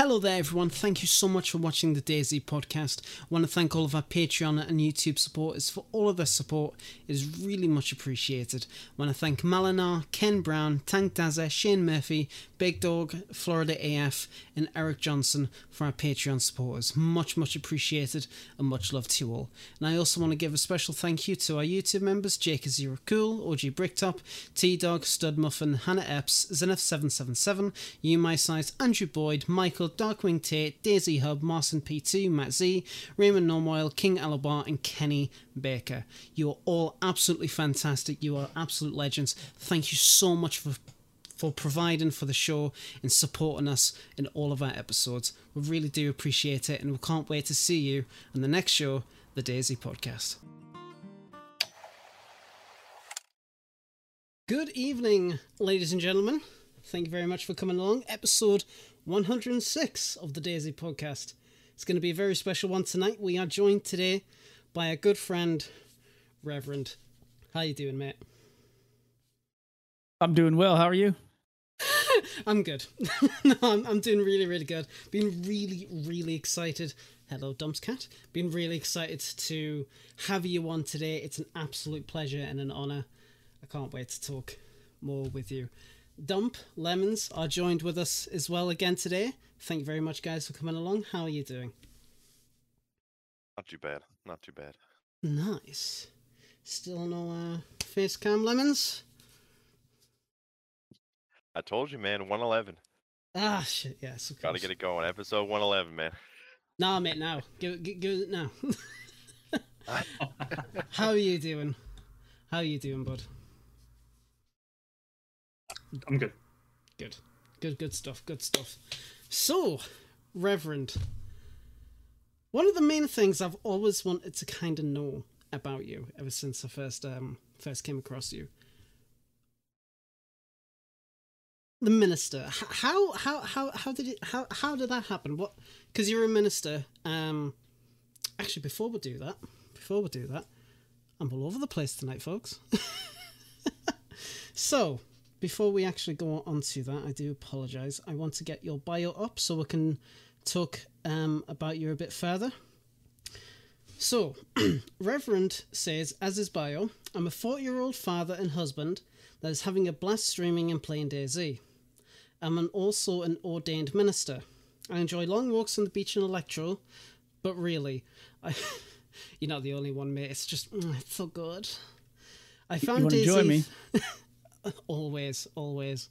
Hello there, everyone. Thank you so much for watching the DayZ podcast. I want to thank all of our Patreon and YouTube supporters for all of their support. It is really much appreciated. I want to thank Malinar, Ken Brown, Tank Dazer, Shane Murphy, Big Dog, Florida AF, and Eric Johnson for our Patreon supporters. Much, much appreciated, and much love to you all. And I also want to give a special thank you to our YouTube members Jake Zero Cool, OG Bricktop, T Dog, Stud Muffin, Hannah Epps, Zenith777, You My Size, Andrew Boyd, Michael. Darkwing Tate, Daisy Hub, Marson P2, Matt Z, Raymond Normoyle, King Alabar, and Kenny Baker. You are all absolutely fantastic. You are absolute legends. Thank you so much for for providing for the show and supporting us in all of our episodes. We really do appreciate it, and we can't wait to see you on the next show, the DayZ Podcast. Good evening, ladies and gentlemen. Thank you very much for coming along. Episode 106 of the DayZ podcast. It's going to be a very special one tonight. We are joined today by a good friend, Reverend. How you doing, mate? I'm doing well. How are you? I'm good. no, I'm, I'm doing really, really good. Been really, really excited. Hello, Dumps Cat. Been really excited to have you on today. It's an absolute pleasure and an honor. I can't wait to talk more with you. Dump Lemons are joined with us as well again today. Thank you very much, guys, for coming along. How are you doing? Not too bad. Not too bad. Nice. Still no uh, face cam lemons? I told you, man. 111. Ah, shit. Yes. Got to get it going. Episode 111, man. Nah, mate. Now, give it, give it now. How are you doing? How are you doing, bud? I'm good. Good. Good, good stuff. Good stuff. So, Reverend, one of the main things I've always wanted to kind of know about you ever since I first um first came across you. The minister. How how how how did it how how did that happen? What cuz you're a minister. Um actually before we do that, before we do that, I'm all over the place tonight, folks. so, before we actually go on to that, I do apologize. I want to get your bio up so we can talk um, about you a bit further. So, Reverend says, as his bio, I'm a 40 year old father and husband that is having a blast streaming and playing DayZ. I'm an, also an ordained minister. I enjoy long walks on the beach in Elektro, but really, I, you're not the only one, mate. It's just, mm, it's so good. I found you DayZ. me? always, always.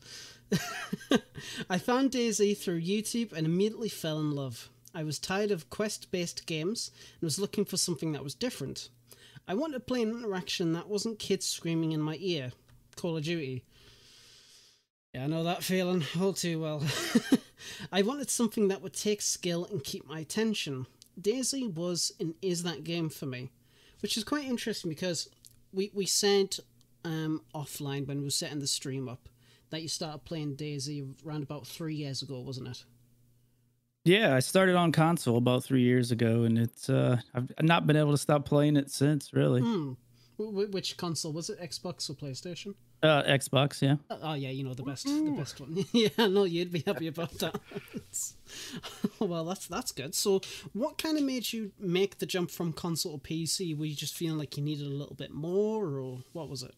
I found DayZ through YouTube and immediately fell in love. I was tired of quest based games and was looking for something that was different. I wanted to play an interaction that wasn't kids screaming in my ear. Call of Duty. Yeah, I know that feeling all too well. I wanted something that would take skill and keep my attention. DayZ was and is that game for me, which is quite interesting because we, we said um, offline when we were setting the stream up that you started playing DayZ around about three years ago, wasn't it? Yeah, I started on console about three years ago, and it's uh, I've not been able to stop playing it since. Really. Hmm. which console was it? Xbox or PlayStation? Uh, Xbox, yeah. Uh, oh yeah, you know the best, the best one. yeah, no, you'd be happy about that. well, that's that's good. So, what kind of made you make the jump from console to PC? Were you just feeling like you needed a little bit more, or what was it?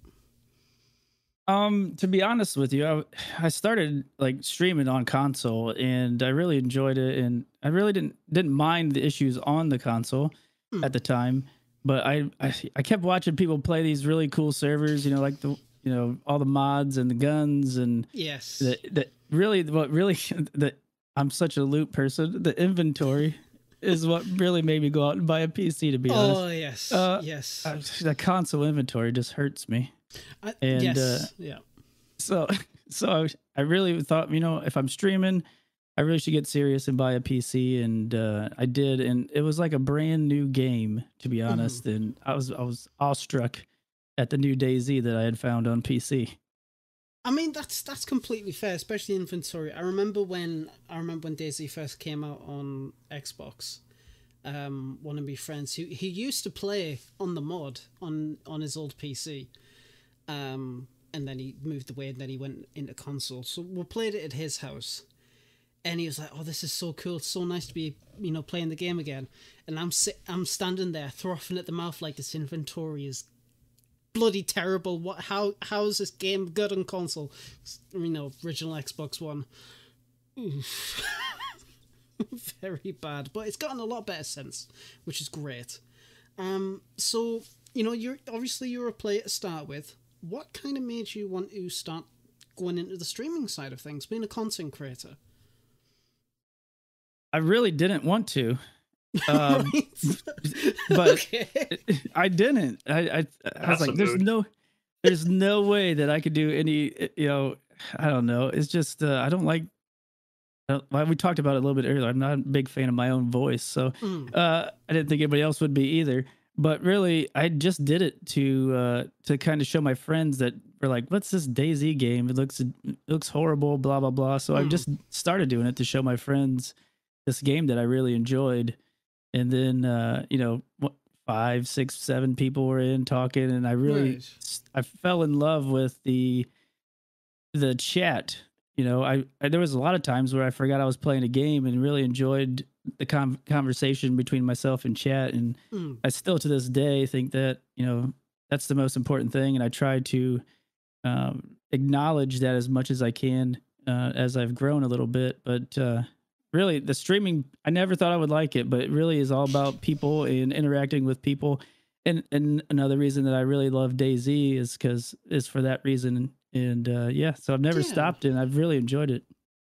Um, to be honest with you, I, I started like streaming on console and I really enjoyed it and I really didn't didn't mind the issues on the console mm. at the time. But I, I I kept watching people play these really cool servers, you know, like the you know, all the mods and the guns and yes. that the really what really that I'm such a loot person. The inventory is what really made me go out and buy a PC to be oh, honest. Oh yes. Uh, yes. Uh, the console inventory just hurts me. I, and yes, uh, yeah. So so I really thought, you know, if I'm streaming, I really should get serious and buy a PC, and uh, I did, and it was like a brand new game, to be mm-hmm. honest. Mm-hmm. And I was I was awestruck at the new DayZ that I had found on PC. I mean that's that's completely fair, especially inventory. I remember when I remember when DayZ first came out on Xbox. Um, one of my friends who he used to play on the mod on on his old PC, um, and then he moved away and then he went into console. So we played it at his house, and he was like, "Oh, this is so cool! It's so nice to be, you know, playing the game again." And I'm sit, I'm standing there, frothing at the mouth like this inventory is bloody terrible. What? How? How is this game good on console? You know, original Xbox One. Very bad, but it's gotten a lot better since, which is great. Um, so you know, you're obviously you're a player to start with. What kind of made you want to start going into the streaming side of things, being a content creator? I really didn't want to. Um, but okay. I didn't. I I, I was like, there's mood. no, there's no way that I could do any. You know, I don't know. It's just uh, I don't like. I don't- we talked about it a little bit earlier. I'm not a big fan of my own voice, so Mm, uh, I didn't think anybody else would be either. But really, I just did it to uh, to kind of show my friends that were like, "What's this DayZ game? It looks it looks horrible." Blah blah blah. So I Hmm. just started doing it to show my friends this game that I really enjoyed, and then uh, you know, what, five, six, seven people were in talking, and I really s- I fell in love with the the chat. You know, I, I there was a lot of times where I forgot I was playing a game and really enjoyed the con conversation between myself and chat, and mm, I still to this day think that you know that's the most important thing, and I try to um, acknowledge that as much as I can uh, as I've grown a little bit. But uh, really, the streaming, I never thought I would like it, but it really is all about people and interacting with people. And and another reason that I really love DayZ is because is for that reason. And uh, yeah, so I've never Yeah. stopped, and I've really enjoyed it.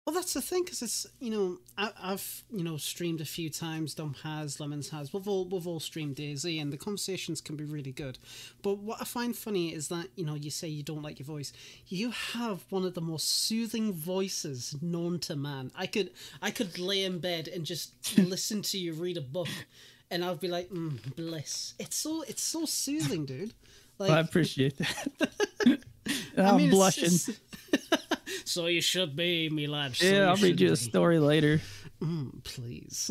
Well, that's the thing, because it's you know I, I've you know streamed a few times. Dom has, Lemons has. We've all we've all streamed DayZ, and the conversations can be really good. But what I find funny is that you know you say you don't like your voice. You have one of the most soothing voices known to man. I could I could lay in bed and just listen to you read a book, and I'd be like, mm, bliss. It's so it's so soothing, dude. Like Well, I appreciate that. I I'm mean, blushing. it's- so you should be, me lad. so yeah, I'll read you a story later. Mm, please.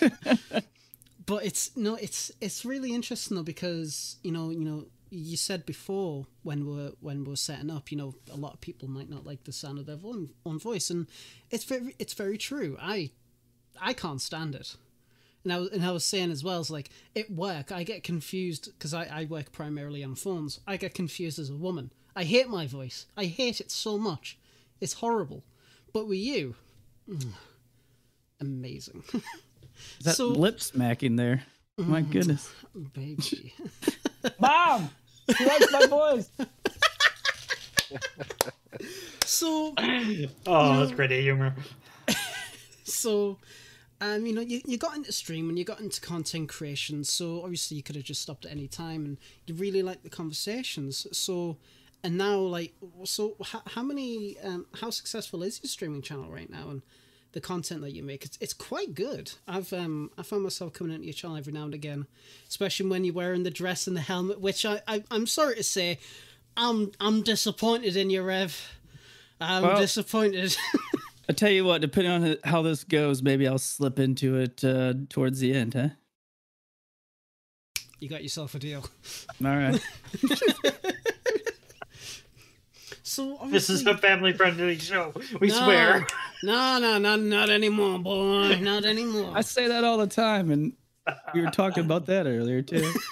but it's no, it's it's really interesting though because you know you know you said before when we're when we're setting up, you know, a lot of people might not like the sound of their own, own voice, and it's very it's very true. I I can't stand it. And I, was, and I was saying as well, it's like at work, I get confused because I, I work primarily on phones. I get confused as a woman. I hate my voice. I hate it so much. It's horrible. But with you, mm, amazing. Is that So- lip smacking there? My goodness. Baby. Mom, she likes my voice. So, Oh, that's great humor. so, um, you know, you, you got into streaming, and you got into content creation, so obviously you could have just stopped at any time and you really like the conversations. So, and now, like, so how, how many, um, how successful is your streaming channel right now and the content that you make? It's, it's quite good. I've, um, I found myself coming into your channel every now and again, especially when you're wearing the dress and the helmet, which I, I I'm sorry to say, I'm, I'm disappointed in you, Rev. I'm Well- disappointed. I tell you what, depending on how this goes, maybe I'll slip into it uh, towards the end, huh? you got yourself a deal. All right. So This is a family friendly show. We No. swear. no, no, no, not anymore, boy, not anymore. I say that all the time, and we were talking about that earlier too.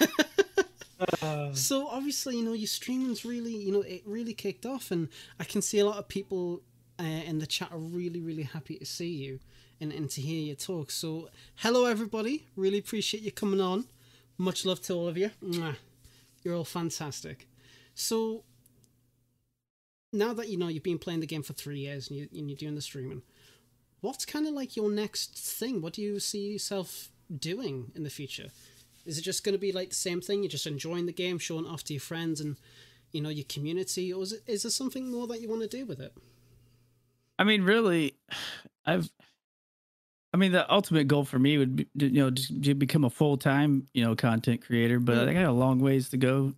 So obviously, you know, your streaming's really, you know, it really kicked off, and I can see a lot of people uh, in the chat are really, really happy to see you and, and to hear you talk. So, hello everybody, really appreciate you coming on. Much love to all of you. You're all fantastic. So now that you know you've been playing the game for three years and, you, and you're doing the streaming, what's kind of like your next thing? What do you see yourself doing in the future? Is it just going to be like the same thing? You're just enjoying the game, showing off to your friends and you know your community, or is it is there something more that you want to do with it? I mean, really, I've. I mean, the ultimate goal for me would be, you know, just to become a full time, you know, content creator. But mm. I got a long ways to go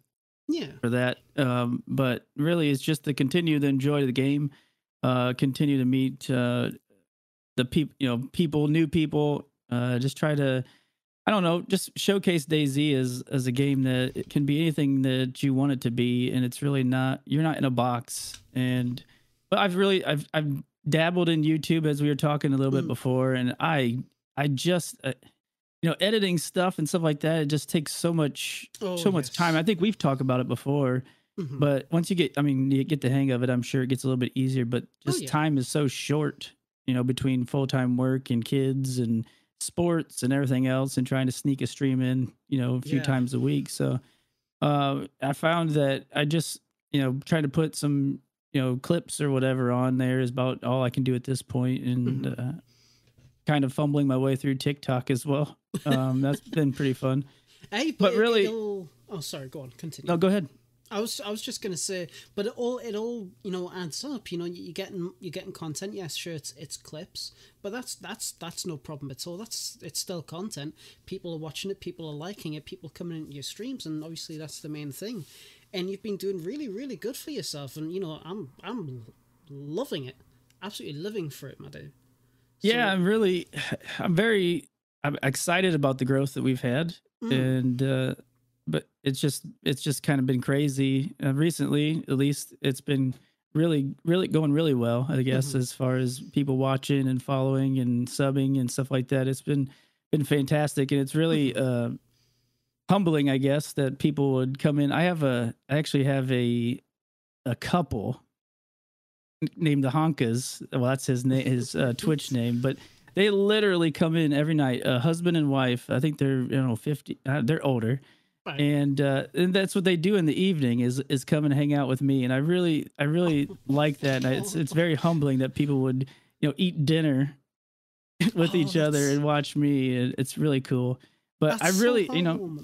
Yeah, for that. Um, but really, it's just to continue to enjoy the game, uh, continue to meet uh, the people, you know, people, new people. Uh, just try to, I don't know, just showcase DayZ as as a game that it can be anything that you want it to be, and it's really not. You're not in a box. And but I've really, I've I've dabbled in YouTube as we were talking a little bit Mm. before, and I I just uh, you know editing stuff and stuff like that. It just takes so much Oh, so much time. I think we've talked about it before, Mhm. but once you get, I mean, you get the hang of it. I'm sure it gets a little bit easier. But just Oh, yeah. time is so short, you know, between full time work and kids and sports and everything else, and trying to sneak a stream in, you know, a few Yeah. times a week. So uh, I found that I just, you know, trying to put some, you know, clips or whatever on there is about all I can do at this point, and Mhm. uh, kind of fumbling my way through TikTok as well. Um, that's been pretty fun. Hey, but it- really- oh, sorry. Go on. Continue. No, go ahead. I was I was just gonna say, but it all it all you know adds up. You know, you're getting you're getting content. Yes, sure, it's it's clips, but that's that's that's no problem at all. That's it's still content. People are watching it. People are liking it. People coming into your streams, and obviously that's the main thing. And you've been doing really really good for yourself, and you know I'm I'm loving it, absolutely living for it, my dude. yeah i'm really i'm very i'm excited about the growth that we've had Mm. and uh but it's just it's just kind of been crazy uh, recently at least it's been really really going really well i guess Mhm. as far as people watching and following and subbing and stuff like that it's been been fantastic and it's really uh humbling i guess that people would come in i have a i actually have a a couple named the Honkas. Well, that's his name, his uh, Twitch name. But they literally come in every night, uh, husband and wife. I think they're you know fifty. Uh, they're older, Right. and uh, and that's what they do in the evening is is come and hang out with me. And I really I really like that. And it's it's very humbling that people would you know eat dinner with Oh, each other and watch me. And it's really cool. But That's I so really you know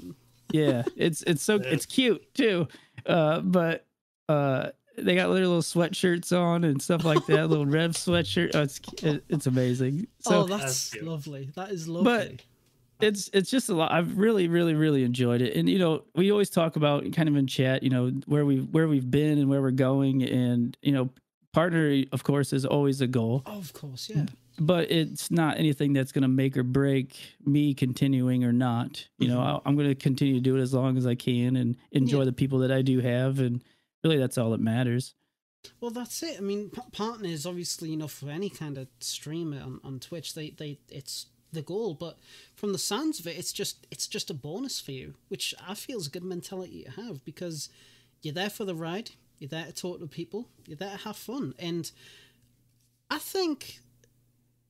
yeah it's it's so Yeah. it's cute too uh but uh they got their little sweatshirts on and stuff like that little rev sweatshirt oh, it's it's amazing so oh, that's That's lovely. That is lovely. But it's it's just a lot i've really really really enjoyed it and you know we always talk about kind of in chat you know where we where we've been and where we're going and you know partner of course is always a goal oh, of course, yeah. but it's not anything that's going to make or break me continuing or not. You know, Mhm. I, I'm going to continue to do it as long as I can and enjoy Yeah. the people that I do have, and really, that's all that matters. Well, that's it. I mean, p- partners obviously, you know, for any kind of streamer on, on Twitch, they, they it's the goal. But from the sounds of it, it's just it's just a bonus for you, which I feel is a good mentality to have because you're there for the ride. You're there to talk to people. You're there to have fun, and I think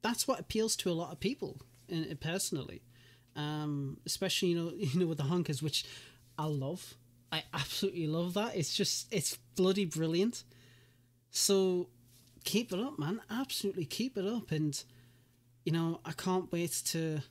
that's what appeals to a lot of people, in- personally, um, especially you know you know with the honkers, which I love. I absolutely love that. It's just it's bloody brilliant. So keep it up, man. Absolutely keep it up, and you know I can't wait to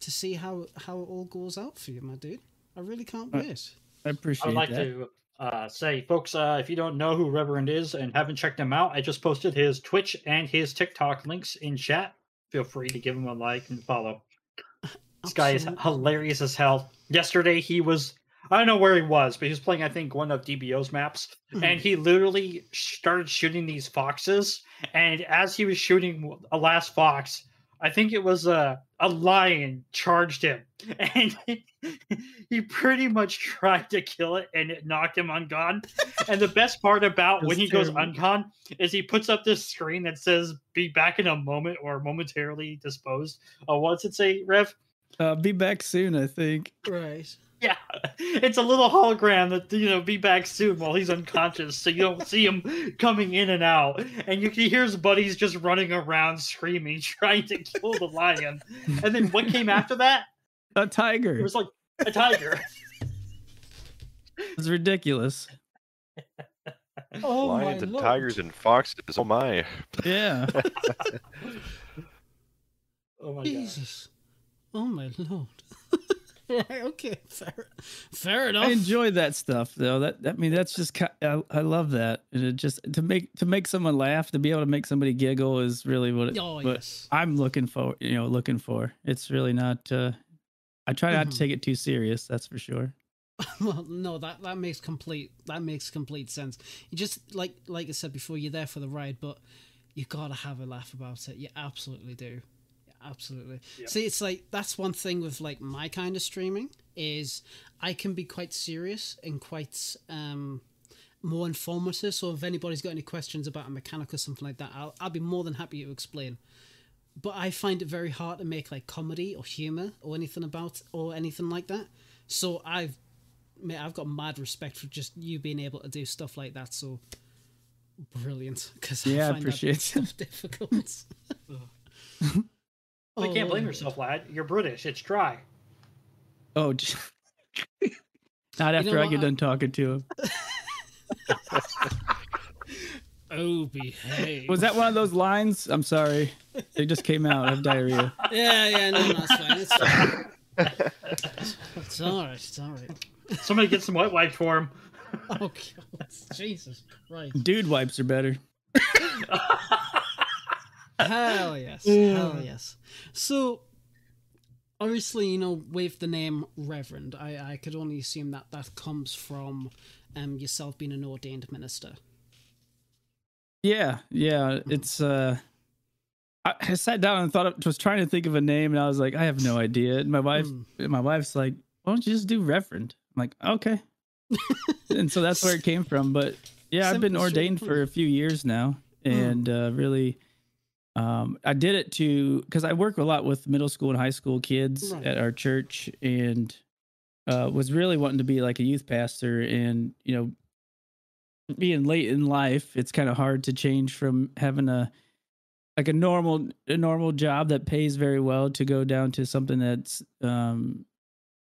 to see how how it all goes out for you, my dude. I really can't Uh, wait. I I appreciate would like that. to uh, say, folks, uh, if you don't know who Reverend is and haven't checked him out, I just posted his Twitch and his TikTok links in chat. Feel free to give him a like and follow. This guy is hilarious as hell. Yesterday he was I don't know where he was, but he was playing I think one of DBO's maps, Mhm. and he literally started shooting these foxes. And as he was shooting a last fox, I think it was a a lion charged him, and he pretty much tried to kill it, and it knocked him ungone. and the best part about when That's he goes terrible. uncon is he puts up this screen that says "Be back in a moment" or "Momentarily disposed." Uh, what's it say, Rev? Uh, be back soon, I think. Right. Yeah, it's a little hologram that you know be back soon while he's unconscious, so you don't see him coming in and out, and you can hear his buddies just running around screaming, trying to kill the lion. And then what came after that? A tiger. It was like a tiger. It's ridiculous. Oh Lions my and lord. tigers and foxes. Oh my! Yeah. Oh my god! Jesus. Oh my lord. Okay. Fair. Fair enough. I enjoy that stuff though. That I mean, that's just I, I love that, and it just to make to make someone laugh, to be able to make somebody giggle is really what it, Oh what yes. I'm looking for. You know, looking for. It's really not. uh I try not to Mhm. take it too serious. That's for sure. well, no, that that makes complete that makes complete sense. You just like like I said before, you're there for the ride, but you gotta have a laugh about it. You absolutely do. You absolutely. Yeah. See, it's like that's one thing with like my kind of streaming is I can be quite serious and quite um more informative. So if anybody's got any questions about a mechanic or something like that, I'll I'll be more than happy to explain. But I find it very hard to make like comedy or humor or anything about or anything like that. So I've mate, I've got mad respect for just you being able to do stuff like that. So brilliant. Because Yeah, I I find appreciate that stuff difficult. Well, you can't blame Oh. yourself, lad. You're British. It's dry. Oh, j- not after know I get I- done talking to him. Oh, behave. Was that one of those lines? I'm sorry, they just came out. I have diarrhea. Yeah, yeah, no, no, it's fine. It's fine. it's all right. It's all right. Somebody get some wet wipes for him. Oh God, Jesus Christ! Dude wipes are better. Hell yes, hell yes. So, obviously, you know, with the name Reverend, I I could only assume that that comes from um yourself being an ordained minister. Yeah, yeah. It's uh I, I sat down and thought of, was trying to think of a name and I was like, I have no idea. And my wife Hmm. my wife's like, Why don't you just do Reverend? I'm like, Okay. and so that's where it came from. But yeah, I've been ordained for a few years now. And uh really um I did it to because I work a lot with middle school and high school kids Right. at our church and uh was really wanting to be like a youth pastor and you know being late in life, it's kind of hard to change from having a like a normal a normal job that pays very well to go down to something that's um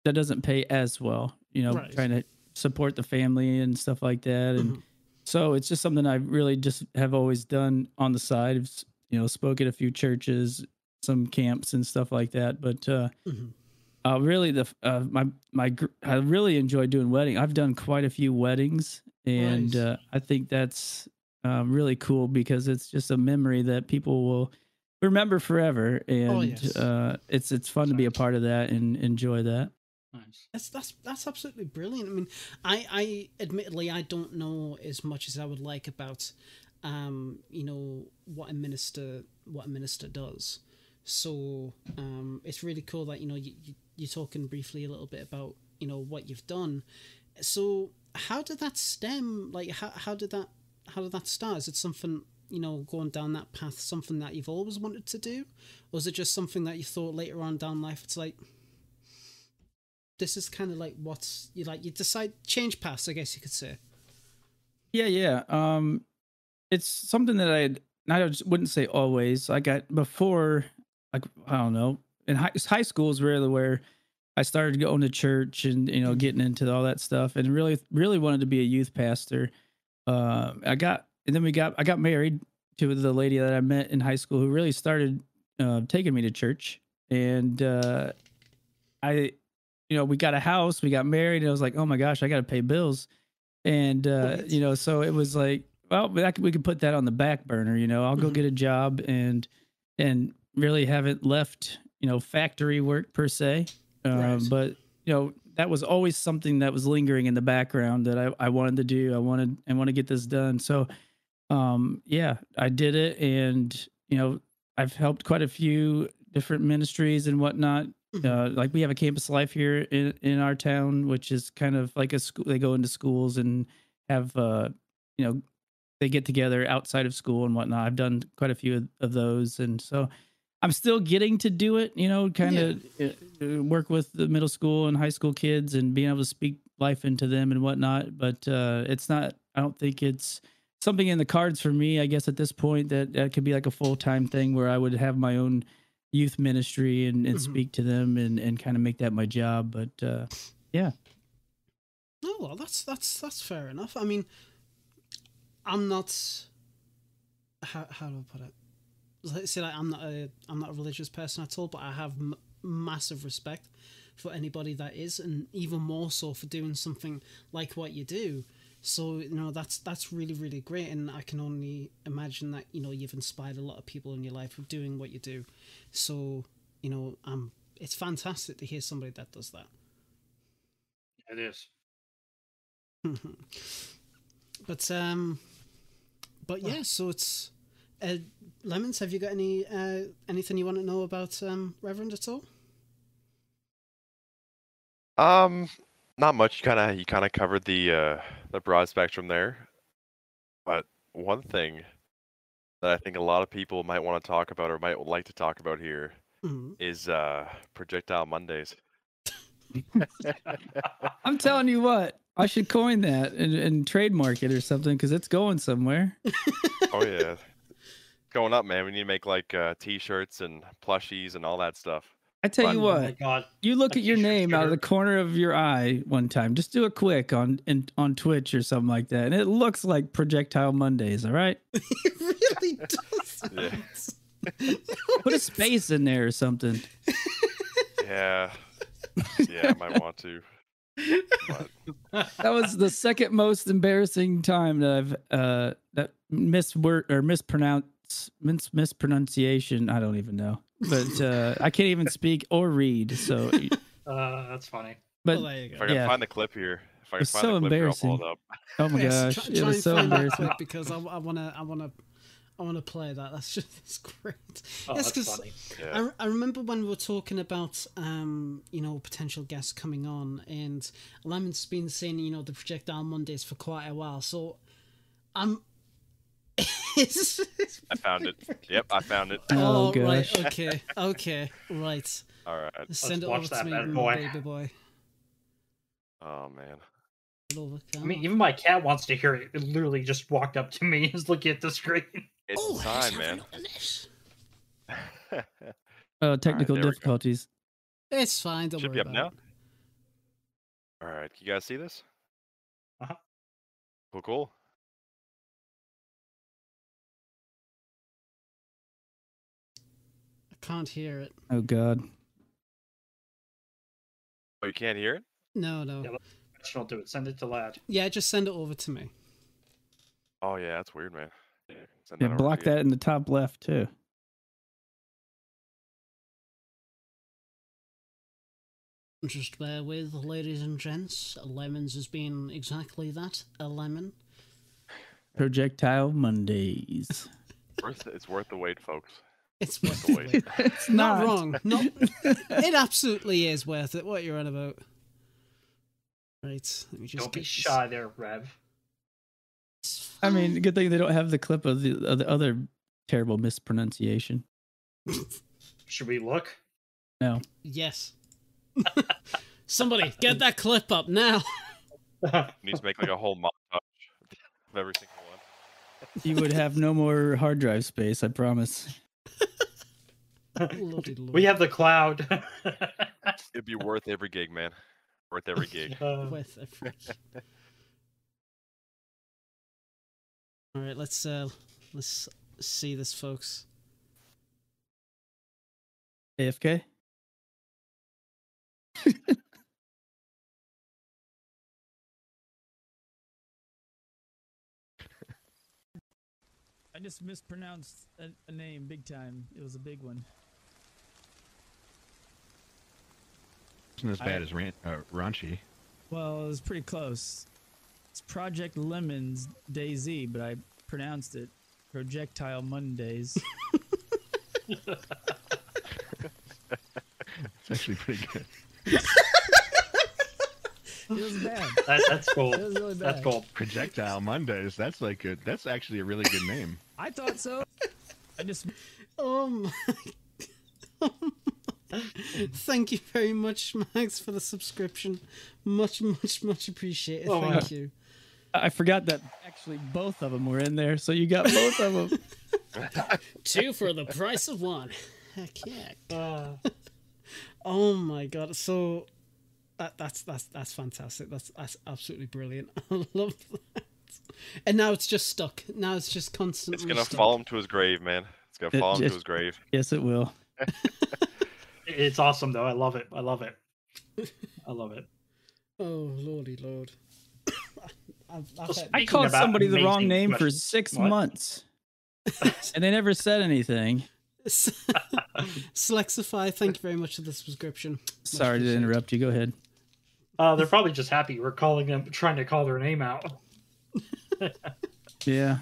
that doesn't pay as well. You know, Right. trying to support the family and stuff like that. And Mhm. so it's just something I really just have always done on the side. I've s- you know spoke at a few churches, some camps and stuff like that. But uh Mhm. uh, really, the uh, my my gr- I really enjoy doing wedding. I've done quite a few weddings, and Nice. uh, I think that's um, really cool because it's just a memory that people will remember forever, and Oh, yes. uh, it's it's fun to be a part of that and enjoy that. Nice. That's that's that's absolutely brilliant. I mean, I I admittedly I don't know as much as I would like about, um, you know what a minister what a minister does. So um, it's really cool that you know you, you you're talking briefly a little bit about you know what you've done. So how did that stem? Like how how did that how did that start? Is it something you know going down that path something that you've always wanted to do, or is it just something that you thought later on down life? It's like this is kind of like what's you like you decide change paths i guess you could say Yeah, yeah. Um, it's something that I I just wouldn't say always. I got before, like I don't know, in high, high school is really where I started going to church and you know getting into all that stuff, and really really wanted to be a youth pastor. Uh, I got and then we got I got married to the lady that I met in high school who really started uh, taking me to church, and uh, I, you know, we got a house, we got married, and I was like, oh my gosh, I got to pay bills and uh you know so it was like well we could put that on the back burner you know i'll go get a job and and really haven't left you know factory work per se um, Right. but you know that was always something that was lingering in the background that i, I wanted to do i wanted i want to get this done so um yeah i did it and you know i've helped quite a few different ministries and whatnot Mhm. uh, like we have a campus life here in, in our town, which is kind of like a school. They go into schools and have, uh, you know, they get together outside of school and whatnot. I've done quite a few of, of those, and so I'm still getting to do it. You know, kind of uh, work with the middle school and high school kids and being able to speak life into them and whatnot. But uh, it's not. I don't think it's something in the cards for me. I guess at this point that that could be like a full time thing where I would have my own youth ministry and, and Mhm. speak to them and, and kind of make that my job. But uh, Yeah. oh well that's that's that's fair enough i mean i'm not how, how do i put it? Let's say like i'm not a i'm not a religious person at all but i have m- massive respect for anybody that is and even more so for doing something like what you do. So you know that's that's really really great and i can only imagine that you know you've inspired a lot of people in your life with doing what you do. So you know um it's fantastic to hear somebody that does that. It is. but um but yeah so it's uh, lemons have you got any uh anything you want to know about um reverend at all Um, not much. You kind of you kind of covered the uh the broad spectrum there. But one thing that I think a lot of people might want to talk about or might like to talk about here Mhm. is uh, projectile Mondays. I'm telling you what, I should coin that and, and trademark it or something because it's going somewhere. oh yeah, It's going up, man. We need to make like uh, t-shirts and plushies and all that stuff. I tell you Fun. Oh my what, god. you look A at your t-shirt name out of the corner of your eye one time. Just do a quick on in, on Twitch or something like that, and it looks like Projectile Mondays. All right, it really does. Yeah. put a space in there or something. Yeah, yeah, I might want to. But That was the second most embarrassing time that I've uh that misword or mispronounce mis- mispronunciation. I don't even know, but uh I can't even speak or read. So, Uh, that's funny. but well, there you if. I can Yeah. find the clip here, if I can It's find so the clip here, I'll pull it embarrassing. up. oh my Yes, gosh, try, it was so embarrassing. because I, I wanna, I wanna, I wanna play that. That's just that's great. Oh, yes, because. Yeah. I, I remember when we were talking about um you know potential guests coming on and lemon's been saying you know the projectile mondays for quite a while so i'm it's, I found it. Yep, I found it. Oh, oh, right okay okay right All right. send it watch over to me bad boy. baby boy Oh man. I mean, even my cat wants to hear it. It literally just walked up to me and is looking at the screen. It's oh let's time, man. look at this. Oh, technical there we go. difficulties. it's fine don't Should worry be up about now. All right, you guys see this? Uh-huh. Cool, cool. i can't hear it Oh God, Oh, you can't hear it? no no Yeah, Don't do it. Send it to Lad. yeah just send it over to me Oh yeah, that's weird, man. Send yeah, block that in the top left too. Just bear with, ladies and gents. Lemons has been exactly that a lemon. Projectile Mondays. Worth, it's worth the wait, folks. It's worth the the wait. wait. it's Not not, wrong. Not, it absolutely is worth it. What you're on about? Right. Let me just Don't be get this- shy there, Rev. It's I mean, good thing they don't have the clip of the, of the other terrible mispronunciation. Should we look? No, yes. Somebody get that clip up now. Needs to make like a whole montage of every single one. you would have no more hard drive space. I promise. Lordy lord. we have the cloud. It'd be worth every gig, man. Worth every gig. Uh, with a All right, let's uh let's see this, folks. AFK. I just mispronounced a, a name big time. It was a big one. Wasn't as I- bad as ran- uh, raunchy. Well, it was pretty close. It's Project Lemons DayZ, but I pronounced it Projectile Mondays. It's actually pretty good. it was bad. that, that's cool. It was really bad. That's cool. Projectile Mondays. That's like a, that's actually a really good name. I thought so. I just Oh my. Thank you very much, Max, for the subscription. Much, much, much appreciated. Oh, Thank wow. you. I forgot that actually both of them were in there, so you got both of them. Two for the price of one. Heck yeah. Uh, Oh my god. So that, that's that's that's fantastic. That's that's absolutely brilliant. I love that. And now it's just stuck. Now it's just constantly It's gonna stuck. follow him to his grave, man. It's gonna It follow him to his grave. yes, it will. it's awesome though. I love it. I love it. I love it. Oh lordy lord. I've, I've I called somebody the wrong amazing name for six What? months, and they never said anything. Slexify, thank you very much for the subscription. Sorry to interrupt you. Go ahead. Uh, they're probably just happy we're calling them, trying to call their name out. Yeah.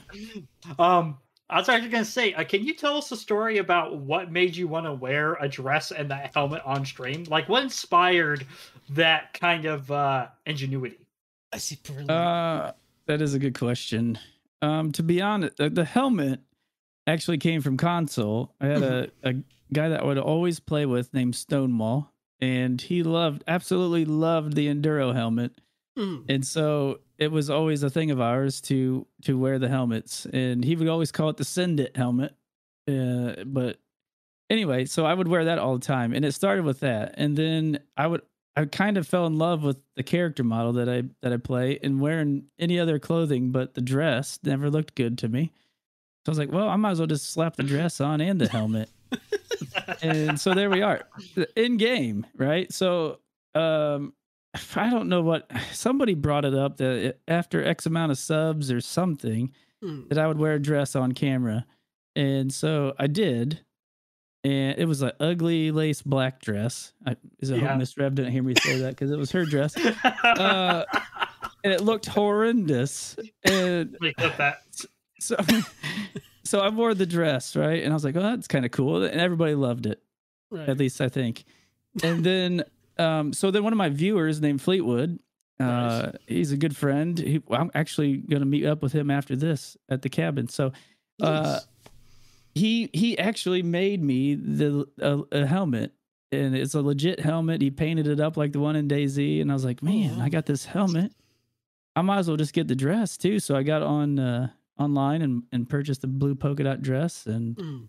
Um, I was actually gonna say, uh, can you tell us a story about what made you want to wear a dress and that helmet on stream? Like, what inspired that kind of uh, ingenuity? I see brilliant. Uh, that is a good question. Um, to be honest, the, the helmet actually came from console. I had a, a guy that I would always play with named Stonewall, and he loved absolutely loved the enduro helmet. Mm. And so it was always a thing of ours to to wear the helmets, and he would always call it the Send It helmet. Uh, but anyway, so I would wear that all the time, and it started with that, and then I would I kind of fell in love with the character model that I that I play, and wearing any other clothing but the dress never looked good to me. So I was like, well, I might as well just slap the dress on and the helmet. and so there we are in game, right? So um I don't know what somebody brought it up that after X amount of subs or something Mm. that I would wear a dress on camera. And so I did. And it was an ugly lace black dress. I, is it Yeah. hope Miss Rev didn't hear me say that because it was her dress. Uh, and it looked horrendous. And Let me clip that. so so I wore the dress, right? And I was like, oh, that's kind of cool. And everybody loved it Right. at least I think. And then, um, so then one of my viewers named Fleetwood, uh, he's a good friend. He, I'm actually going to meet up with him after this at the cabin. So, uh, Nice. He he actually made me the a, a helmet, and it's a legit helmet. He painted it up like the one in DayZ, and I was like, man. I got this helmet. I might as well just get the dress too. So I got on uh, online and and purchased the blue polka dot dress, and Mm.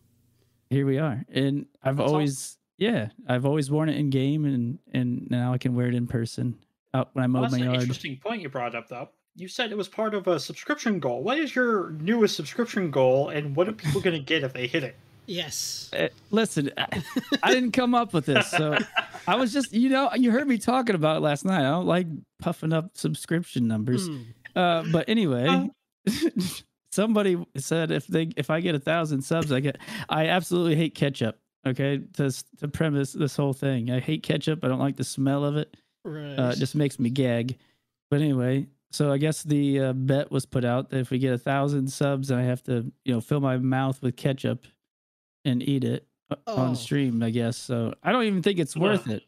here we are and i've That's always yeah i've always worn it in game and and now i can wear it in person out when i mow Well, that's my an yard interesting point you brought up, though. You said it was part of a subscription goal. What is your newest subscription goal, and what are people going to get if they hit it? Yes. Uh, listen I, I didn't come up with this so i was just you know you heard me talking about it last night i don't like puffing up subscription numbers Mm. uh but anyway Oh. somebody said if they if i get a thousand subs i get i absolutely hate ketchup okay to to premise this whole thing i hate ketchup i don't like the smell of it Right. uh, it just makes me gag. But anyway, so I guess the uh, bet was put out that if we get a thousand subs, I have to, you know, fill my mouth with ketchup and eat it uh, Oh. on stream. I guess so. I don't even think it's worth it.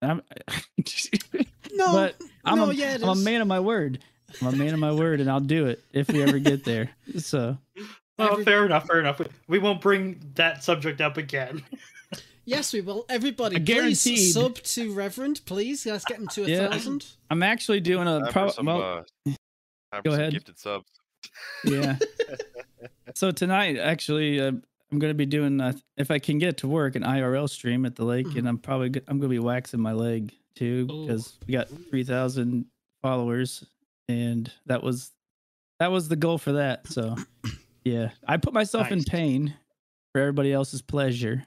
I'm, no. but I'm, no, a, yeah, I'm a man of my word. I'm a man of my word, and I'll do it if we ever get there. So Oh, Every- fair enough. Fair enough. We- We won't bring that subject up again. Yes, we will. Everybody, I please guaranteed. sub to Reverend, please. Let's get him to a Yeah. thousand. I'm actually doing a Time pro- some, well, uh, go ahead. gifted subs. Yeah. so tonight, actually, uh, I'm going to be doing uh, if I can get to work an IRL stream at the lake, and I'm probably go- I'm going to be waxing my leg too because we got three thousand followers, and that was that was the goal for that. So yeah, I put myself in pain for everybody else's pleasure.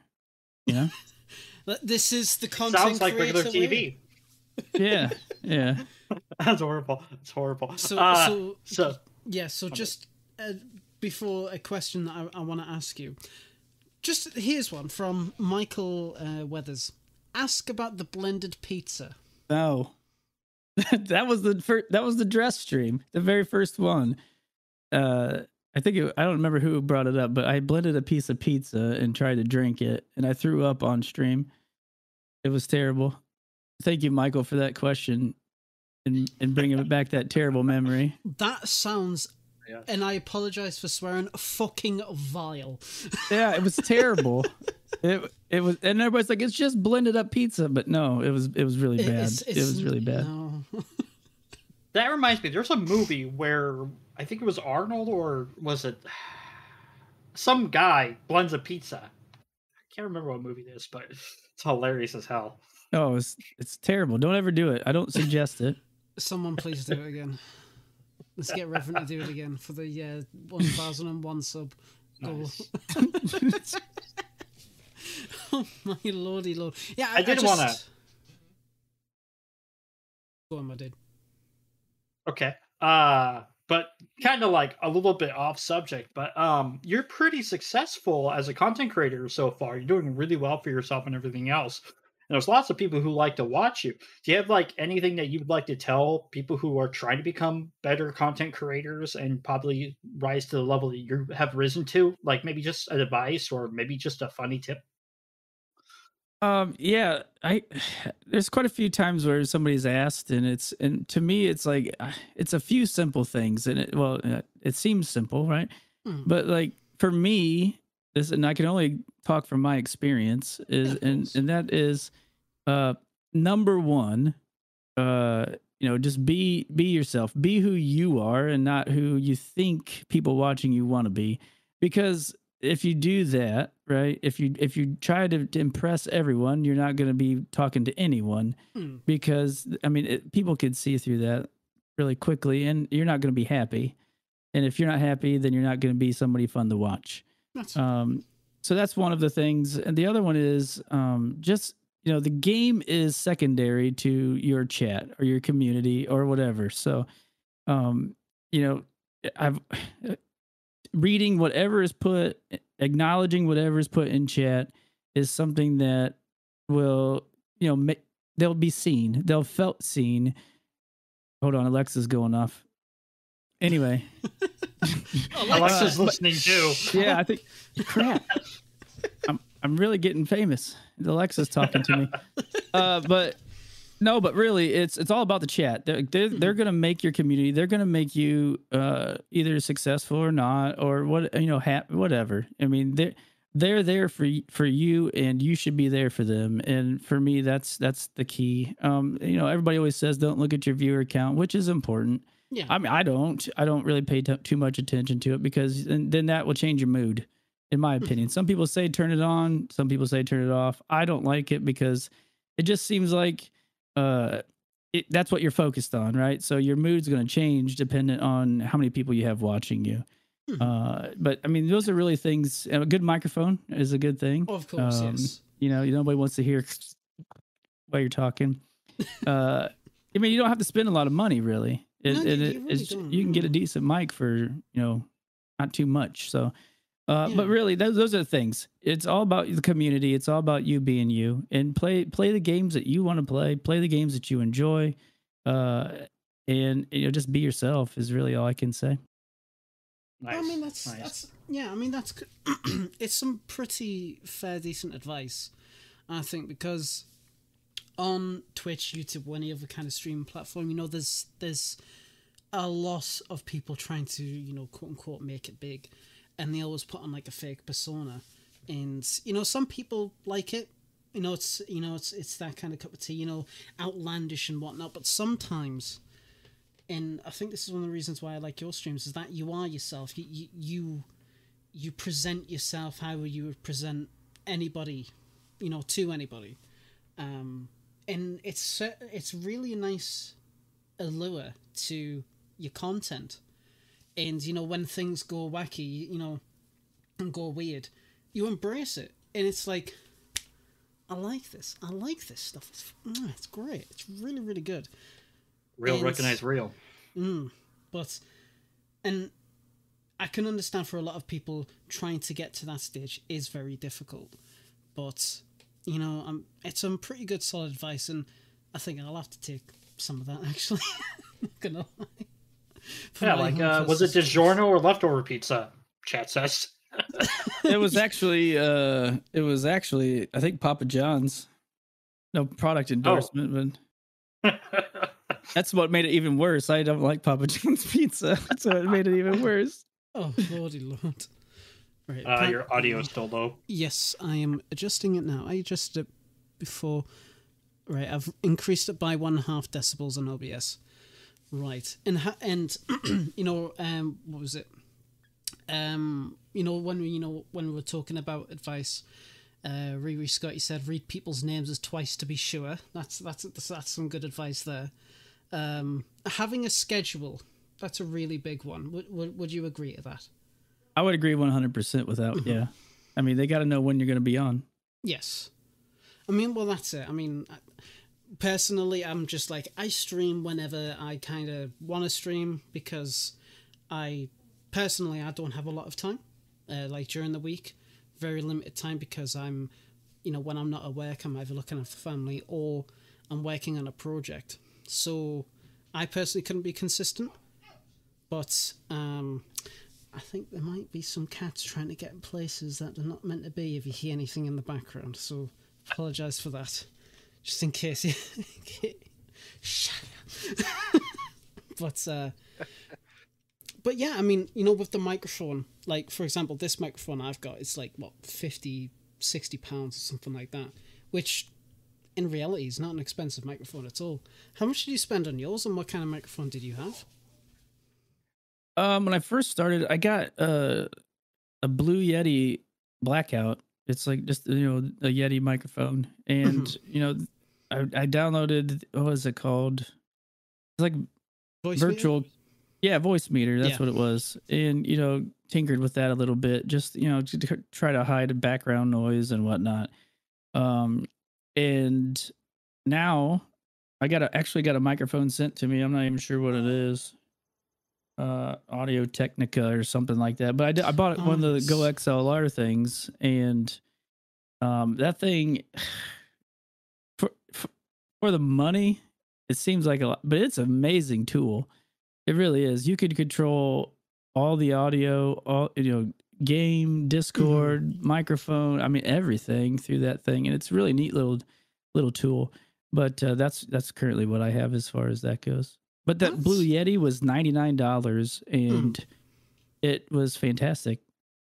You know? But This is the content Sounds like regular TV. way. yeah, yeah. That's horrible. It's horrible. So, Uh, so so yeah. So just uh, before a question that I, I want to ask you, just here's one from Michael uh, Weathers. Ask about the blended pizza. No, that was the first. That was the dress stream, the very first one. Uh, I think it, I don't remember who brought it up, but I blended a piece of pizza and tried to drink it, and I threw up on stream. It was terrible. Thank you, Michael, for that question and and bringing back that terrible memory. That sounds, Yeah. and I apologize for swearing, fucking vile. Yeah, it was terrible. it it was, and everybody's like, it's just blended up pizza, but no, it was it was really bad. It's- it was really bad. No. that reminds me. There's a movie where I think it was Arnold or was it some guy blends a pizza. I can't remember what movie it is, but it's hilarious as hell. Oh, it's it's terrible. Don't ever do it. I don't suggest it. Someone please do it again. Let's get Reverend to do it again for the uh, 1001 sub goal. Nice. oh my lordy lord. Yeah, I did wanna- just- Go on, my dude. Okay. Uh but kind of like a little bit off subject, but um you're pretty successful as a content creator so far. You're doing really well for yourself and everything else. And there's lots of people who like to watch you. Do you have like anything that you would like to tell people who are trying to become better content creators and probably rise to the level that you have risen to? Like maybe just advice or maybe just a funny tip? Um, yeah, I there's quite a few times where somebody's asked, and it's and to me, it's like it's a few simple things, and it well, uh, it seems simple, right? Hmm. But like for me, this and I can only talk from my experience is and and that is uh number one uh you know just be be yourself be who you are and not who you think people watching you want to be because if you do that right if you if you try to, to impress everyone you're not going to be talking to anyone Hmm. because i mean it, people can see through that really quickly and you're not going to be happy and if you're not happy then you're not going to be somebody fun to watch That's um, so that's one of the things, and the other one is um, just you know the game is secondary to your chat or your community or whatever. So, um, you know, I've reading whatever is put, acknowledging whatever is put in chat is something that will you know make they'll be seen, they'll felt seen. Hold on, Alexa's going off. Anyway. Alexa's Uh, listening too. yeah, I think crap. I'm I'm really getting famous. Alexa's talking to me. Uh, but no, but really, it's it's all about the chat. They're they're, they're gonna make your community. They're gonna make you uh, either successful or not, or what you know, ha- whatever. I mean, they're they're there for for you, and you should be there for them. And for me, that's that's the key. Um, you know, everybody always says don't look at your viewer count, which is important. yeah. I mean, I don't. I don't really pay t- too much attention to it because then, then that will change your mood, in my opinion. Some people say turn it on. Some people say turn it off. I don't like it because it just seems like uh, it, that's what you're focused on, right? So your mood's going to change dependent on how many people you have watching you. Hmm. Uh, but I mean, those are really things. A good microphone is a good thing. of course, um, yes. You know, nobody wants to hear while you're talking. Uh, I mean, you don't have to spend a lot of money, really. It, No, it, you- really it's, you can get a decent mic for you know not too much. So, uh, but really, those those are the things. It's all about the community. It's all about you being you and play play the games that you want to play. Play the games that you enjoy, uh, and you know just be yourself is really all I can say. Nice. I mean, that's nice. that's yeah. I mean, that's c- it's some pretty fair, decent advice, I think, because on Twitch, YouTube, or any other kind of streaming platform, you know, there's there's a lot of people trying to you know quote unquote make it big, and they always put on like a fake persona, and you know some people like it. You know, it's you know it's it's that kind of cup of tea. You know, outlandish and whatnot. But sometimes and I think this is one of the reasons why I like your streams is that you are yourself. You you you, present yourself how you would present anybody, you know, to anybody, um, and it's it's really a nice allure to your content, and you know when things go wacky, you know, and go weird, you embrace it, and it's like. I like this. I like this stuff. It's, mm, it's great. It's really, really good. real and- recognize real. Mm, but and I can understand for a lot of people trying to get to that stage is very difficult. But you know, um, it's some pretty good solid advice, and I think I'll have to take some of that actually. Not gonna lie. For Yeah, like uh, was it personal- DiGiorno or leftover pizza? Chat says. it was actually uh it was actually I think Papa John's. No product endorsement, but that's what made it even worse. I don't like Papa John's pizza, so it made it even worse. Oh lordy lord! Right, uh, your audio is still low. Yes, I am adjusting it now. I adjusted it before. Right, I've increased it by one half decibels on OBS. Right, and ha- and you know, um, what was it? Um, you know, when we you know when we were talking about advice, uh, Riri Scotty said read people's names as twice to be sure. That's that's that's, that's some good advice there. Um, having a schedule, that's a really big one. Would would, would you agree to that? I would agree 100% without, yeah. I mean, they got to know when you're going to be on. Yes. I mean, well, that's it. I mean, I- personally, I'm just like, I stream whenever I kind of want to stream because I, personally, I don't have a lot of time. Uh, like during the week, very limited time because I'm, you know, when I'm not at work, I'm either looking after family or I'm working on a project. So I personally couldn't be consistent. But um, I think there might be some cats trying to get in places that they're not meant to be if you hear anything in the background. So apologize for that, just in case. Shut up. but uh, but yeah, I mean, you know, with the microphone, like for example, this microphone I've got, it's like what 50, 60 pounds or something like that, which in reality is not an expensive microphone at all. How much did you spend on yours, and what kind of microphone did you have? Um, when I first started, I got uh, a Blue Yeti Blackout. It's like just you know a Yeti microphone, and you know, I, I downloaded what was it called? It's like Voicemeeter? virtual, yeah, Voicemeeter. That's Yeah. what it was, and you know, tinkered with that a little bit, just you know, to tr- try to hide background noise and whatnot. Um, and now I got a actually got a microphone sent to me. I'm not even sure what it is. Uh, Audio Technica or something like that. But I did, I bought Oh, one of the Go. XLR things, and um, that thing for the money, it seems like a lot, but it's an amazing tool. It really is. You could control all the audio, all you know, game, Discord, microphone. I mean, everything through that thing, and it's a really neat little little tool. But uh, that's that's currently what I have as far as that goes. But that Blue Yeti was ninety nine dollars, and it was fantastic.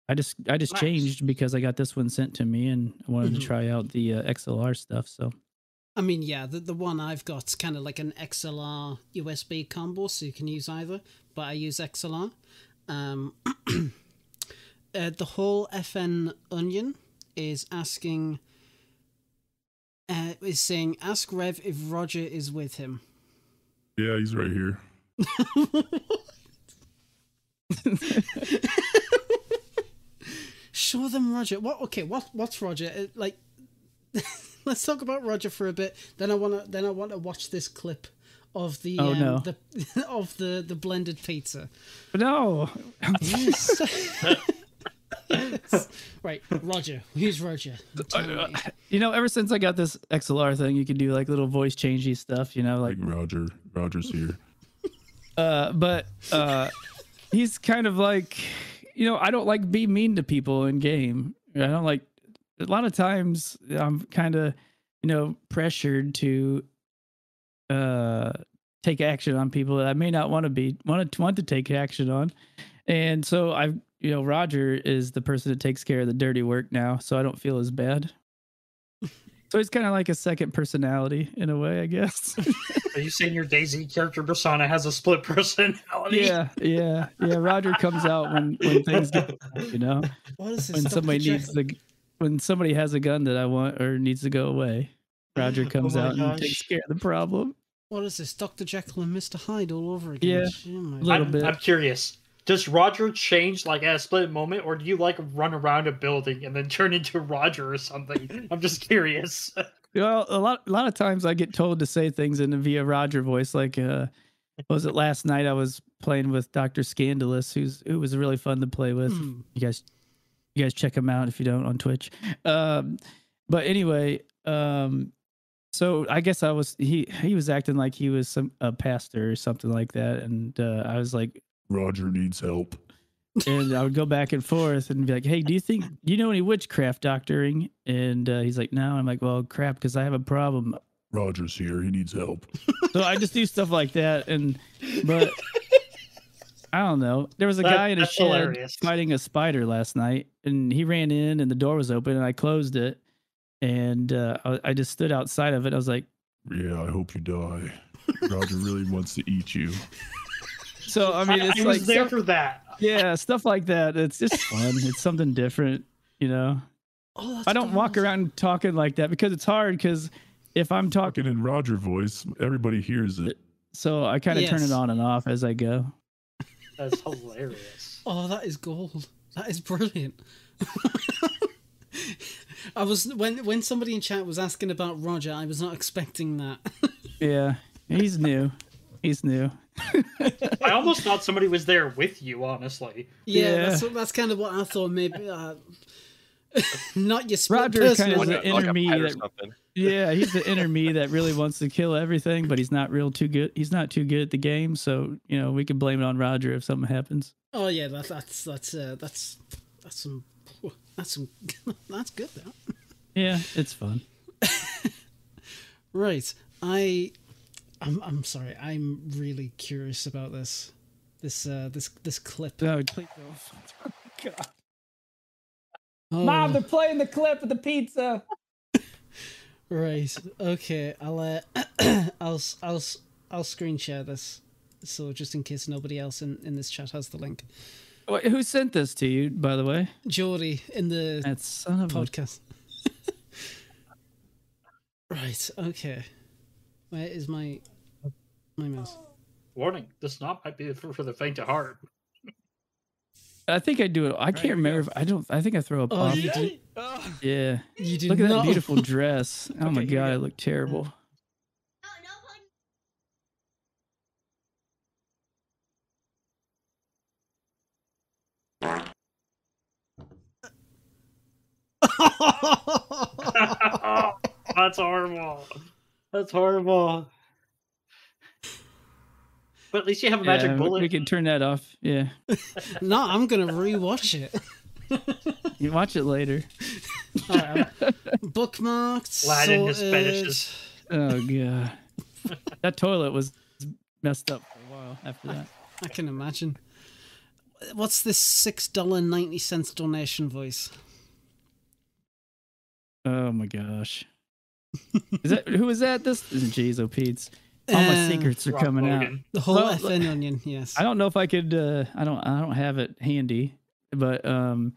I just I just Nice. changed because I got this one sent to me, and I wanted Mhm. to try out the uh, XLR stuff. So I mean, yeah, the the one I've got's kind of like an XLR USB combo, so you can use either. But I use XLR. Um, uh, the whole FN Onion is asking, uh, is saying, ask Rev if Roger is with him. Yeah, he's right here. Show them Roger. What? Okay, what? What's Roger? Uh, like, let's talk about Roger for a bit. Then I wanna. Then I want to watch this clip of the Oh, um, no. the of the the blended pizza. no, right, Roger. Who's Roger? You know, ever since I got this XLR thing, you can do like little voice changey stuff. You know, like Like Roger. Roger's here. uh, but uh, he's kind of like, you know, I don't like be mean to people in game. I don't like a lot of times I'm kind of, you know, pressured to uh take action on people that I may not want to be want to want to take action on. And so I've you know, Roger is the person that takes care of the dirty work now, so I don't feel as bad. so he's kind of like a second personality in a way, I guess. Are you saying your DayZ character persona has a split personality? yeah, yeah, yeah. Roger comes out when when things get, you know, What is this? when somebody needs the when somebody has a gun that I want or needs to go away. Roger comes my out and takes care of the problem. What is this? Dr. Jekyll and Mr. Hyde all over again. Yeah, Oh my little I'm, bit. I'm curious. Does Roger change like at a split moment, or do you like run around a building and then turn into Roger or something? I'm just curious. Well, a lot a lot of times I get told to say things in a via Roger voice. Like, uh, what was it last night? I was playing with Doctor Scandalous, who's who was really fun to play with. Hmm. You guys, you guys check him out if you don't on Twitch. Um, but anyway, um, so I guess I was he he was acting like he was some a pastor or something like that, and uh, I was like, Roger needs help. and I would go back and forth and be like, "Hey, do you think do you know any witchcraft doctoring?" And uh, he's like, "No." I'm like, "Well, crap, because I have a problem." Roger's here. He needs help. So I just do stuff like that, and but I don't know. There was a That- guy in a that's shed hilarious. fighting a spider last night, and he ran in, and the door was open, and I closed it, and uh, I, I just stood outside of it. I was like, Yeah, I hope you die. Roger really wants to eat you. so I mean, it's I like was there stuff- for that. yeah, stuff like that. It's just fun. it's something different, you know. Oh, I don't walk around talking like that because it's hard. Because if I'm talking, Talking in Roger voice, everybody hears it. so I kind of turn it on and off as I go. That's hilarious. Oh, that is gold. That is brilliant. I was when when somebody in chat was asking about Roger, I was not expecting that. Yeah, he's new. He's new. I almost thought somebody was there with you. Honestly, yeah, Yeah. that's that's kind of what I thought. Maybe uh, not your split Roger person. kinda Like is a, the inner a me that- Yeah, he's the inner me that really wants to kill everything, but he's not real too good. He's not too good at the game, so you know we can blame it on Roger if something happens. Oh yeah, that, that's that's uh, that's that's some that's some that's good though. Yeah, it's fun. Right. I I'm I'm sorry. I'm really curious about this. This uh this this clip. Oh, please don't. God. Oh, Mom, they're playing the clip of the pizza. right. Okay. I'll uh, I'll s- I'll s- I'll screen share this. So just in case nobody else in, in this chat has the link. Wait, who sent this to you, by the way? Geordie in the That son of a. podcast. right. Okay. Where is my my mouse? Warning: This knot might be for, for the faint of heart. I think I do it. I can't remember if I don't. I think I throw a Oh, pop. you do. Yeah. Oh. You do Look at that beautiful dress. Oh my Okay, here we god, go. it looked terrible. That's horrible. That's horrible. But at least you have a magic Yeah, we- bullet. We can turn that off. Yeah. no, I'm gonna rewatch it. You watch it later. Alright, bookmarked. Lad and his fetishes. Oh god. that toilet was messed up for a while after that. I can imagine. What's this six dollar ninety cents donation voice? Oh my gosh. Is that who is that? This jeez, oh Pete's. All my secrets are Rock coming out. The whole Well, FN onion, yes. I don't know if I could. Uh, I don't. I don't have it handy, but um,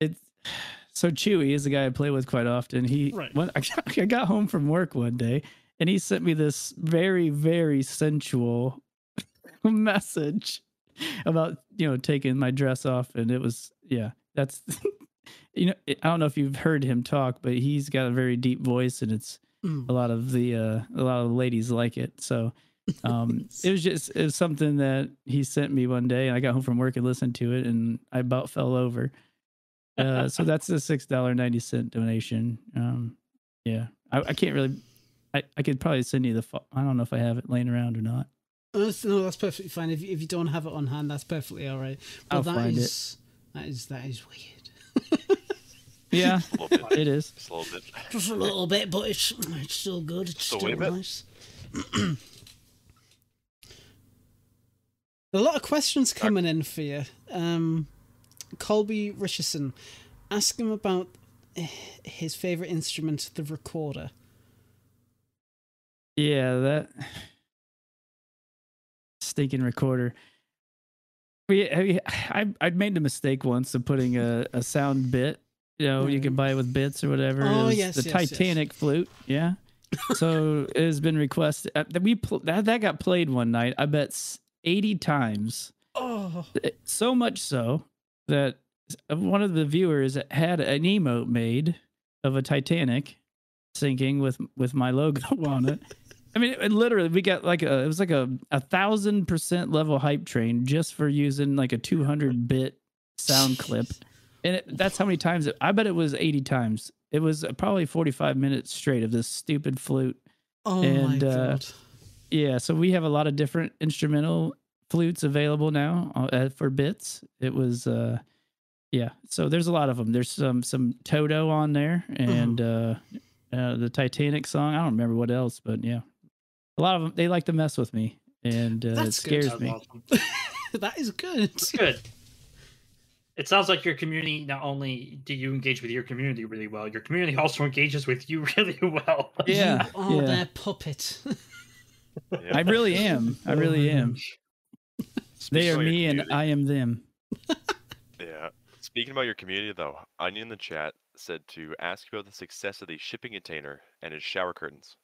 it's so Chewy is the guy I play with quite often. He Right. when I got, I got home from work one day and he sent me this very very sensual message about you know taking my dress off, and it was yeah. That's you know I don't know if you've heard him talk, but he's got a very deep voice, and it's Mm. a lot of the uh, a lot of the ladies like it. So um, it was just it was something that he sent me one day, and I got home from work and listened to it, and I about fell over. Uh, so that's a six dollar ninety cent donation. Um, yeah, I, I can't really. I, I could probably send you the. fo- I don't know if I have it laying around or not. Uh, no, that's perfectly fine. If you, if you don't have it on hand, that's perfectly all right. But I'll that find it. is- that is that is weird. A Yeah, it is. Just a little bit. Just a little bit, but it's it's still good. It's So still a nice. a lot of questions coming in for you. Um, Colby Richardson, ask him about his favorite instrument, the recorder. Yeah, that stinking recorder. We, I, I I made a mistake once of putting a, a sound bit. You know, you can buy it with bits or whatever. Oh, yes, the yes, yes. Titanic flute. Yeah. so it has been requested uh, that we pl- that that got played one night. I bet eighty times. Oh, So much so that one of the viewers had an emote made of a Titanic sinking with with my logo on it. I mean, it, literally, we got like a it was like a a thousand percent level hype train just for using like a two hundred bit sound clip, and it, that's how many times. It, I bet it was eighty times. It was probably forty five minutes straight of this stupid flute. oh And, my uh, god! Yeah, so we have a lot of different instrumental flutes available now uh, for bits. It was uh yeah, so there's a lot of them. There's some some Toto on there and uh, uh the Titanic song. I don't remember what else, but yeah. A lot of them they like to mess with me and uh, it That's good. scares That's me. that is good. It's good. It sounds like your community not only do you engage with your community really well, your community also engages with you really well. Yeah. you are yeah. their puppet. Yeah. I really am. I oh, really am. They are about your me and I am them. Yeah. Speaking about your community, though, Onion in the chat said to ask you about the success of the shipping container and its shower curtains.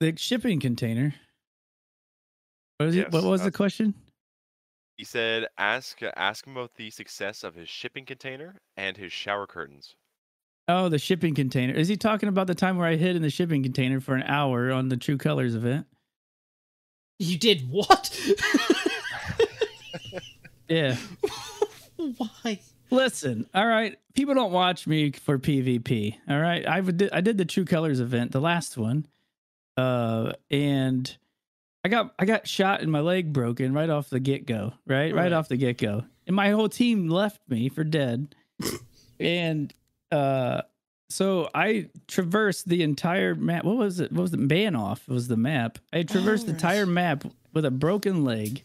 The shipping container. What, is it, what was the that's- question? He said ask uh, ask him about the success of his shipping container and his shower curtains. Oh, the shipping container. Is he talking about the time where I hid in the shipping container for an hour on the True Colors event? you did what? Yeah. Why? Listen, all right. People don't watch me for PvP. All right. I would I did the True Colors event, the last one. Uh and I got I got shot and my leg broken right off the get-go, right? Right, Right. off the get-go. And my whole team left me for dead. and uh so I traversed the entire map. What was it? What was the ban off? Was the map? I traversed the entire map with a broken leg.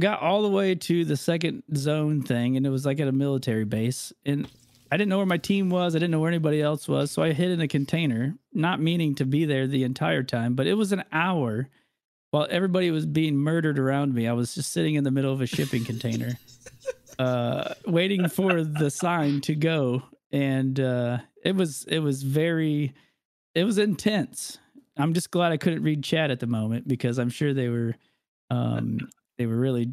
Got all the way to the second zone thing, and it was like at a military base. And I didn't know where my team was. I didn't know where anybody else was. So I hid in a container, not meaning to be there the entire time. But it was an hour while everybody was being murdered around me. I was just sitting in the middle of a shipping container, uh, waiting for the sign to go. And uh, it was it was very it was intense. I'm just glad I couldn't read chat at the moment because I'm sure they were um, they were really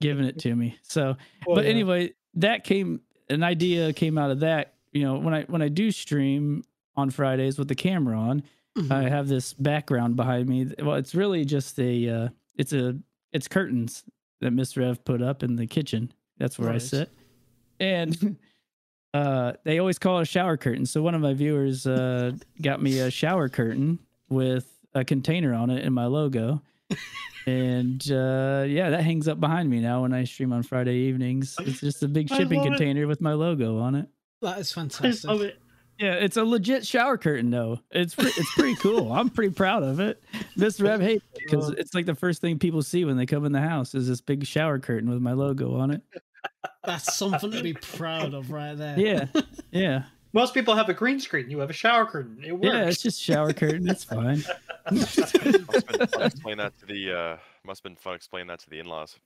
giving it to me. So Well, but yeah. anyway, that came an idea came out of that. You know, when I when I do stream on Fridays with the camera on, Mhm. I have this background behind me. Well, it's really just a uh, it's a it's curtains that Miss Rev put up in the kitchen. That's where I sit. And uh they always call it a shower curtain. So one of my viewers uh got me a shower curtain with a container on it and my logo. and uh yeah, that hangs up behind me now when I stream on Friday evenings. It's just a big shipping love it. container with my logo on it. That is I fantastic. love it. Yeah, it's a legit shower curtain though. It's pre- it's pretty cool. I'm pretty proud of it. Miss Rev hates it because it's like the first thing people see when they come in the house is this big shower curtain with my logo on it. That's something to be proud of right there. Yeah, yeah, Most people have a green screen. You have a shower curtain. It works. yeah. It's just shower curtain. It's fine. must have been fun explaining that to the uh, must have been fun explaining that to the in-laws.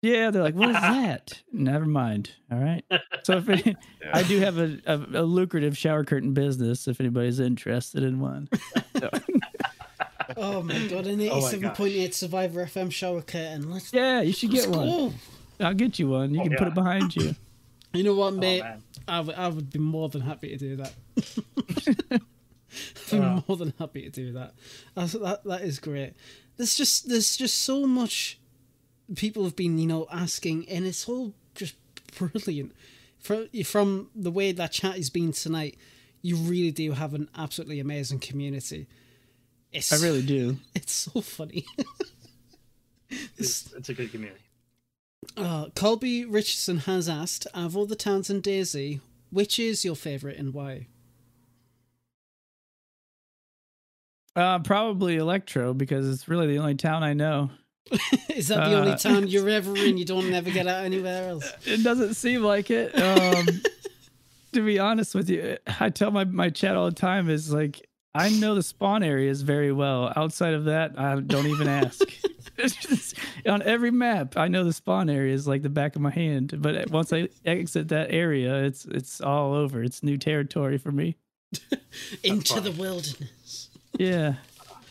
Yeah, they're like, what is that? Never mind. All right. So if any, Yeah. I do have a, a, a lucrative shower curtain business, if anybody's interested in one. So, Oh my god, an Oh 87.8 Survivor FM shower curtain. Let's, yeah, you should get one. go. I'll get you one. You Oh, can put it behind you. You know what, Oh, mate? man. I would- I would be more than happy to do that. I'd be Wow. more than happy to do that. That's, that. That is great. There's just there's just so much people have been you know asking, and it's all just brilliant. From from the way that chat has been tonight, you really do have an absolutely amazing community. It's I really do. it's so funny. It's, it's a good community. Uh, Colby Richardson has asked, of all the towns in DayZ, which is your favourite and why? Uh, probably Elektro because it's really the only town I know. is that the only Uh, town you're ever in? You don't ever get out anywhere else? It doesn't seem like it. Um, to be honest with you, I tell my, my chat all the time is like, I know the spawn areas very well. Outside of that, I don't even ask. Just- on every map, I know the spawn areas like the back of my hand. But once I exit that area, it's it's all over. It's new territory for me. Into the wilderness. Yeah,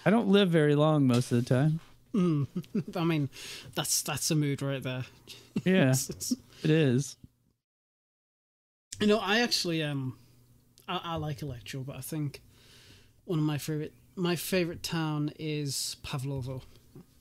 I don't live very long most of the time. Mm. I mean, that's that's a mood right there. Yeah, It's- it's- it is. you know, I actually um, I, I like Elektro, but I think one of my favorite my favorite town is Pavlovo.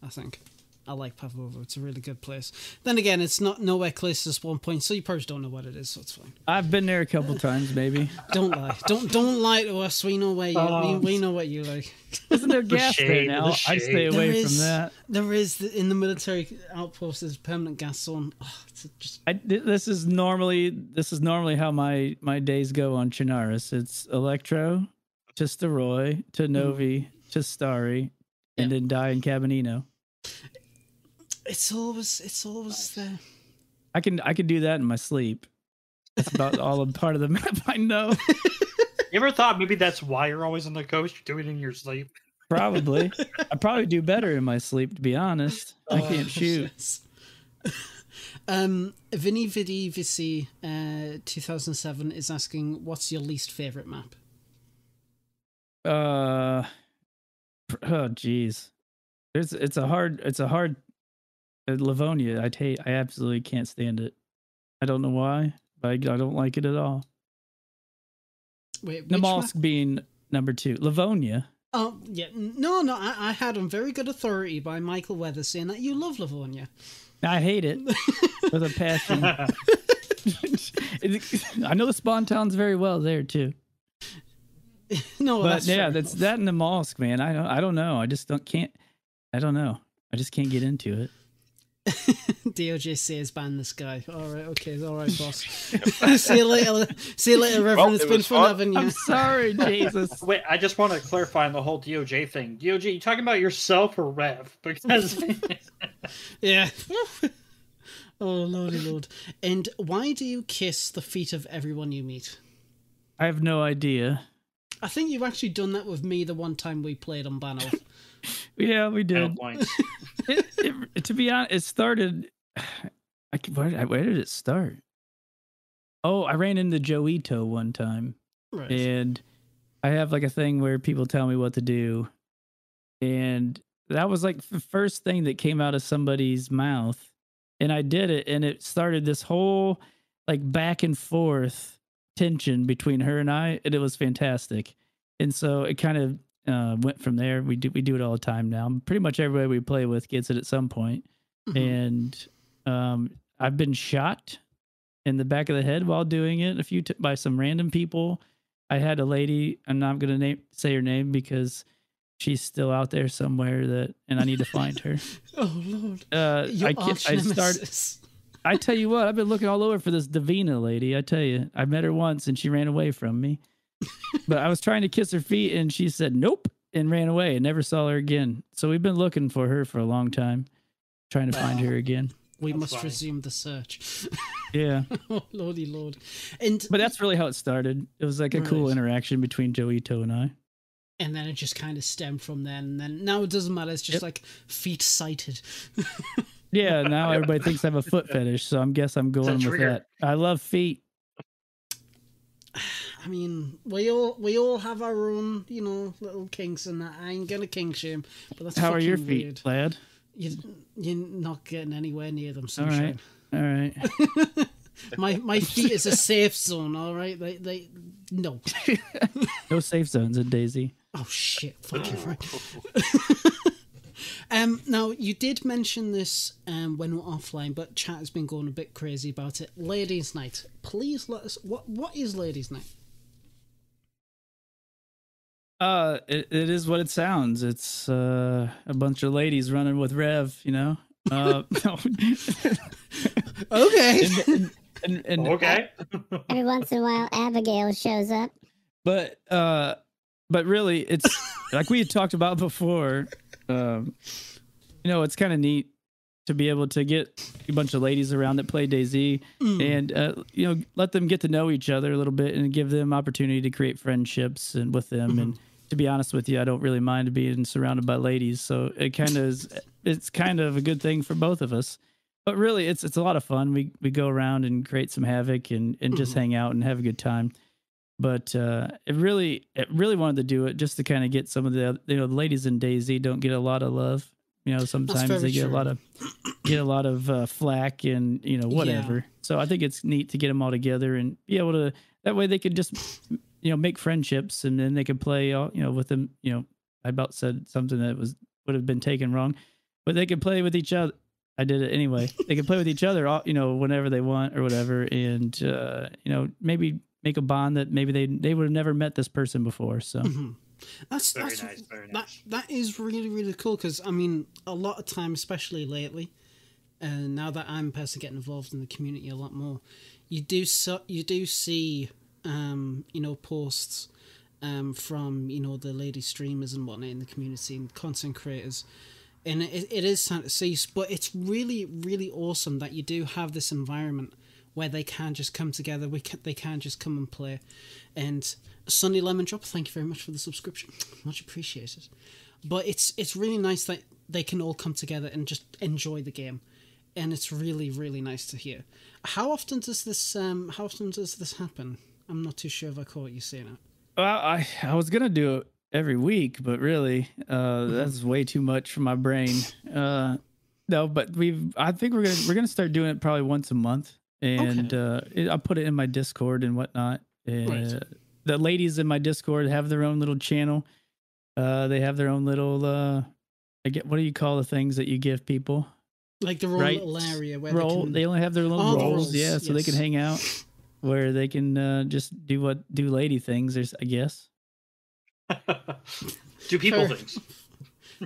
I think I like Pavlovo. It's a really good place. Then again, it's not nowhere close to Spawn Point, so you probably don't know what it is. So it's fine. I've been there a couple times, maybe. Don't lie. Don't don't lie to us. We know where you. Oh. we, we know what you like. Isn't there The gas there now? the I stay away There from is- that. There is the, in the military outpost. There's permanent gas zone. Oh, it's just I, this is normally this is normally how my my days go on Chernarus. It's Elektro to Staroye to Novi hmm. to Starry, and then die in Kabanino. It's always it's always there. I can I can do that in my sleep. That's about all a part of the map I know. You ever thought maybe that's why you're always on the coast? You do it in your sleep. Probably. I probably do better in my sleep, to be honest. I Oh, can't shoot. um, Vinny Vidi Visi, uh, 2007 is asking, "What's your least favorite map?" Uh, oh jeez, There's, it's a hard it's a hard Uh, Livonia. I hate. I absolutely can't stand it. I don't know why, but I, I don't like it at all. Wait, Namalsk being number two. Livonia. Oh, yeah, no, no. I, I had on very good authority by Michael Weather saying that you love Livonia. I hate it with a passion. I know the spawn towns very well there too. no, but that's yeah, that's enough. that in the mosque, man. I don't, I don't know. I just don't can't. I don't know. I just can't get into it. DOJ says ban this guy. All right, okay, all right, boss. see you later. See you later, Reverend. Well, it's it been fun fun. having you. I'm sorry, Jesus. Wait, I just want to clarify on the whole DOJ thing. DOJ, you talking about yourself or Rev? Because Yeah. oh lordy lord. And why do you kiss the feet of everyone you meet? I have no idea. I think you've actually done that with me the one time we played on Banner. Yeah, we did. it, it, to be honest, it started. I where, did- where did it start? Oh, I ran into Joito one time, right. and I have like a thing where people tell me what to do, and that was like the first thing that came out of somebody's mouth, and I did it, and it started this whole like back and forth tension between her and I, and it was fantastic. And so it kind of uh, went from there. We do we do it all the time now. Pretty much everybody we play with gets it at some point. Mhm. And um, I've been shot in the back of the head while doing it a few t- by some random people. I had a lady. I'm not going to name say her name because she's still out there somewhere. That and I need to find her. oh lord. Uh, Your I arch I started. I tell you what, I've been looking all over for this Davina lady. I tell you, I met her once and she ran away from me. But I was trying to kiss her feet and she said nope and ran away and never saw her again. So we've been looking for her for a long time, trying to find Oh. her ah, again. We That's must funny. resume the search. Yeah, oh lordy lord. And but that's really how it started. It was like a cool interaction between Joey Joito and I. and then it just kind of stemmed from then. And then now it doesn't matter. It's just Yep. like feet sighted. Yeah, now everybody thinks I have a foot fetish, so I guess I'm going with that. I love feet. I mean, we all we all have our own, you know, little kinks, and I ain't gonna kink shame. But that's How are your feet, weird. lad? You, you're not getting anywhere near them, All right. sunshine. All right. My my feet is a safe zone. All right, they they no. No safe zones in DayZ. Oh shit! Fuck you, right. Um, now you did mention this um when we're offline, but chat has been going a bit crazy about it. Ladies' Night. Please let us. What what is Ladies' Night? Uh, it, it is what it sounds. It's uh, a bunch of ladies running with Rev, you know. Uh, no. Okay. and, and, and, okay. Every once in a while, Abigail shows up. but uh, but really, it's like we had talked about before. Um, you know, it's kind of neat to be able to get a bunch of ladies around that play DayZ Mm. and uh, you know let them get to know each other a little bit and give them opportunity to create friendships and with them. And to be honest with you i don't really mind being surrounded by ladies. So it kind of is it's kind of a good thing for both of us. But really it's it's a lot of fun. We we go around and create some havoc and and just Mhm. hang out and have a good time but uh it really it really wanted to do it just to kind of get some of the you know the ladies in DayZ don't get a lot of love you know sometimes they get true. a lot of get a lot of uh, flack and you know whatever. So I think it's neat to get them all together and be able to. That way they could just you know make friendships and then they could play all you know with them. You know, I about said something that was would have been taken wrong, but they could play with each other. I did it anyway. They could play with each other, all, you know, whenever they want or whatever, and uh, you know maybe make a bond that maybe they they would have never met this person before. So Mhm. That's Very that's nice, very that nice. that is really really cool because I mean a lot of time, especially lately, and now that I'm personally getting involved in the community a lot more, you do so you do see um you know posts um from you know the lady streamers and whatnot in the community and content creators. And it, it is sad to see, but it's really, really awesome that you do have this environment where they can just come together. We can, they can just come and play. And Sunny Lemon Drop, thank you very much for the subscription, much appreciated. But it's it's really nice that they can all come together and just enjoy the game, and it's really really nice to hear. How often does this um How often does this happen? I'm not too sure if I caught you saying it. Well, I I was gonna do it every week, but really, uh, that's way too much for my brain. Uh, no, but we've. I think we're gonna we're gonna start doing it probably once a month, and uh, it, I put it in my Discord and whatnot. Uh, Right. The ladies in my Discord have their own little channel. Uh, they have their own little. Uh, I get what do you call the things that you give people? Like the own Right. little area where Roll. they can. They only have their little Oh, the roles, roles, yeah, so they can hang out where they can uh, just do what do lady things. There's, I guess. Do people Fair. things?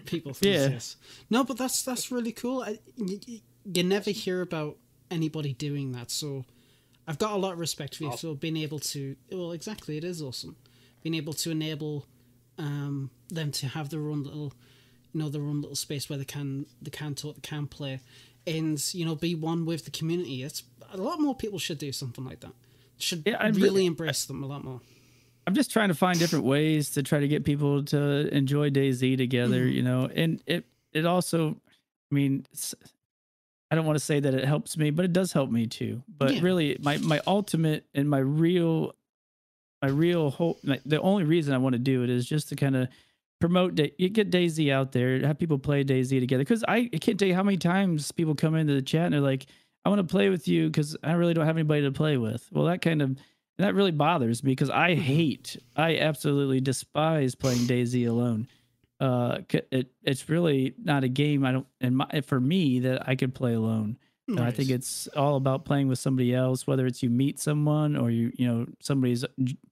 people things, Yeah. yes. No, but that's that's really cool. I, y- y- you never hear about anybody doing that. So I've got a lot of respect for you Awesome. for being able to. Well, exactly, it is awesome being able to enable um, them to have their own little, you know, their own little space where they can they can talk, they can play, and you know, be one with the community. It's a lot more people should do something like that. Should Yeah, I really really- embrace them a lot more. I'm just trying to find different ways to try to get people to enjoy DayZ together, Mhm. you know. And it it also, I mean, s- I don't want to say that it helps me, but it does help me too. But Yeah. really, my my ultimate and my real, my real hope, like, the only reason I want to do it is just to kind of promote you get DayZ out there, have people play DayZ together. Because I, I can't tell you how many times people come into the chat and they're like, "I want to play with you because I really don't have anybody to play with." Well, that kind of that really bothers me because I mm-hmm. hate, I absolutely despise playing DayZ alone. Uh, it it's really not a game I don't, and my, for me that I could play alone. And I think it's all about playing with somebody else, whether it's you meet someone or you you know somebody's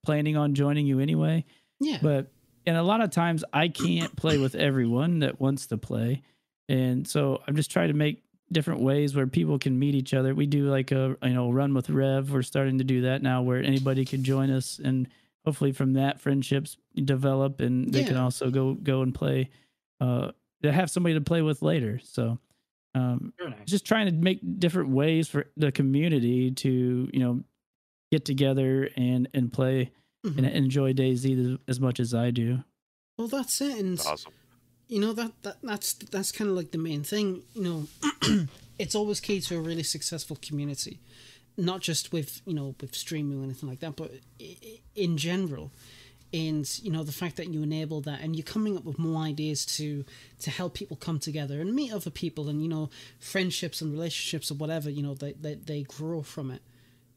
planning on joining you anyway. yeah, But and a lot of times I can't play with everyone that wants to play, and so I'm just trying to make different ways where people can meet each other. We do like a you know run with Rev. We're starting to do that now, where anybody can join us, and hopefully from that friendships develop, and they can also go go and play. Uh, to have somebody to play with later. So. Um, nice. just trying to make different ways for the community to you know get together and and play Mhm. and enjoy DayZ as, as much as I do. well, that's it. And Awesome. you know that, that that's that's kind of like the main thing you know it's always key to a really successful community not just with you know with streaming or anything like that but in general. And you know the fact that you enable that and you're coming up with more ideas to to help people come together and meet other people and you know friendships and relationships or whatever you know they they, they grow from it.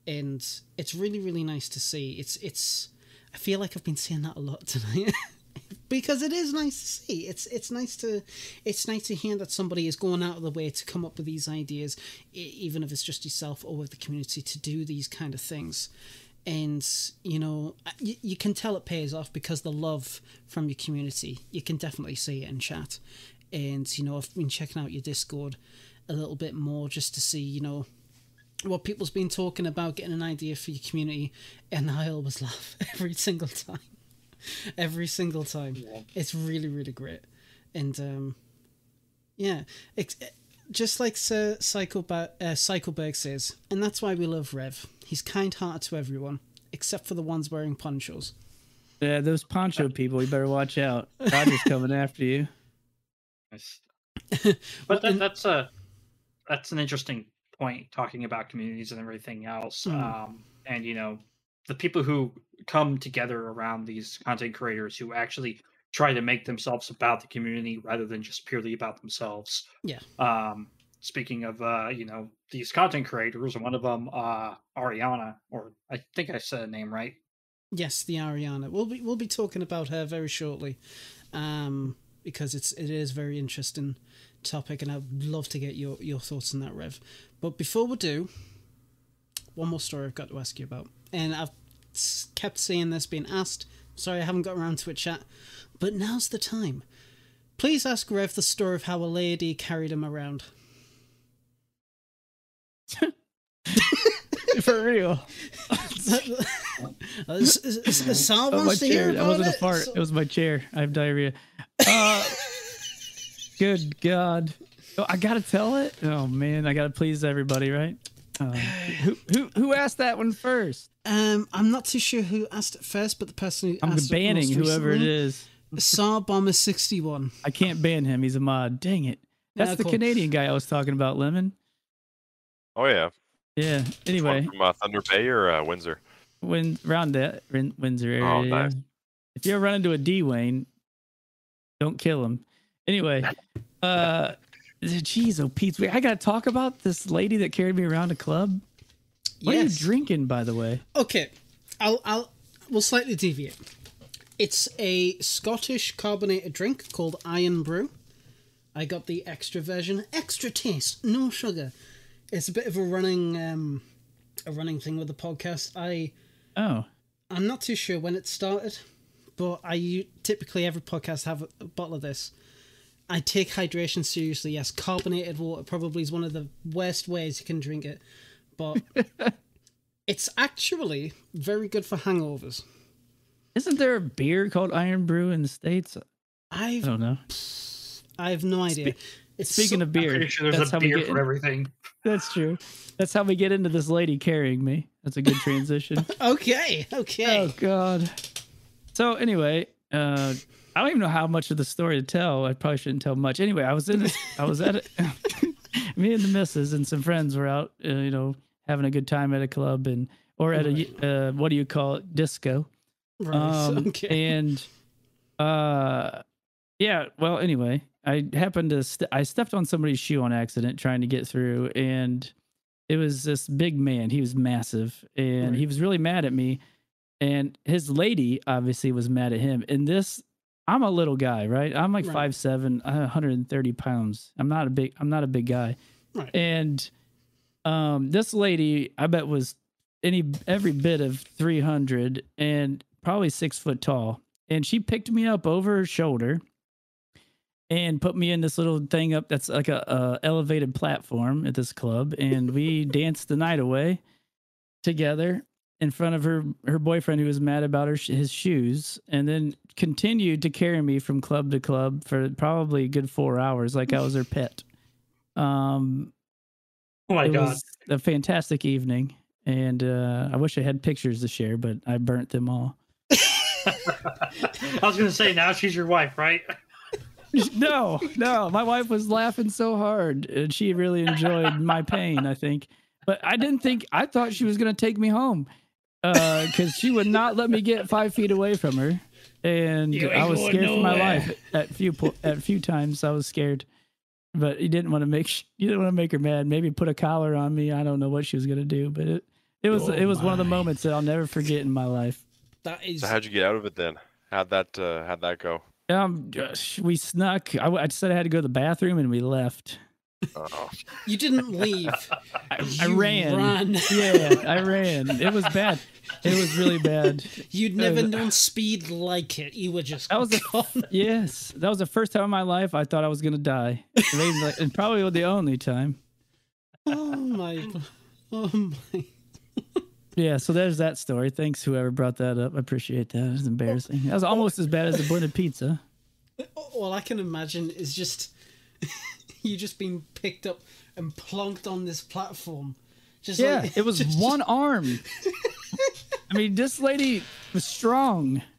And it's really really nice to see. It's it's i feel like i've been saying that a lot tonight because it is nice to see. It's it's nice to it's nice to hear that somebody is going out of the way to come up with these ideas even if it's just yourself or with the community to do these kind of things. And you know you, you can tell it pays off because the love from your community you can definitely see it in chat. And you know i've been checking out your discord a little bit more just to see you know what people's been talking about getting an idea for your community. And i always laugh every single time every single time it's really really great and um yeah it's just like Sir Psycho uh, Psychoberg says, and that's why we love Rev. He's kind-hearted to everyone, except for the ones wearing ponchos. Yeah, those poncho people, you better watch out. Roger's coming after you. Nice. Well, But that, that's a that's an interesting point talking about communities and everything else. Mm. Um, and you know, the people who come together around these content creators who actually try to make themselves about the community rather than just purely about themselves. Yeah. Um, speaking of uh, you know, these content creators, one of them, uh, Ariana, or I think I said a name right. Yes, the Ariana. We'll be we'll be talking about her very shortly, um, because it's it is a very interesting topic, and I'd love to get your your thoughts on that, Rev. But before we do, one more story I've got to ask you about, and I've kept seeing this being asked. Sorry, I haven't got around to it, yet, But now's the time. Please ask Rev the story of how a lady carried him around. For real. Sal wants to hear chair. That about wasn't a it. fart. So- It was my chair. I have diarrhea. Uh, good God. Oh, I gotta tell it. Oh man, I gotta please everybody, right? Who who who asked that one first? Um, I'm not too sure who asked it first, but the person who I'm asked it banning most whoever it recently, is. Saw Bomber 61. I can't ban him. He's a mod. Dang it. That's Yeah, the cool. Canadian guy I was talking about, Lemon. Oh yeah. Yeah. Anyway, from uh, Thunder Bay or uh, Windsor. when around that Win- Windsor area. Oh, nice. If you ever run into a D Wayne, don't kill him. Anyway, uh, jeez, oh Pete, I gotta talk about this lady that carried me around a club. What Yes. are you drinking, by the way? Okay, I'll I'll we'll slightly deviate. It's a Scottish carbonated drink called Irn-Bru. I got the extra version, extra taste, no sugar. It's a bit of a running um a running thing with the podcast. I Oh, I'm not too sure when it started, but I typically every podcast have a, a bottle of this. I take hydration seriously. Yes, carbonated water probably is one of the worst ways you can drink it, but it's actually very good for hangovers. Isn't there a beer called Iron Brew in the states? I I've don't know. I have no idea. It's Speaking so- of I'm beer, sure there's that's a how we get for everything. That's true. That's how we get into this lady carrying me. That's a good transition. okay, okay. oh God. So anyway, uh, I don't even know how much of the story to tell. I probably shouldn't tell much. Anyway, I was in. This, I was at it. me and the missus and some friends were out. Uh, you know, having a good time at a club and or at a uh, what do you call it disco. right. Um, okay. And uh, yeah. Well, anyway, I happened to st- I stepped on somebody's shoe on accident trying to get through, and it was this big man. He was massive, and he was really mad at me. And his lady obviously was mad at him. And this, I'm a little guy, right? I'm like Right. five seven, 130 pounds. I'm not a big. I'm not a big guy. Right. And um, this lady, I bet was any every bit of 300 and probably six foot tall. And she picked me up over her shoulder and put me in this little thing up that's like a, a elevated platform at this club. And we danced the night away together in front of her her boyfriend who was mad about her his shoes and then continued to carry me from club to club for probably a good four hours like i was her pet um Oh my it god. was a fantastic evening and uh i wish i had pictures to share but i burnt them all I was gonna say now she's your wife, right? no no my wife was laughing so hard and she really enjoyed my pain i think but i didn't think i thought she was going to take me home because she would not let me get five feet away from her. And i was going scared for my life at few po- at few times i was scared. But you didn't want to make sh- you didn't want to make her mad. Maybe put a collar on me. I don't know what she was going to do but it it was Oh it was one of the moments that i'll never forget in my life. That is So how'd you get out of it then? How'd that uh, how'd that go? um we snuck I, I said i had to go to the bathroom and we left Oh, you didn't leave. I, I ran. ran. yeah, I ran. It was bad. It was really bad. You'd never Uh, known speed like it. You were just That was a- Yes, that was the first time in my life I thought I was gonna die, Maybe like- and probably the only time. Oh my. Oh my. Yeah, so there's that story. Thanks, whoever brought that up. I appreciate that. It's embarrassing. That was almost as bad as the blended pizza. All I can imagine is just you just being picked up and plonked on this platform. Just Yeah, like, it was just- one arm. I mean, this lady was strong.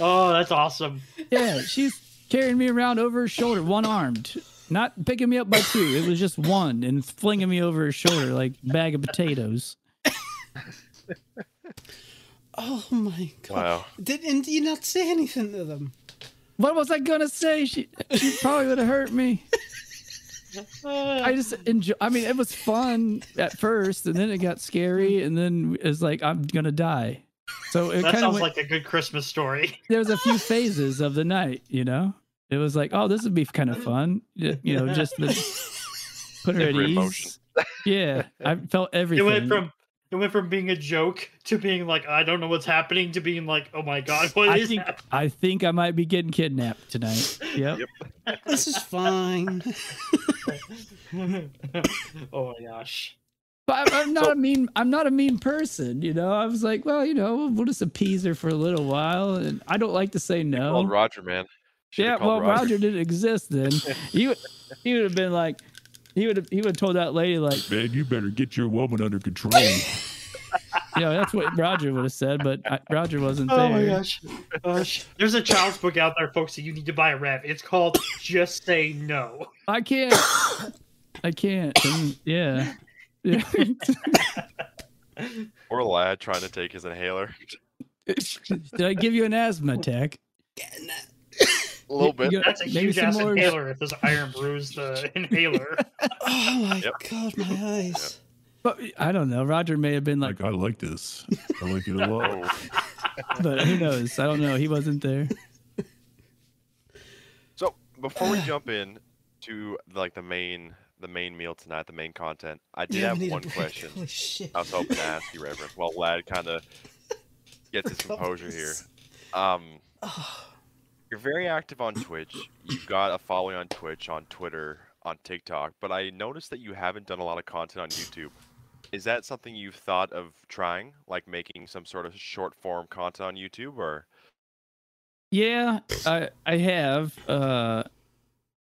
Oh, that's awesome. Yeah, she's carrying me around over her shoulder, one armed, not picking me up by two. It was just one and flinging me over her shoulder like bag of potatoes. Oh my god! wow. Did and you not say anything to them? What was I gonna say? She, she probably would have hurt me. I just enjoy. I mean, it was fun at first, and then it got scary, and then it's like I'm gonna die. So it That kind of sounds went, like a good Christmas story. there was a few phases of the night. You know, it was like, oh, this would be kind of fun. y- You know, just to put her at Different ease. emotion. Yeah, I felt It everything. went from it went from being a joke to being like I don't know what's happening to being like oh my god what I is think happening? I think I might be getting kidnapped tonight. Yep. This is fine. oh my gosh. But I'm, I'm not a mean. I'm not a mean person, you know. I was like, well, you know, we'll just appease her for a little while, and I don't like to say no. Called Roger, man. Should've yeah, called well, Roger. didn't exist then. you, would, he would have been like, he would have, he would have told that lady like, Man, you better get your woman under control. you know, that's what Roger would have said, but I, Roger wasn't Oh there. Oh my gosh. Gosh. There's a child's book out there, folks, that you need to buy a rev. It's called Just Say No. I can't. I can't. and yeah. Yeah. Poor lad trying to take his inhaler. Did I give you an asthma attack? A little bit. got- That's a maybe huge some ass more- inhaler if there's Irn-Bru's the inhaler. Oh my Yep. god, my eyes. But I don't know. Roger may have been like, like, I like this. I like it a lot. But who knows? I don't know. He wasn't there. So before we jump in to like the main the main meal tonight, the main content, I did You have one question Holy shit. I was hoping to ask you, Reverend. While Lad kind of gets his composure here. Um, Oh, You're very active on Twitch. You've got a following on Twitch, on Twitter, on TikTok, but I noticed that you haven't done a lot of content on YouTube. Is that something you've thought of trying, like making some sort of short form content on YouTube, or Yeah, I I have. Uh,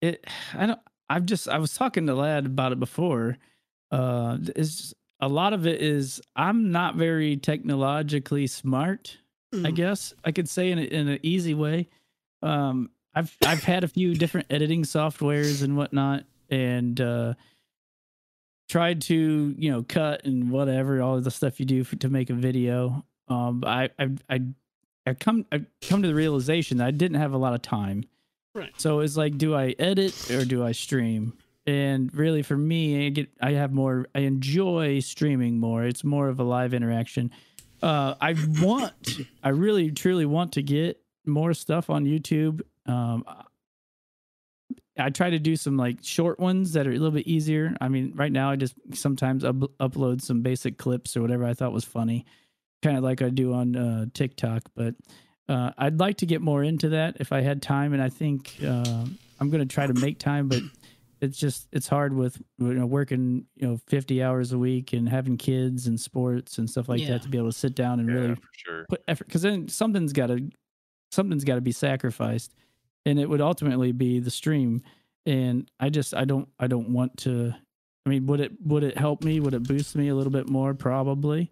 it. I don't. I've just. I was talking to Lad about it before. Uh, it's a lot of it is I'm not very technologically smart. I Mm. guess I could say in a, in an easy way. Um, I've I've had a few different editing softwares and whatnot, and uh, tried to you know cut and whatever all of the stuff you do f to make a video. Um, I I I I come I come to the realization that I didn't have a lot of time. Right. So it's like, do I edit or do I stream? And really, for me, I get I have more. I enjoy streaming more. It's more of a live interaction. Uh, I want, I really truly want to get more stuff on YouTube. Um, I try to do some like short ones that are a little bit easier. I mean, right now I just sometimes up- upload some basic clips or whatever I thought was funny, kind of like I do on uh, TikTok. But uh, I'd like to get more into that if I had time, and I think uh, I'm going to try to make time. But it's just it's hard with you know working you know 50 hours a week and having kids and sports and stuff like Yeah. that to be able to sit down and yeah, really sure. put effort because then something's got to something's got to be sacrificed and it would ultimately be the stream and i just i don't i don't want to i mean would it would it help me would it boost me a little bit more probably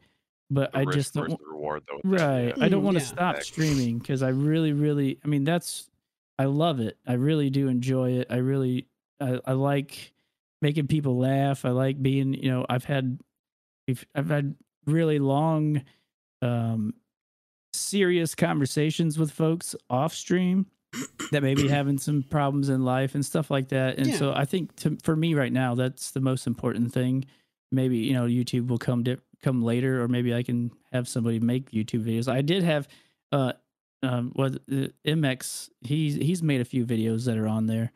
but The i risk just don't the reward, though. right yeah. i don't want to yeah. stop Exactly. streaming because i really really i mean that's i love it i really do enjoy it i really i, I like making people laugh i like being you know i've had we've, i've had really long um serious conversations with folks off stream that may be having some problems in life and stuff like that. And so i think to, for me right now that's the most important thing. Maybe you know youtube will come di- come later or maybe i can have somebody make youtube videos. I did have uh um what uh, mx he's he's made a few videos that are on there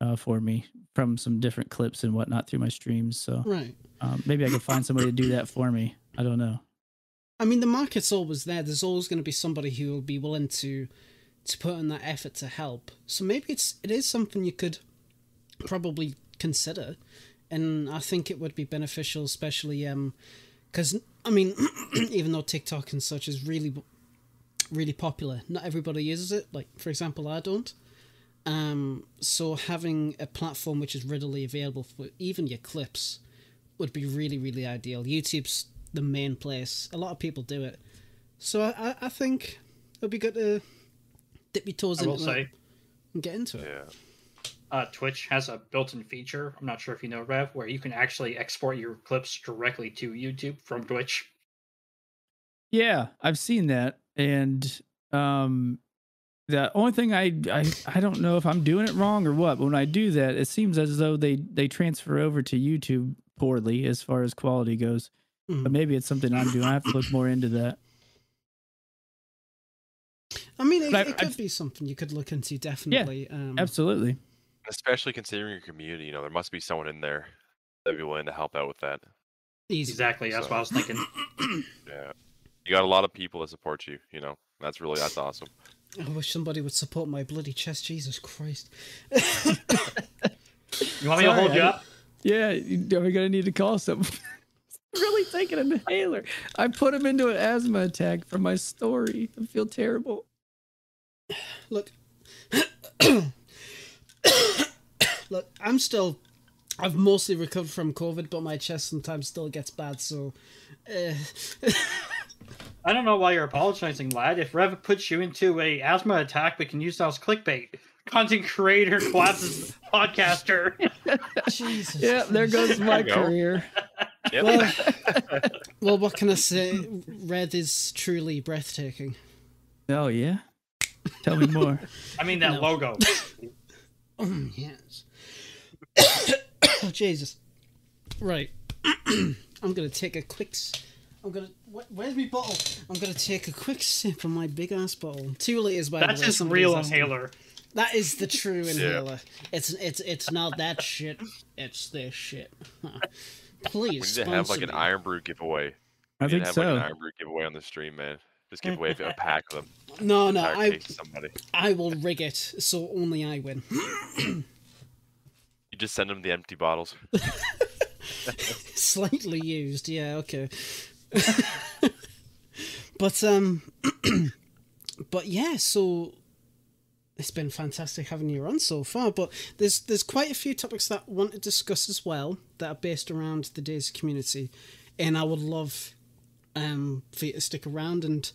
uh for me from some different clips and whatnot through my streams. So Right. um, maybe i can find somebody to do that for me. I don't know I mean, the market's always there. There's always going to be somebody who will be willing to to put in that effort to help. So maybe it's it is something you could probably consider, and I think it would be beneficial, especially um, because I mean, even though TikTok and such is really really popular, not everybody uses it. Like for example, I don't. Um, so having a platform which is readily available for even your clips would be really, really ideal. YouTube's the main place. A lot of people do it. So I, I, I think it would be good to dip your toes I will into say, it and get into it. Yeah. uh, Twitch has a built-in feature. I'm not sure if you know, Rev, where you can actually export your clips directly to YouTube from Twitch. Yeah, I've seen that, and um, the only thing I, I I don't know if I'm doing it wrong or what. But when I do that, it seems as though they they transfer over to YouTube poorly as far as quality goes. Mhm. But maybe it's something I'm doing. I have to look more into that. I mean, it, I've- it could I've- be something you could look into, definitely. um, Absolutely. Especially considering your community, you know, there must be someone in there that'd be willing to help out with that. easy. Exactly, that's what I was thinking. Yeah. You got a lot of people that support you, you know. That's really that's awesome. I wish somebody would support my bloody chest. Jesus Christ. You want me to hold you I- up? Yeah, you- are gonna need to call someone. really taking an inhaler. I put him into an asthma attack from my story. I feel terrible. Look. Look, I'm still. I've mostly recovered from COVID, but my chest sometimes still gets bad, so. Uh, I don't know why you're apologizing, lad. If Rev puts you into a asthma attack, we can use that as clickbait. Content creator collapses podcaster. Jesus. Yeah, there goes my There you go. career. Yep. Well, well, what can I say? Red is truly breathtaking. Oh yeah. Tell me more. I mean that No. logo. Mm, yes. oh, Jesus. Right. I'm gonna take a quick. I'm gonna. wh- Where's my bottle? I'm gonna take a quick sip of my big ass bottle. Two liters, by That's the way. his somebody's real asked me. inhaler. That is the true inhaler. It's it's it's not that shit. It's this shit. Please. We Please need to have sponsor like an me. Irn-Bru giveaway. I We need think to have so. like an Iron Brew giveaway on the stream, man. Just give away a pack of them. No, no, I somebody. I will rig it so only I win. You just send them the empty bottles. Slightly used, yeah, okay. but um but yeah, so it's been fantastic having you on so far, but there's there's quite a few topics that I want to discuss as well that are based around the DayZ community, and I would love um for you to stick around and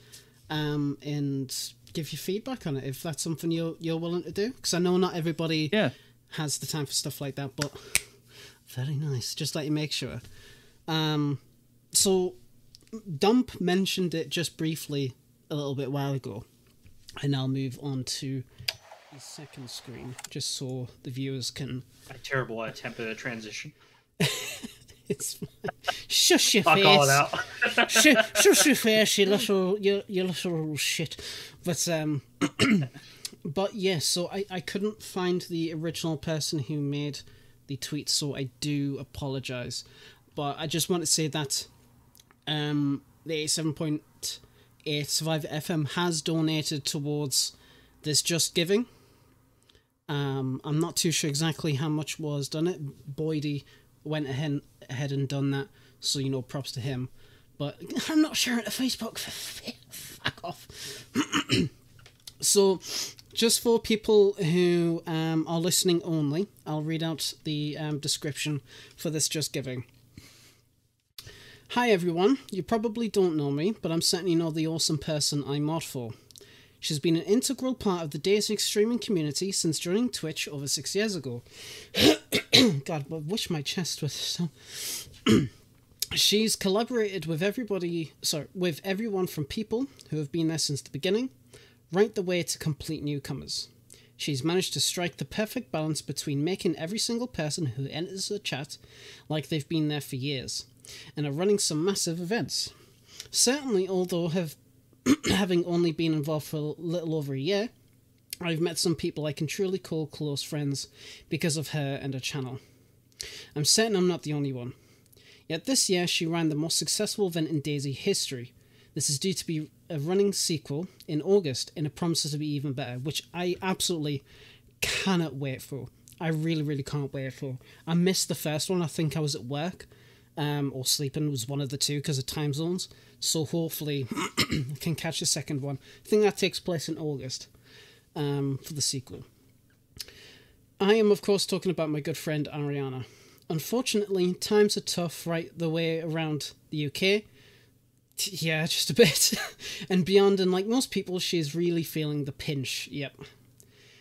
um and give you feedback on it if that's something you're you're willing to do because I know not everybody Yeah. has the time for stuff like that, but very nice. Just let you make sure. Um, so Dump mentioned it just briefly a little bit while ago, and I'll move on to the second screen just so the viewers can. A terrible attempt at a transition. It's shush your I'll face. call it out. Sh- shush your face, you little, you, you little shit. But um, but yeah. So I I couldn't find the original person who made the tweet, so I do apologize. But I just want to say that um, the eighty-seven point eight Survivor FM has donated towards this Just Giving. Um, I'm not too sure exactly how much was done it. Boydie went ahead ahead and done that, so you know, props to him. But I'm not sharing it to Facebook. Fuck off. so, just for people who um, are listening only, I'll read out the um, description for this Just Giving. Hi everyone, you probably don't know me, but I'm certainly not the awesome person I mod for. She's been an integral part of the DayZ streaming community since joining Twitch over six years ago. God, I wish my chest was so. She's collaborated with everybody, sorry, with everyone from people who have been there since the beginning, right the way to complete newcomers. She's managed to strike the perfect balance between making every single person who enters the chat like they've been there for years, and are running some massive events. Certainly, although have having only been involved for a little over a year, I've met some people I can truly call close friends because of her and her channel. I'm certain I'm not the only one. Yet this year she ran the most successful event in DayZ history. This is due to be a running sequel in August and it promises to be even better, which I absolutely cannot wait for. I really, really can't wait for. I missed the first one. I think I was at work um, or sleeping was one of the two because of time zones. So hopefully I can catch the second one. I think that takes place in August um, for the sequel. I am, of course, talking about my good friend Ariana. Unfortunately, times are tough right the way around the UK. Yeah, just a bit. and beyond, and like most people, she's really feeling the pinch. Yep.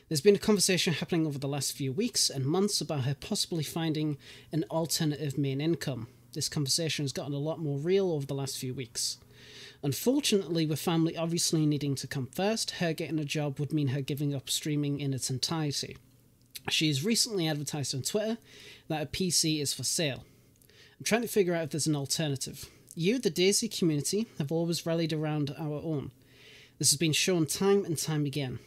There's been a conversation happening over the last few weeks and months about her possibly finding an alternative main income. This conversation has gotten a lot more real over the last few weeks. Unfortunately, with family obviously needing to come first, her getting a job would mean her giving up streaming in its entirety. She has recently advertised on Twitter that a PC is for sale. I'm trying to figure out if there's an alternative. You, the DayZ community, have always rallied around our own. This has been shown time and time again.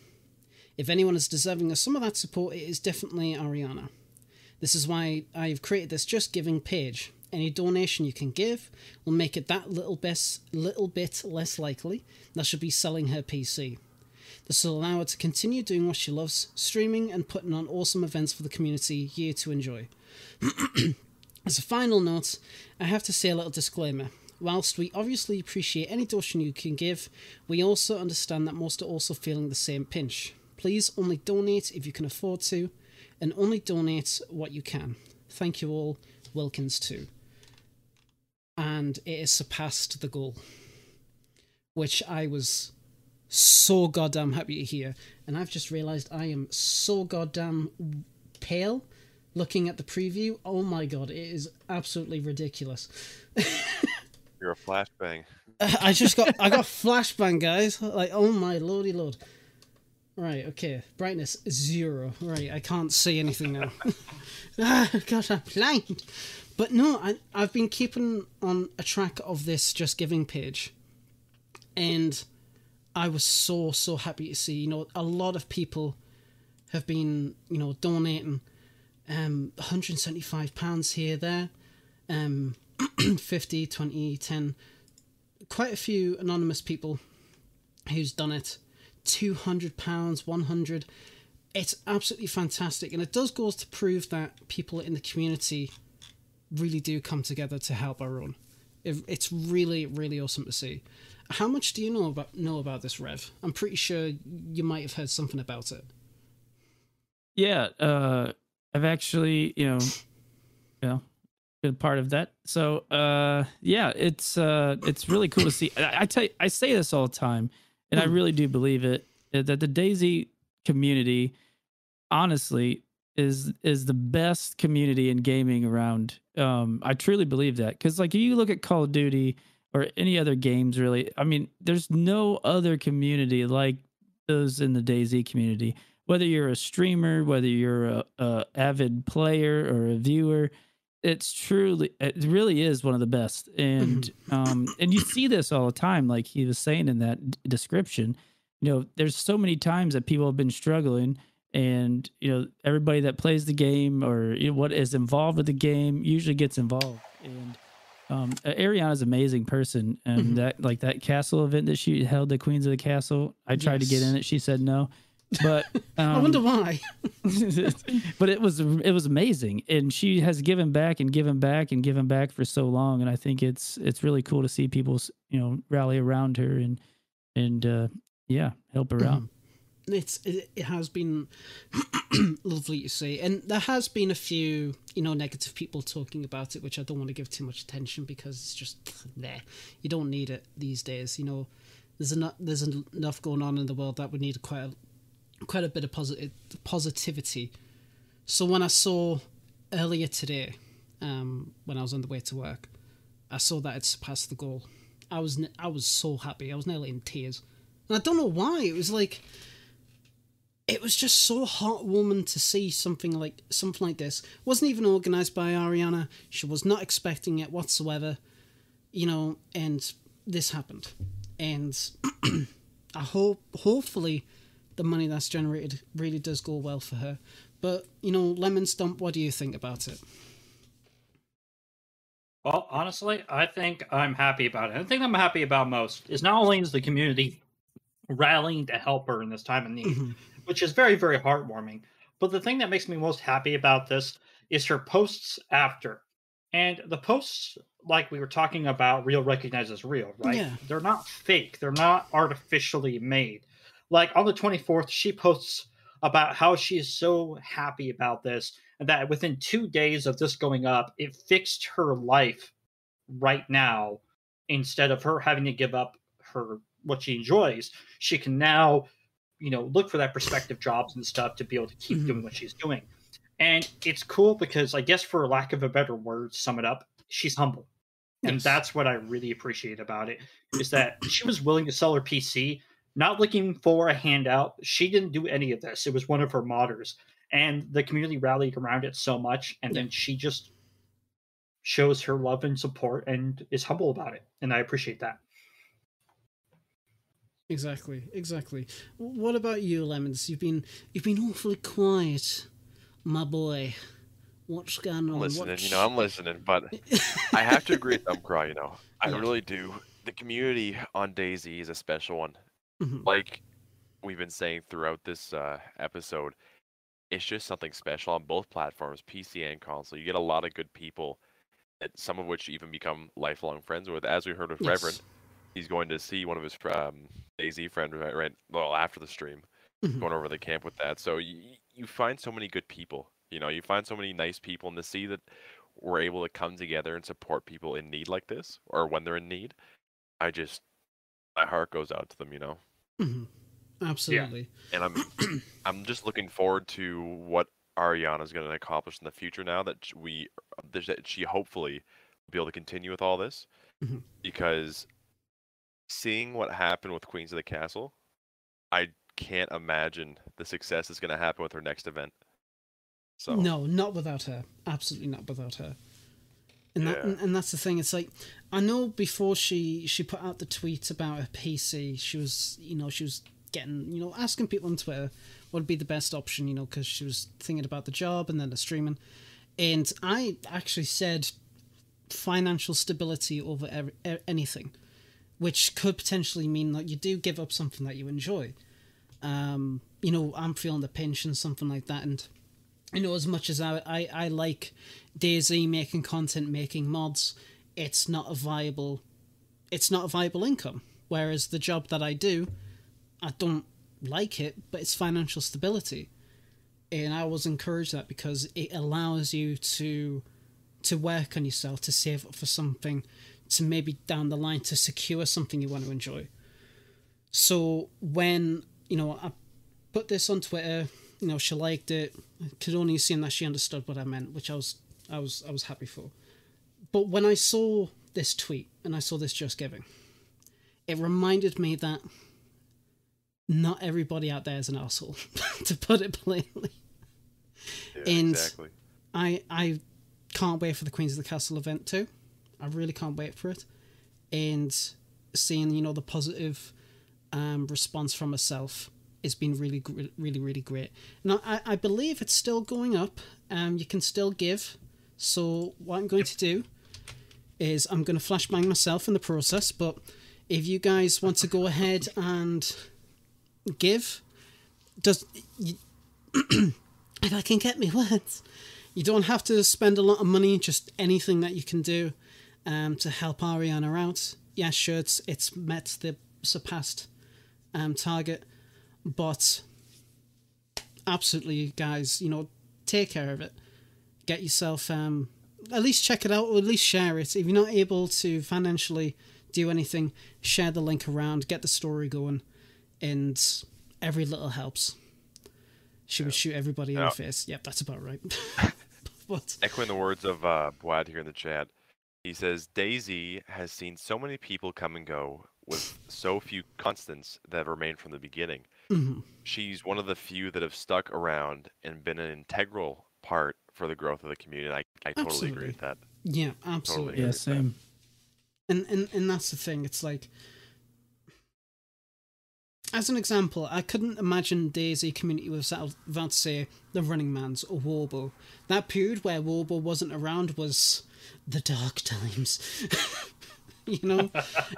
If anyone is deserving of some of that support, it is definitely Ariana. This is why I have created this Just Giving page. Any donation you can give will make it that little bit, little bit less likely that she'll be selling her PC. This will allow her to continue doing what she loves, streaming and putting on awesome events for the community year to enjoy. As a final note, I have to say a little disclaimer. Whilst we obviously appreciate any donation you can give, we also understand that most are also feeling the same pinch. Please only donate if you can afford to, and only donate what you can. Thank you all, Wilkins too. And it has surpassed the goal, which I was so goddamn happy to hear. And I've just realised I am so goddamn pale looking at the preview. Oh my god, it is absolutely ridiculous. You're a flashbang. I just got I got flashbang, guys. Like, oh my lordy lord. Right, okay. Brightness zero. Right, I can't see anything now. ah, gosh, I'm blind. But no, I I've been keeping on a track of this just giving page, and I was so so happy to see. You know, a lot of people have been you know donating, um, 175 pounds here there, um, 50, 20, 10. Quite a few anonymous people who's done it. Two hundred pounds, one hundred. It's absolutely fantastic, and it does goes to prove that people in the community really do come together to help our own. It, it's really, really awesome to see. How much do you know about know about this, Rev? I'm pretty sure you might have heard something about it. Yeah, uh, I've actually, you know, you know, been part of that. So, uh, yeah, it's uh, it's really cool to see. I, I tell you, I say this all the time, and I really do believe it that the DayZ community, honestly, is is the best community in gaming around. Um, I truly believe that because, like, you look at Call of Duty or any other games, really. I mean, there's no other community like those in the DayZ community whether you're a streamer, whether you're a, a avid player or a viewer, it's truly it really is one of the best. And um and you see this all the time, like he was saying in that description. You know, there's so many times that people have been struggling and you know everybody that plays the game or you know, what is involved with the game usually gets involved. And um ariana's an amazing person and Mhm. that like that castle event that she held the queens of the castle i tried to get in it. She said no. But um, I wonder why. but it was it was amazing. And she has given back and given back and given back for so long. And i think it's it's really cool to see people you know rally around her and and uh yeah help her out it's it, has been lovely to see. And there has been a few you know negative people talking about it which i don't want to give too much attention because it's just there. You don't need it these days you know. There's enough there's enough going on in the world that would need quite a, quite a bit of positive positivity. So when i saw earlier today um when i was on the way to work i saw that it surpassed the goal. I was i was so happy. I was nearly in tears. And i don't know why. It was like it was just so heartwarming to see something like something like this. wasn't even organized by Ariana. She was not expecting it whatsoever, you know. And this happened, and I hope, hopefully, the money that's generated really does go well for her. But you know, Lemon Stump, what do you think about it? Well, honestly, I think I'm happy about it. The thing I'm happy about most is not only is the community rallying to help her in this time of need, Mhm. Which is very, very heartwarming. But the thing that makes me most happy about this is her posts after. And the posts, like we were talking about, real recognizes real, right? Yeah. They're not fake, they're not artificially made. Like on the 24th, she posts about how she is so happy about this and that within two days of this going up, it fixed her life right now. Instead of her having to give up her what she enjoys, she can now you know look for that prospective jobs and stuff to be able to keep Mhm. doing what she's doing. And it's cool because i guess for lack of a better word to sum it up she's humble. And that's what i really appreciate about it is that she was willing to sell her pc not looking for a handout. She didn't do any of this. It was one of her modders. And the community rallied around it so much and then she just shows her love and support and is humble about it. And i appreciate that Exactly, exactly. What about you, Lemons? You've been you've been awfully quiet, my boy. What's going on? I'm listening, What's- you know, I'm listening, but I have to agree with Thumbcry, you know. I Yeah. really do. The community on DayZ is a special one. Mhm. Like we've been saying throughout this uh, episode, it's just something special on both platforms, PC and console. You get a lot of good people, some of which you even become lifelong friends with. As we heard with Yes. Reverend, he's going to see one of his um, DayZ friend right, right well after the stream, Mhm. going over the camp with that. So you you find so many good people. You know, you find so many nice people, and to see that we're able to come together and support people in need like this, or when they're in need, I just my heart goes out to them. You know, Mhm. Absolutely. and I'm I'm just looking forward to what Ariana's going to accomplish in the future. Now that we that she hopefully will be able to continue with all this, Mhm. because seeing what happened with Queens of the Castle, I can't imagine the success is going to happen with her next event. So No, not without her. Absolutely not without her. And that, Yeah. and, and that's the thing. It's like I know before she she put out the tweet about her PC, she was you know she was getting you know asking people on Twitter what would be the best option, you know, because she was thinking about the job and then the streaming. And I actually said financial stability over ev- e- anything. Which could potentially mean that you do give up something that you enjoy. Um, you know, I'm feeling the pinch and something like that, and you know, as much as I, I, I like DayZ making content, making mods, it's not a viable, it's not a viable income. Whereas the job that I do, I don't like it, but it's financial stability, and I always encourage that because it allows you to, to work on yourself, to save up for something, to maybe down the line to secure something you want to enjoy. So when you know I put this on Twitter, you know she liked it. I could only assume that she understood what I meant, which I was I was I was happy for. But when I saw this tweet and I saw this just giving, it reminded me that not everybody out there is an asshole, to put it plainly. Yeah, And- exactly. I I can't wait for the Queens of the Castle event too. I really can't wait for it, and seeing you know the positive um, response from herself has been really really really great. Now I, I believe it's still going up. Um, you can still give. So what I'm going to do is I'm going to flashbang myself in the process. But if you guys want to go ahead and give, does you, if I can get me words. You don't have to spend a lot of money, just anything that you can do um, to help Ariana out. Yeah, sure, it's, it's met the surpassed um, target, but absolutely, guys, you know, take care of it. Get yourself, um, at least check it out, or at least share it. If you're not able to financially do anything, share the link around, get the story going, and every little helps. Should would shoot everybody in Yeah. the face? Yep, that's about right. but Echoing the words of uh, Boad here in the chat, he says DayZ has seen so many people come and go with so few constants that have remained from the beginning. mhm. She's one of the few that have stuck around and been an integral part for the growth of the community. I, I totally agree with that. yeah, absolutely. agree Yeah, same. and and and that's the thing it's like as an example i couldn't imagine DayZ community without, without say the running man's or warble that period where warble wasn't around was the dark times you know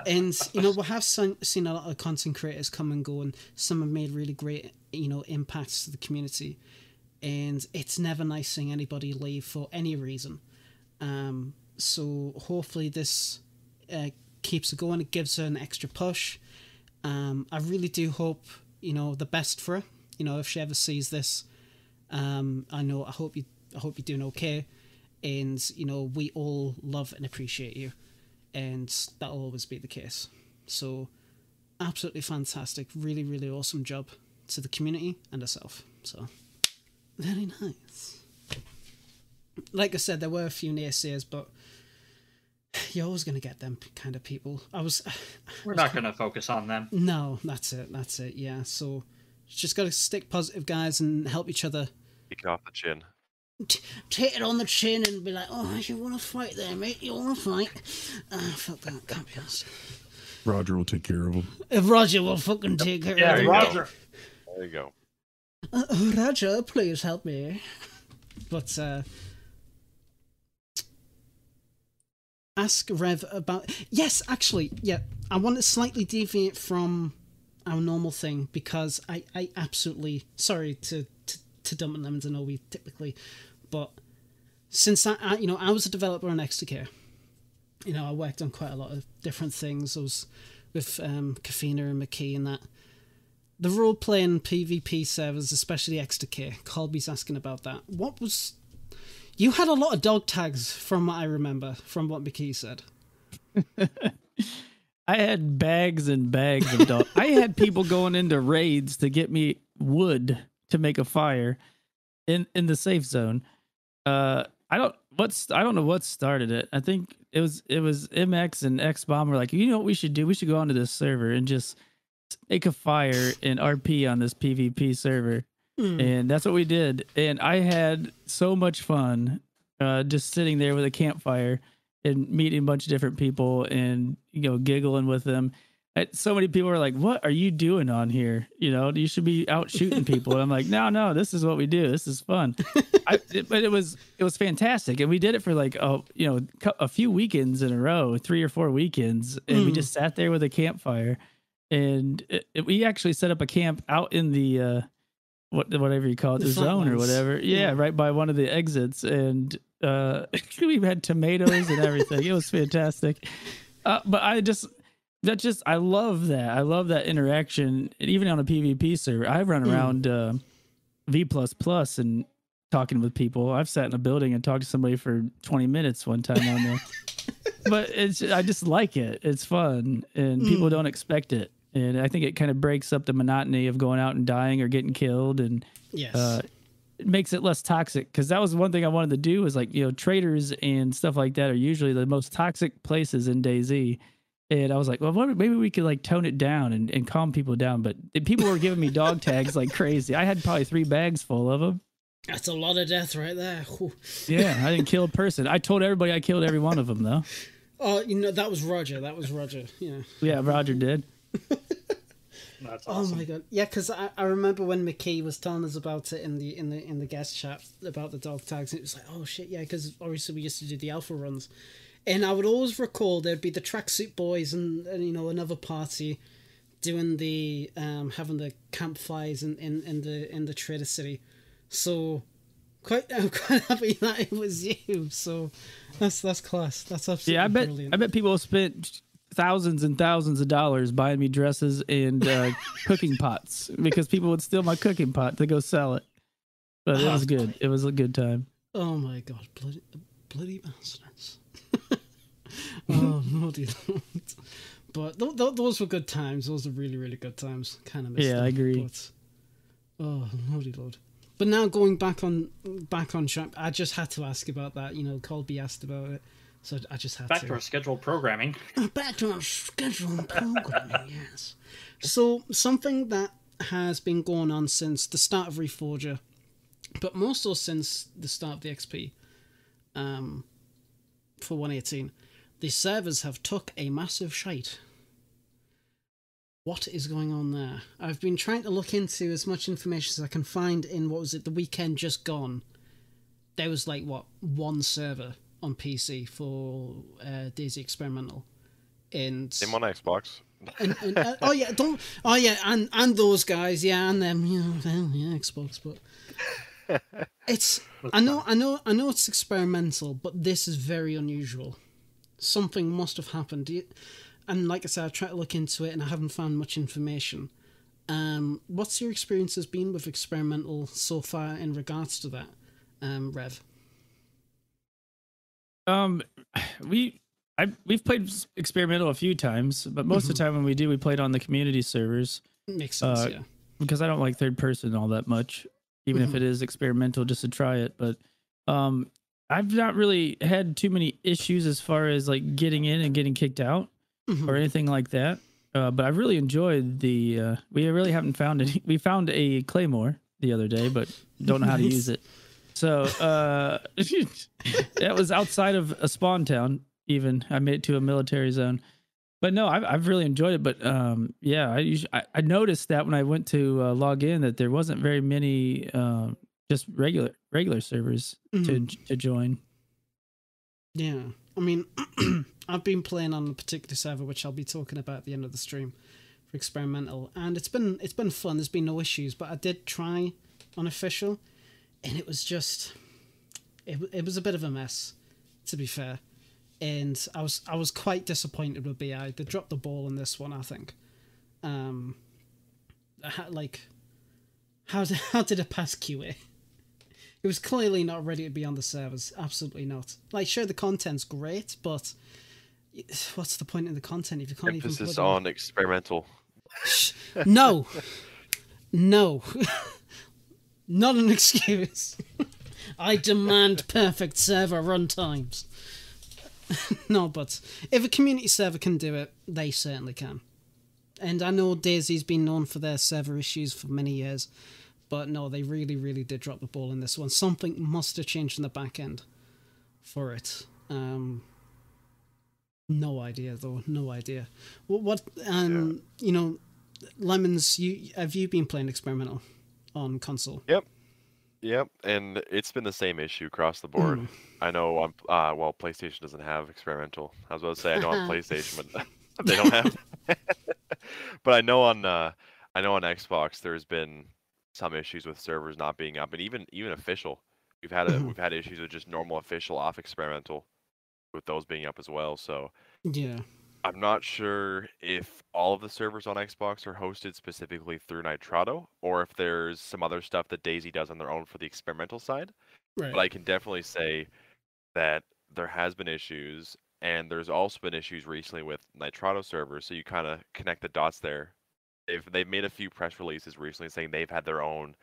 and you know we have seen, seen a lot of content creators come and go and some have made really great you know impacts to the community and it's never nice seeing anybody leave for any reason um so hopefully this uh, keeps her going. It gives her an extra push. Um, I really do hope you know the best for her. You know, if she ever sees this, um, I know I hope you I hope you're doing okay, and you know we all love and appreciate you, and that'll always be the case. So, absolutely fantastic, really really awesome job to the community and herself. So, very nice. Like I said, there were a few naysayers, but you're always going to get them kind of people. I was We're not going to focus on them. no, that's it, that's it. Yeah, so just got to stick positive, guys, and help each other. Kick it off the chin. T- take it on the chin and be like, "Oh, you want to fight there, mate? You want to fight?" Uh, fuck that, can't be asked. Roger will take care of him. If Roger will fucking take care Yeah, of it. Roger. There you go. Uh, Roger, please help me. But uh ask Rev about yes, actually, yeah. I want to slightly deviate from our normal thing because I, I absolutely sorry to to, to dump on lemons. Know we typically, but since I, I you know I was a developer on Extracare, you know I worked on quite a lot of different things. I was with um, Kafina and McKee and that the role playing PvP servers, especially Extracare. Colby's asking about that. What was you had a lot of dog tags from what I remember from what McKee said. I had bags and bags of dog. I had people going into raids to get me wood to make a fire in in the safe zone. Uh, I don't what's I don't know what started it. I think it was it was MX and X Bomb were like, you know what we should do? We should go onto this server and just make a fire and RP on this PvP server. Hmm. And that's what we did. And I had so much fun uh, just sitting there with a campfire and meeting a bunch of different people and, you know, giggling with them. So many people are like, "What are you doing on here? You know, you should be out shooting people." And I'm like, "No, no, this is what we do. This is fun." I, it- but it was it was fantastic, and we did it for like a you know a few weekends in a row, three or four weekends, and we Mm. just sat there with a campfire, and it, it- we actually set up a camp out in the. uh what whatever you call it, The the, zone or whatever. Yeah, Yeah. right by one of the exits, and uh we had tomatoes and everything. it was fantastic. Uh, but I just that just I love that. I love that interaction, and even on a PvP server. I run Mm. around uh, V plus plus and talking with people. I've sat in a building and talked to somebody for twenty minutes one time on there. but it's I just like it. It's fun, and people Mm. don't expect it. And I think it kind of breaks up the monotony of going out and dying or getting killed, and Yes. uh, it makes it less toxic. Because that was one thing I wanted to do was like you know traders and stuff like that are usually the most toxic places in DayZ. And I was like, well, maybe we could like tone it down and, and calm people down. But people were giving me dog tags like crazy. I had probably three bags full of them. That's a lot of death right there. Whew. Yeah, I didn't kill a person. I told everybody I killed every one of them though. Oh, you know that was Roger. That was Roger. Yeah. Yeah, Roger did. That's Oh my god. Yeah, because I, I remember when McKee was telling us about it in the in the in the guest chat about the dog tags. It was like, oh shit, yeah, because obviously we used to do the alpha runs, and I would always recall there'd be the tracksuit boys and, and you know another party doing the um having the campfires in, in, in the in the trader city. So quite I'm quite happy that it was you. So that's that's class. That's absolutely Yeah, I bet brilliant. I bet people have spent thousands and thousands of dollars buying me dresses and uh, cooking pots because people would steal my cooking pot to go sell it. But it was good. It was a good time. Oh my god, bloody, bloody bastards! oh lordy lord! But th- th- those were good times. Those were really, really good times. Kind of miss Yeah, them, I agree. But, oh lordy lord! But now going back on back on track, I just had to ask about that. You know, Colby asked about it, so I just had to. Back to. to our scheduled programming. Back to our scheduled programming, yes. So, something that has been going on since the start of Reforger, but more so since the start of the XP, um, for 118, the servers have took a massive shite. What is going on there? I've been trying to look into as much information as I can find in what was it, the weekend just gone. There was like, what, one server on PC for uh, DayZ Experimental. And, Same on Xbox. and, and uh, oh yeah, don't oh yeah, and and those guys, yeah, and them, you know, well, yeah, Xbox, but it's I know I know I know it's experimental, but this is very unusual. Something must have happened. And like I said, I tried to look into it and I haven't found much information. Um, what's your experience has been with experimental so far in regards to that, um, Rev? Um, we I we've played experimental a few times, but most of the time when we do, we played on the community servers Makes sense, Uh, yeah. because I don't like third person all that much, even Mhm. if it is experimental, just to try it. But um, I've not really had too many issues as far as like getting in and getting kicked out Mhm. or anything like that. Uh, but I really enjoyed the. Uh, we really haven't found any. We found a claymore the other day, but don't know how to use it. So uh, that was outside of a spawn town. Even I made it to a military zone, but no, I've I've really enjoyed it. But um, yeah, I, usually, I I noticed that when I went to uh, log in that there wasn't very many um, just regular regular servers Mhm. to to join. Yeah, I mean, I've been playing on a particular server, which I'll be talking about at the end of the stream for experimental, and it's been it's been fun. There's been no issues, but I did try unofficial, and it was just it it was a bit of a mess, to be fair. And I was I was quite disappointed with BI. They dropped the ball in this one, I think. Um, like, how did how did it pass QA? It was clearly not ready to be on the servers. Absolutely not. Like, sure, the content's great, but what's the point in the content if you can't Emphasis even? on experimental. No, no, not an excuse. I demand perfect server runtimes. no, but if a community server can do it, they certainly can. And I know DayZ's been known for their server issues for many years, but no, they really, really did drop the ball in this one. Something must have changed in the back end for it. Um, No idea though. No idea. What? What? Um. You know, lemons. You have you been playing experimental on console? Yep, and it's been the same issue across the board. Mm. I know on uh, well, PlayStation doesn't have experimental. I was about to say I know on PlayStation, but they don't have. but I know on uh, I know on Xbox there's been some issues with servers not being up, and even even official. We've had a, Mhm. we've had issues with just normal official off experimental, with those being up as well. So Yeah. I'm not sure if all of the servers on Xbox are hosted specifically through Nitrado, or if there's some other stuff that DayZ does on their own for the experimental side. Right. But I can definitely say that there has been issues, and there's also been issues recently with Nitrado servers. So you kind of connect the dots there. They've they've made a few press releases recently saying they've had their own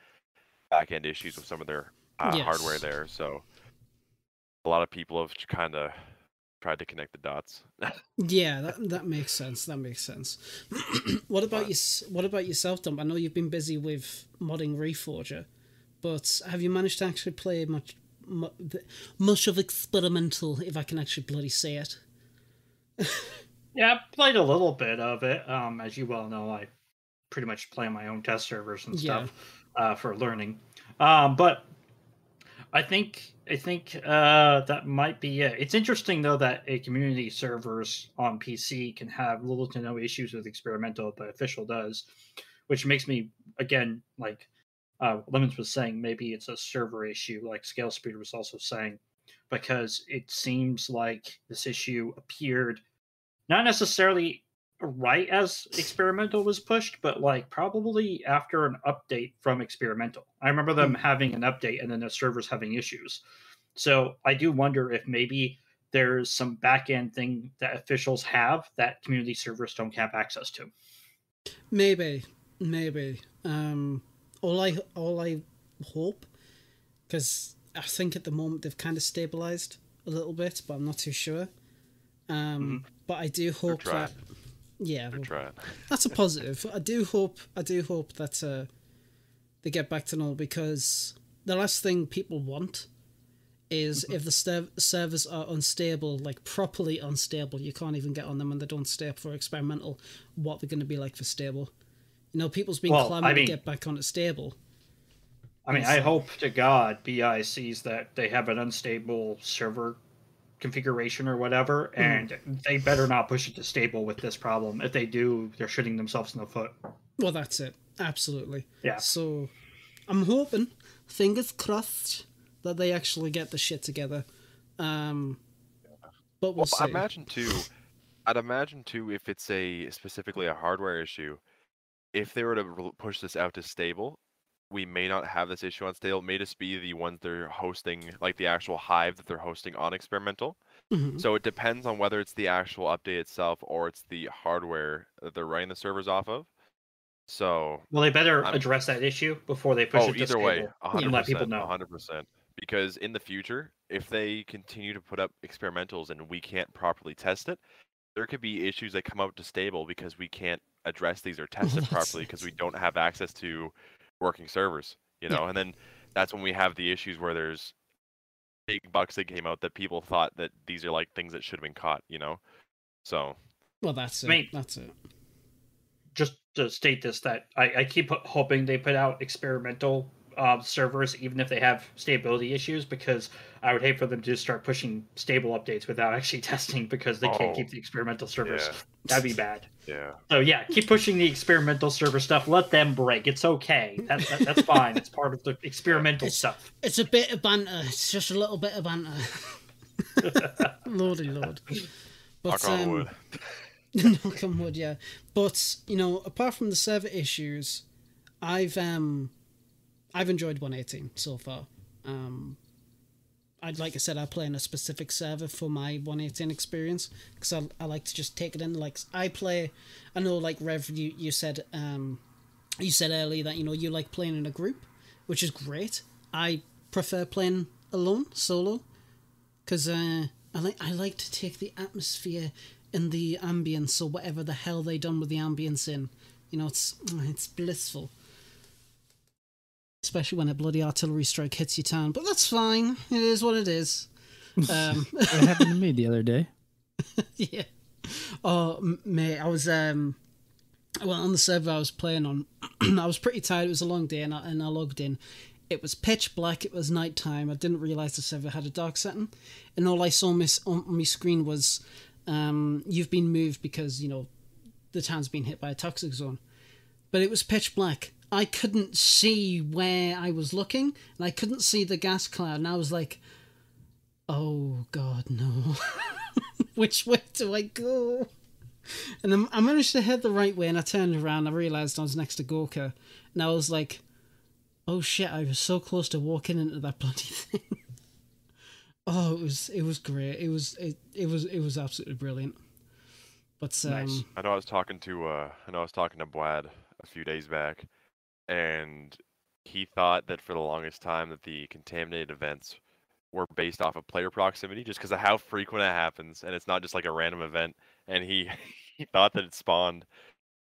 back end issues with some of their uh, hardware there. So a lot of people have kind of tried to connect the dots. Yeah, that that makes sense. That makes sense. what about you? What about yourself, Dump? I know you've been busy with modding Reforger, but have you managed to actually play much, much of experimental? If I can actually bloody say it. Yeah, I played a little bit of it. Um, as you well know, I pretty much play on my own test servers and Yeah. stuff uh, for learning. Um, but I think I think uh, that might be it. It's interesting though that a community servers on PC can have little to no issues with experimental, but official does, which makes me again like uh, Lemons was saying maybe it's a server issue, like Scale Speed was also saying, because it seems like this issue appeared not necessarily right as experimental was pushed, but like probably after an update from experimental. I remember them having an update and then the servers having issues. So I do wonder if maybe there's some back end thing that officials have that community servers don't have access to. Maybe, maybe. Um, all I all I hope, because I think at the moment they've kind of stabilized a little bit, but I'm not too sure. Um, but I do hope that. Yeah, well, try it. that's a positive. I do hope. I do hope that uh, they get back to normal because the last thing people want is if the ser- servers are unstable, like properly unstable. You can't even get on them and they don't stay up for experimental. What they're going to be like for stable. You know, people's been Well, I mean- to get back onto stable. I mean, I hope to God BI sees that they have an unstable server configuration or whatever, and they better not push it to stable with this problem. If they do, they're shooting themselves in the foot. Well, that's it. Absolutely. Yeah. So, I'm hoping, fingers crossed, that they actually get the shit together. Um, but we'll Well, see. I imagine too. I'd imagine too if it's a specifically a hardware issue. If they were to push this out to stable, we may not have this issue on stable. It may just be the ones they're hosting, like the actual hive that they're hosting on experimental. Mhm. So it depends on whether it's the actual update itself or it's the hardware that they're running the servers off of. So Well, they better I'm- address that issue before they push oh, it to either way, stable a and hundred let people know. hundred percent. Because in the future, if they continue to put up experimentals and we can't properly test it, there could be issues that come out to stable because we can't address these or test it properly because we don't have access to working servers. You Yeah. know, and then that's when we have the issues where there's big bugs that came out that people thought that these are like things that should have been caught. You know, so Well, that's it. I mean- that's it. just to state this that I, I keep hoping they put out experimental uh, servers even if they have stability issues because I would hate for them to just start pushing stable updates without actually testing because they can't Oh, keep the experimental servers. yeah. That'd be bad. yeah. So yeah, keep pushing the experimental server stuff. Let them break. It's okay. That, that, that's fine. It's part of the experimental It's- stuff. It's a bit of banter. It's just a little bit of banter. Lordy Lord. But, Knock on um, wood. knock on wood, yeah. But you know, apart from the server issues, I've um, I've enjoyed 118 so far. Um, I'd like I said, I play in a specific server for my 118 experience because I, I like to just take it in. Like I play, I know like Rev, you you said um, you said earlier that you know you like playing in a group, which is great. I prefer playing alone, solo, because uh, I like I like to take the atmosphere and the ambience or whatever the hell they done with the ambience in. You know, it's it's blissful. Especially when a bloody artillery strike hits your town, but that's fine. It is what it is. Um, It happened to me the other day. yeah. Oh, mate, I was um, well on the server I was playing on. I was pretty tired. It was a long day, and I, and I logged in. It was pitch black. It was nighttime. I didn't realize the server had a dark setting, and all I saw on my, on my screen was, um, you've been moved because you know, the town's been hit by a toxic zone. But it was pitch black. I couldn't see where I was looking, and I couldn't see the gas cloud. And I was like, "Oh God, no! Which way do I go?" And I'm, managed to head the right way, and I turned around. I realized I was next to Gorka, and I was like, "Oh shit! I was so close to walking into that bloody thing." oh, it was it was great. It was it, it was it was absolutely brilliant. But um, Nice. I know I was talking to uh, I know I was talking to Blad a few days back, and he thought that for the longest time that the contaminated events were based off of player proximity, just because of how frequent it happens, and it's not just like a random event. And he he thought that it spawned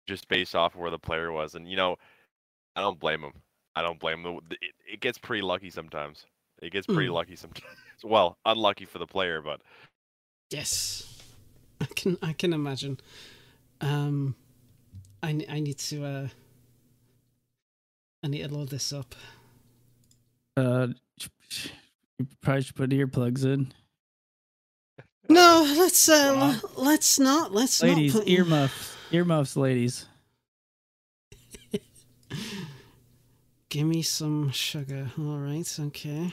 just based off of where the player was, and you know, I don't blame him. I don't blame him. The- It, it gets pretty lucky sometimes. It gets pretty Mm. lucky sometimes. Well, unlucky for the player, but Yes, I can. I can imagine. Um, I I need to. Uh, I need to load this up. Uh, you probably should put earplugs in. No, let's uh, l- let's not. Let's Ladies, not put earmuffs. Earmuffs, ladies. Give me some sugar. All right. Okay.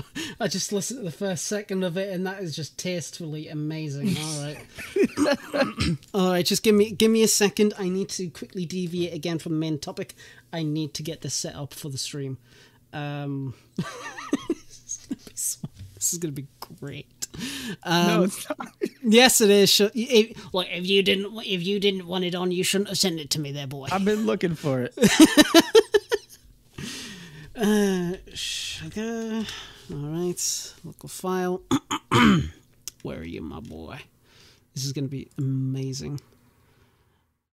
I just listened to the first second of it, and that is just tastefully amazing. All right. All right. Just give me give me a second. I need to quickly deviate again from the main topic. I need to get this set up for the stream. Um, this, is gonna be this is gonna be great. Um, no, it's not. Yes, it is. If, look, if you didn't, if you didn't want it on, you shouldn't have sent it to me, there, boy. I've been looking for it. Uh, sugar. All right, local file. Where are you, my boy? This is gonna be amazing.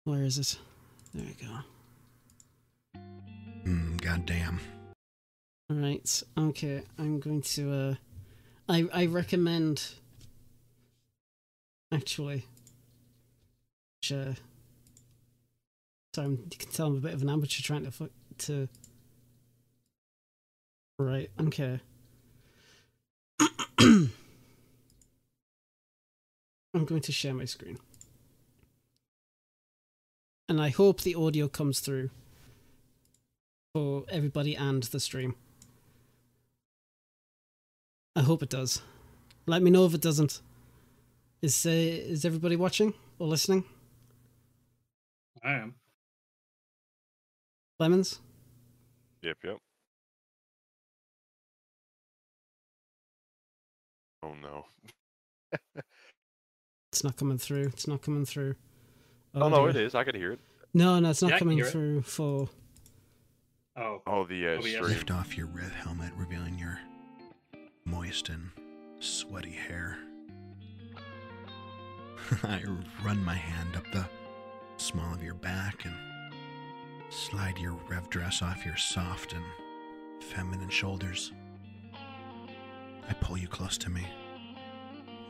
Where is it? There we go. Mm, goddamn. All right. Okay, I'm going to. Uh, I I recommend. Actually. Sure. Sorry, I'm- you can tell I'm a bit of an amateur trying to to. Right. Okay. I'm going to share my screen. And I hope the audio comes through for everybody and the stream. I hope it does. Let me know if it doesn't. Is uh, is everybody watching or listening? I am. Lemons? Yep, yep. Oh no. It's not coming through. It's not coming through. Oh, no, it is. I can hear it. No, no, it's not Yeah, coming hear it. through for. Oh, Oh, the uh, Oh, yeah. stream. Lift off your red helmet, revealing your moist and sweaty hair. I run my hand up the small of your back and slide your rev dress off your soft and feminine shoulders. I pull you close to me,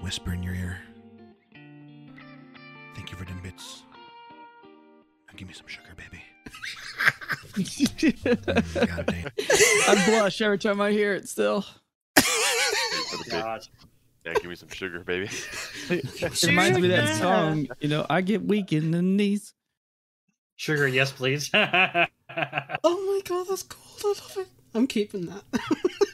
whisper in your ear. Thank you for them bits. Now give me some sugar, baby. Mm, goddamn. I blush every time I hear it. Still, For the bit. God. Yeah, give me some sugar, baby. it reminds me of that song. You know, I get weak in the knees. Sugar, yes, please. Oh my god, that's cool. I love it. I'm keeping that.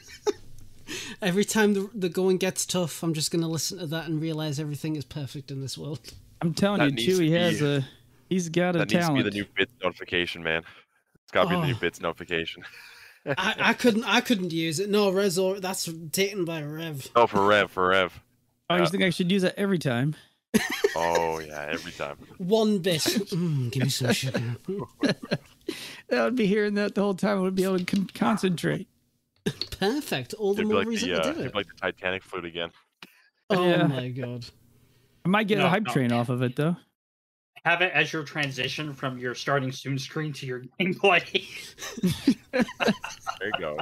Every time the, the going gets tough, I'm just going to listen to that and realize everything is perfect in this world. I'm telling That you, needs to Chewy has a. He's got a that needs to be the new bits notification, man. It's got to be the new Oh. bits notification. I, I couldn't I couldn't use it. No, Rezo, that's taken by Rev. Oh, for Rev, for Rev. oh, you yeah. think I should use that every time? Oh yeah, every time. One bit. Mm, give me some sugar. I would be hearing that the whole time. I would be able to con- concentrate. Perfect. All the It'd be more like reason the, uh, do it'd like the Titanic flute again. oh Yeah. my god. I might get No, a hype no. train off of it though. Have it as your transition from your starting soon screen to your gameplay. There you go.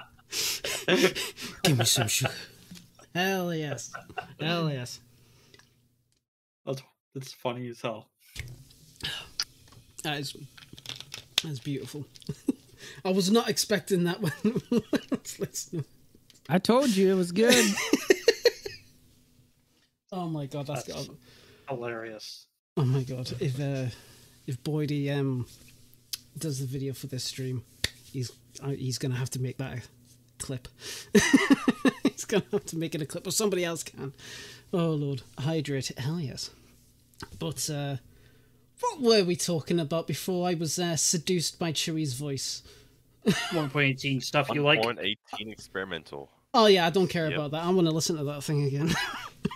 Give me some sugar. Hell yes. Hell yes. That's that's funny as hell. That is that's beautiful. I was not expecting that when I was listening. I told you it was good. Oh my god, that's, That's- got Hilarious. Oh my god, if uh, if Boydie um does the video for this stream, he's uh, he's gonna have to make that a clip. he's gonna have to make it a clip, or somebody else can. Oh lord, hydrate, hell yes. But uh, what were we talking about before I was uh, seduced by Chewie's voice? 1.18 stuff you like. 1.18 experimental. Oh yeah, I don't care Yep. about that. I want to listen to that thing again.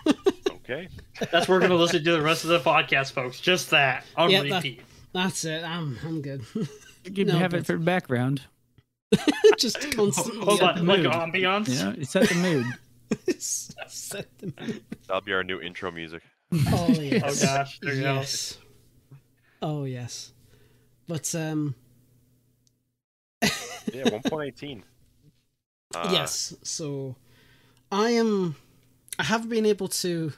Okay. That's what we're gonna listen to the rest of the podcast, folks. Just that on Yeah, that- repeat. That's it. I'm I'm good. You can No, have but- it for background. Just constantly. Hold on, like mood. ambiance. You know, you set the mood. Set the mood. That'll be our new intro music. Oh yes. Oh gosh, there you go. yes. Oh yes. But um Yeah, 1.18. Uh, yes, so I am I haven't been able to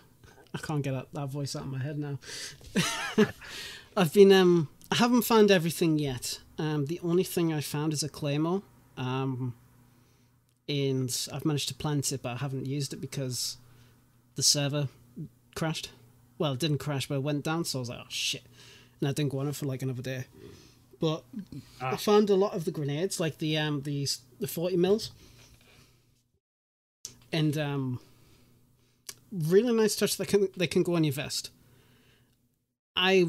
I can't get that, that voice out of my head now. I've been um I haven't found everything yet. Um the only thing I found is a claymore. Um and I've managed to plant it but I haven't used it because the server crashed. Well, it didn't crash, but it went down, so I was like, oh shit. And I didn't go on it for like another day. But I Ah. found a lot of the grenades, like the um the the forty mils, and um really nice touch. that can they can go on your vest. I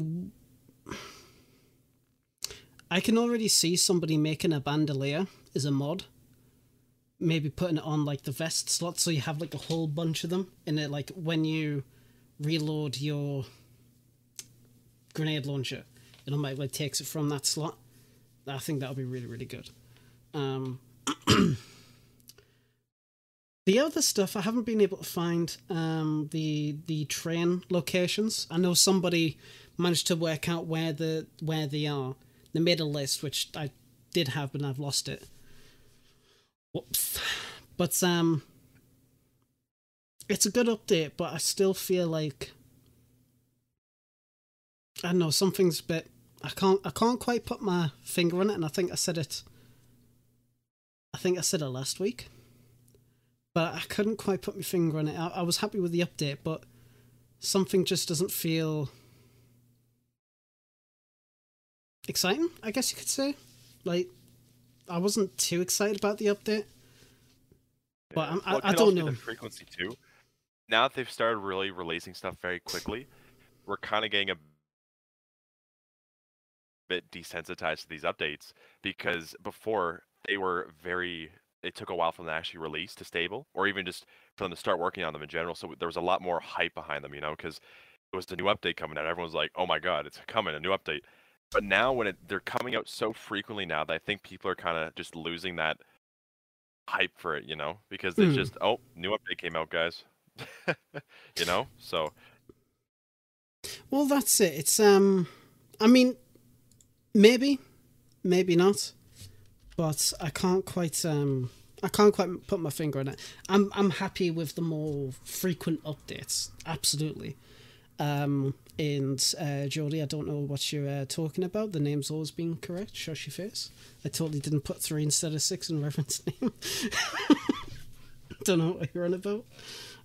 I can already see somebody making a bandolier as a mod. Maybe putting it on like the vest slot, so you have like a whole bunch of them, and it like when you reload your grenade launcher, it automatically takes it from that slot. I think that'll be really really good. Um, the other stuff I haven't been able to find um, the the train locations. I know somebody managed to work out where the where they are. They made a list, which I did have, but I've lost it. Whoops. But um, it's a good update, but I still feel like I don't know something's a bit. I can't. I can't quite put my finger on it, and I think I said it. I think I said it last week, but I couldn't quite put my finger on it. I, I was happy with the update, but something just doesn't feel exciting. I guess you could say. Like, I wasn't too excited about the update. But I'm- I- Well, it I don't know. The frequency too. Now that they've started really releasing stuff very quickly, we're kind of getting a bit desensitized to these updates because before they were very. It took a while for them to actually release to stable, or even just for them to start working on them in general. So there was a lot more hype behind them, you know, because it was the new update coming out. Everyone's like, "Oh my god, it's coming, a new update." But now when it, they're coming out so frequently now that I think people are kind of just losing that hype for it, you know, because it's Mm. just oh, new update came out, guys. you know, so Well, that's it. It's um, I mean, maybe, maybe not, but I can't quite um, I can't quite put my finger on it. I'm I'm happy with the more frequent updates. Absolutely. Um, and uh, Jodie, I don't know what you're uh, talking about. The name's always been correct. Shush your face. I totally didn't put three instead of six in Reverend's name. don't know what you're on about.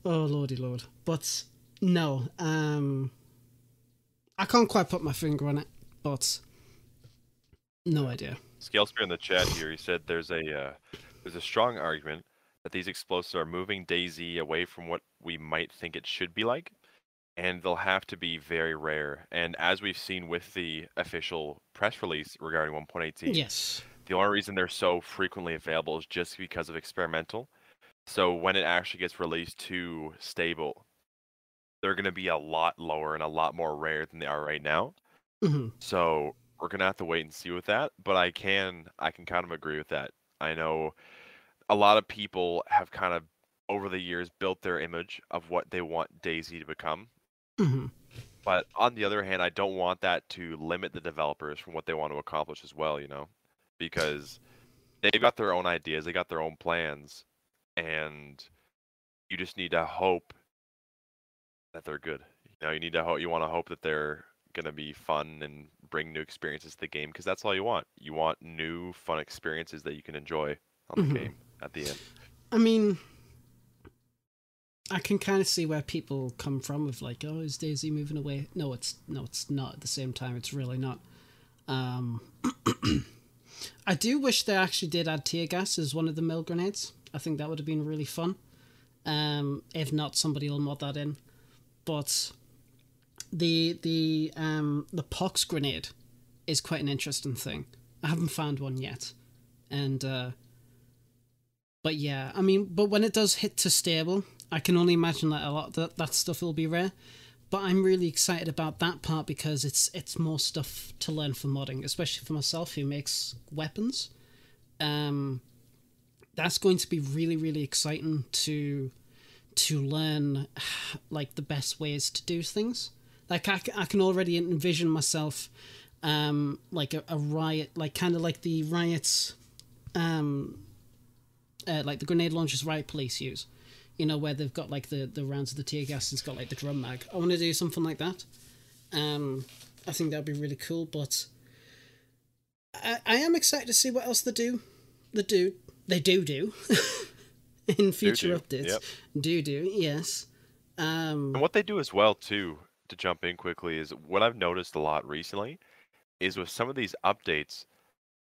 Oh lordy lord. But no, um, I can't quite put my finger on it, but no idea. Scalespear in the chat here, he said there's a uh, there's a strong argument that these explosives are moving DayZ away from what we might think it should be like, and they'll have to be very rare. And as we've seen with the official press release regarding 1.18, Yes. the only reason they're so frequently available is just because of experimental. So when it actually gets released to stable, they're going to be a lot lower and a lot more rare than they are right now. hmm So we're gonna have to wait and see with that. But I can I can kind of agree with that. I know a lot of people have kind of over the years built their image of what they want DayZ to become. hmm But on the other hand, I don't want that to limit the developers from what they want to accomplish as well, you know? Because they've got their own ideas, they got their own plans, and you just need to hope that they're good. You know, you need to hope you want to hope that they're gonna be fun and bring new experiences to the game because that's all you want. You want new fun experiences that you can enjoy on the Mhm. game at the end. I mean, I can kind of see where people come from with like, oh, is DayZ moving away? No, it's no, it's not. At the same time, it's really not. Um, I do wish they actually did add tear gas as one of the mill grenades. I think that would have been really fun. Um, if not, somebody will mod that in. But the the um the pox grenade is quite an interesting thing. I haven't found one yet, and uh, but yeah, I mean, but when it does hit to stable, I can only imagine that a lot that, that stuff will be rare. But I'm really excited about that part because it's it's more stuff to learn for modding, especially for myself who makes weapons. Um, that's going to be really really exciting to to learn like the best ways to do things. Like I, I can already envision myself um like a, a riot like kind of like the riots um uh, like the grenade launchers riot police use. You know where they've got like the the rounds of the tear gas and it's got like the drum mag. I want to do something like that. Um i think that'd be really cool but i i am excited to see what else they do they do they do do in future do, updates. Yep. do do yes. Um And what they do as well too, to jump in quickly, is what I've noticed a lot recently is with some of these updates,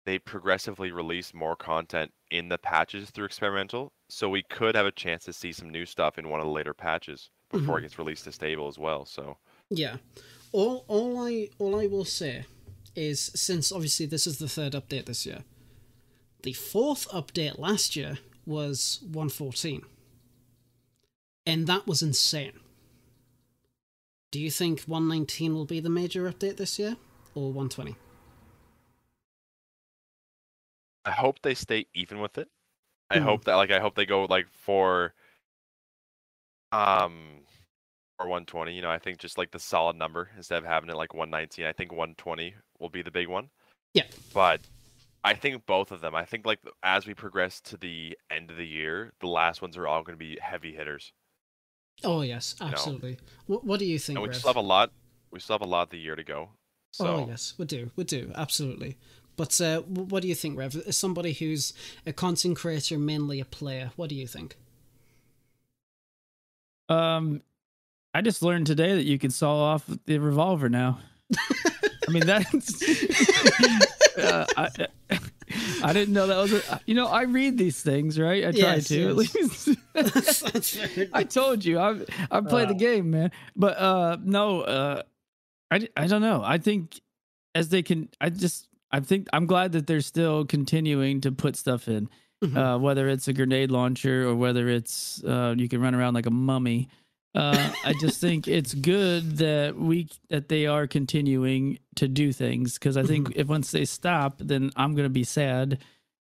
they progressively release more content in the patches through experimental. So we could have a chance to see some new stuff in one of the later patches before it mm-hmm. gets released to stable as well. So Yeah. All all I all I will say is since obviously this is the third update this year. The fourth update last year was 114. And that was insane. Do you think 119 will be the major update this year or 120? I hope they stay even with it. I Mhm. hope that like I hope they go like for um or 120. You know, I think just like the solid number instead of having it like 119. I think 120 will be the big one. Yeah. But I think both of them. I think like as we progress to the end of the year, the last ones are all going to be heavy hitters. Oh yes, know. absolutely. What what do you think? And we Rev? still have a lot. We still have a lot of the year to go. So Oh yes, we do, we do, absolutely. But uh, what do you think, Rev? As somebody who's a content creator, mainly a player, what do you think? Um, I just learned today that you can saw off the revolver now. I mean that's. uh, I, I didn't know that was. A, you know, I read these things, right? I try Yes, to at least. I told you, I I play the Uh. game, man. But uh, no, uh, I don't know. I think as they can, I just I think I'm glad that they're still continuing to put stuff in, Mhm. uh, whether it's a grenade launcher or whether it's uh, you can run around like a mummy. Uh, I just think it's good that we that they are continuing to do things because I think if once they stop, then I'm gonna be sad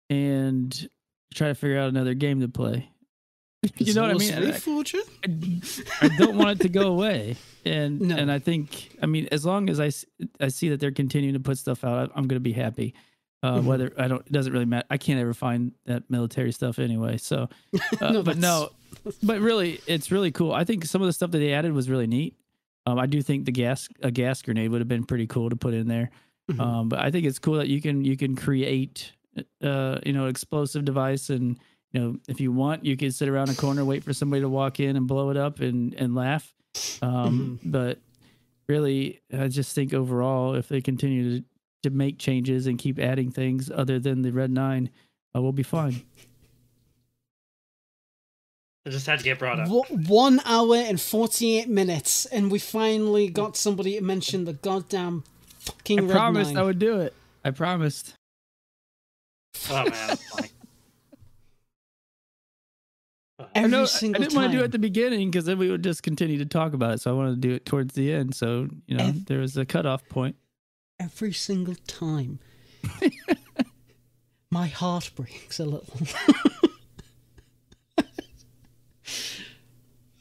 and try to figure out another game to play. you know what I mean? Lost I- I don't want it to go away. And No. and I think I mean as long as I I see that they're continuing to put stuff out, I- I'm going to be happy. Uh, Mhm. Whether I don't, it doesn't really matter. I can't ever find that military stuff anyway. So, uh, No, but no, but really, it's really cool. I think some of the stuff that they added was really neat. Um, I do think the gas a gas grenade would have been pretty cool to put in there. Mhm. Um, but I think it's cool that you can you can create uh, you know explosive device and you know if you want you can sit around a corner wait for somebody to walk in and blow it up and and laugh. Um, But really, I just think overall, if they continue to to make changes and keep adding things other than the Red Nine, uh, we'll be fine. It just had to get brought up. One hour and 48 minutes, and we finally got somebody to mention the goddamn fucking I Red promised Nine. I would do it. I promised. Oh man, that's funny. I Every know I didn't want to do it at the beginning because then we would just continue to talk about it. So I wanted to do it towards the end. So you know Ev- there was a cutoff point. Every single time. My heart breaks a little.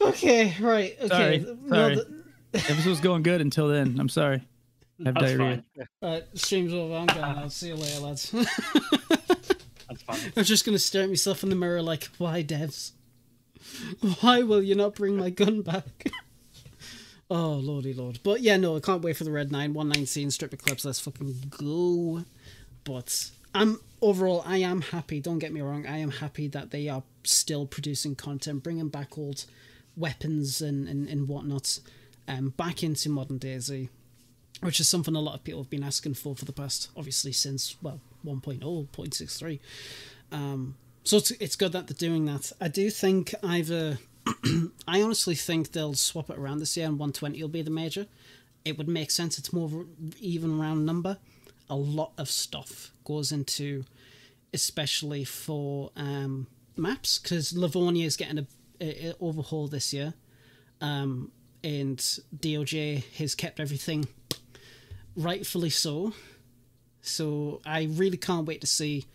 okay, right. Okay. Sorry, sorry. th- This was going good until then. I'm sorry. I have That's diarrhea. fine. Alright, stream's over. I'm going. I'll see you later, lads. That's funny. I'm just gonna stare at myself in the mirror like, why, devs? Why will you not bring my gun back? oh lordy lord! But yeah, no, I can't wait for the Red Nine One Nineteen strip clips. Let's fucking go! But I'm overall, I am happy. Don't get me wrong, I am happy that they are still producing content, bringing back old weapons and and, and whatnot, um, back into modern DayZ which is something a lot of people have been asking for for the past, obviously, since well, oh, 1.0, 0.63. Um, so it's it's good that they're doing that. I do think either, I honestly think they'll swap it around this year, and 120 will be the major. It would make sense. It's more of an even round number. A lot of stuff goes into, especially for um, maps, because Livonia is getting a, a, a overhaul this year. Um, and DOJ has kept everything rightfully so. So I really can't wait to see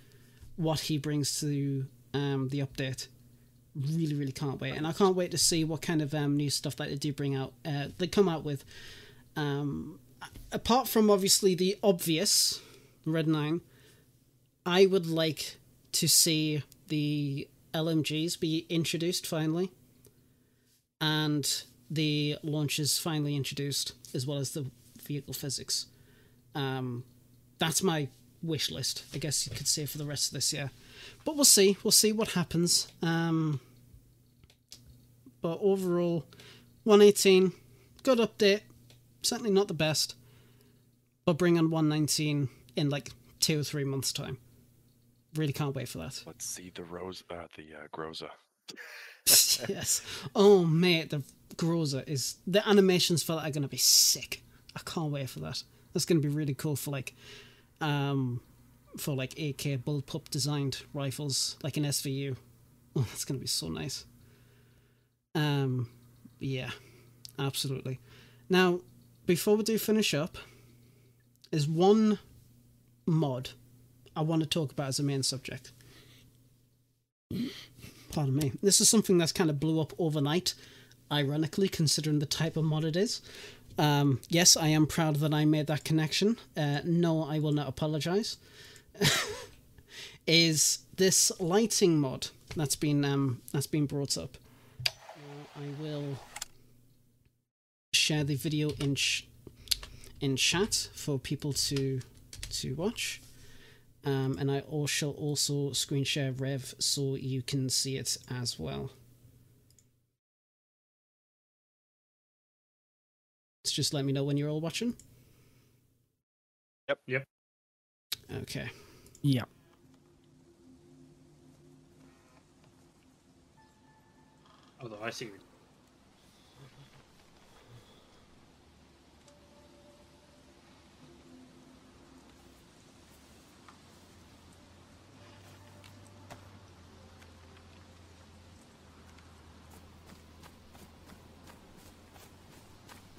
what he brings to um, the update. Really, really can't wait, and I can't wait to see what kind of um, new stuff that they do bring out. Uh, they come out with. Um, apart from obviously the obvious Red Nine, I would like to see the LMGs be introduced finally, and the launches finally introduced, as well as the vehicle physics. Um, that's my wish list, I guess you could say, for the rest of this year. But we'll see. We'll see what happens. Um, but overall, 118, good update. Certainly not the best. But bring on 119 in like two or three months' time. Really can't wait for that. Let's see the rose, uh, the uh, Groza. yes. Oh, mate, the Groza is. The animations for that are going to be sick. I can't wait for that. That's going to be really cool for like, um, for like AK bullpup designed rifles, like an SVU. Oh, that's going to be so nice. Um, yeah, absolutely. Now, before we do finish up, is one mod I want to talk about as a main subject. Pardon me. This is something that's kind of blew up overnight, ironically, considering the type of mod it is. Um, yes, I am proud that I made that connection. Uh, no, I will not apologize. is this lighting mod that's been um, that's been brought up? Uh, I will share the video in in chat for people to to watch. Um, and I all shall also screen share Rev so you can see it as well. Just let me know when you're all watching. Yep. Yep. Okay. Yep. Although I see.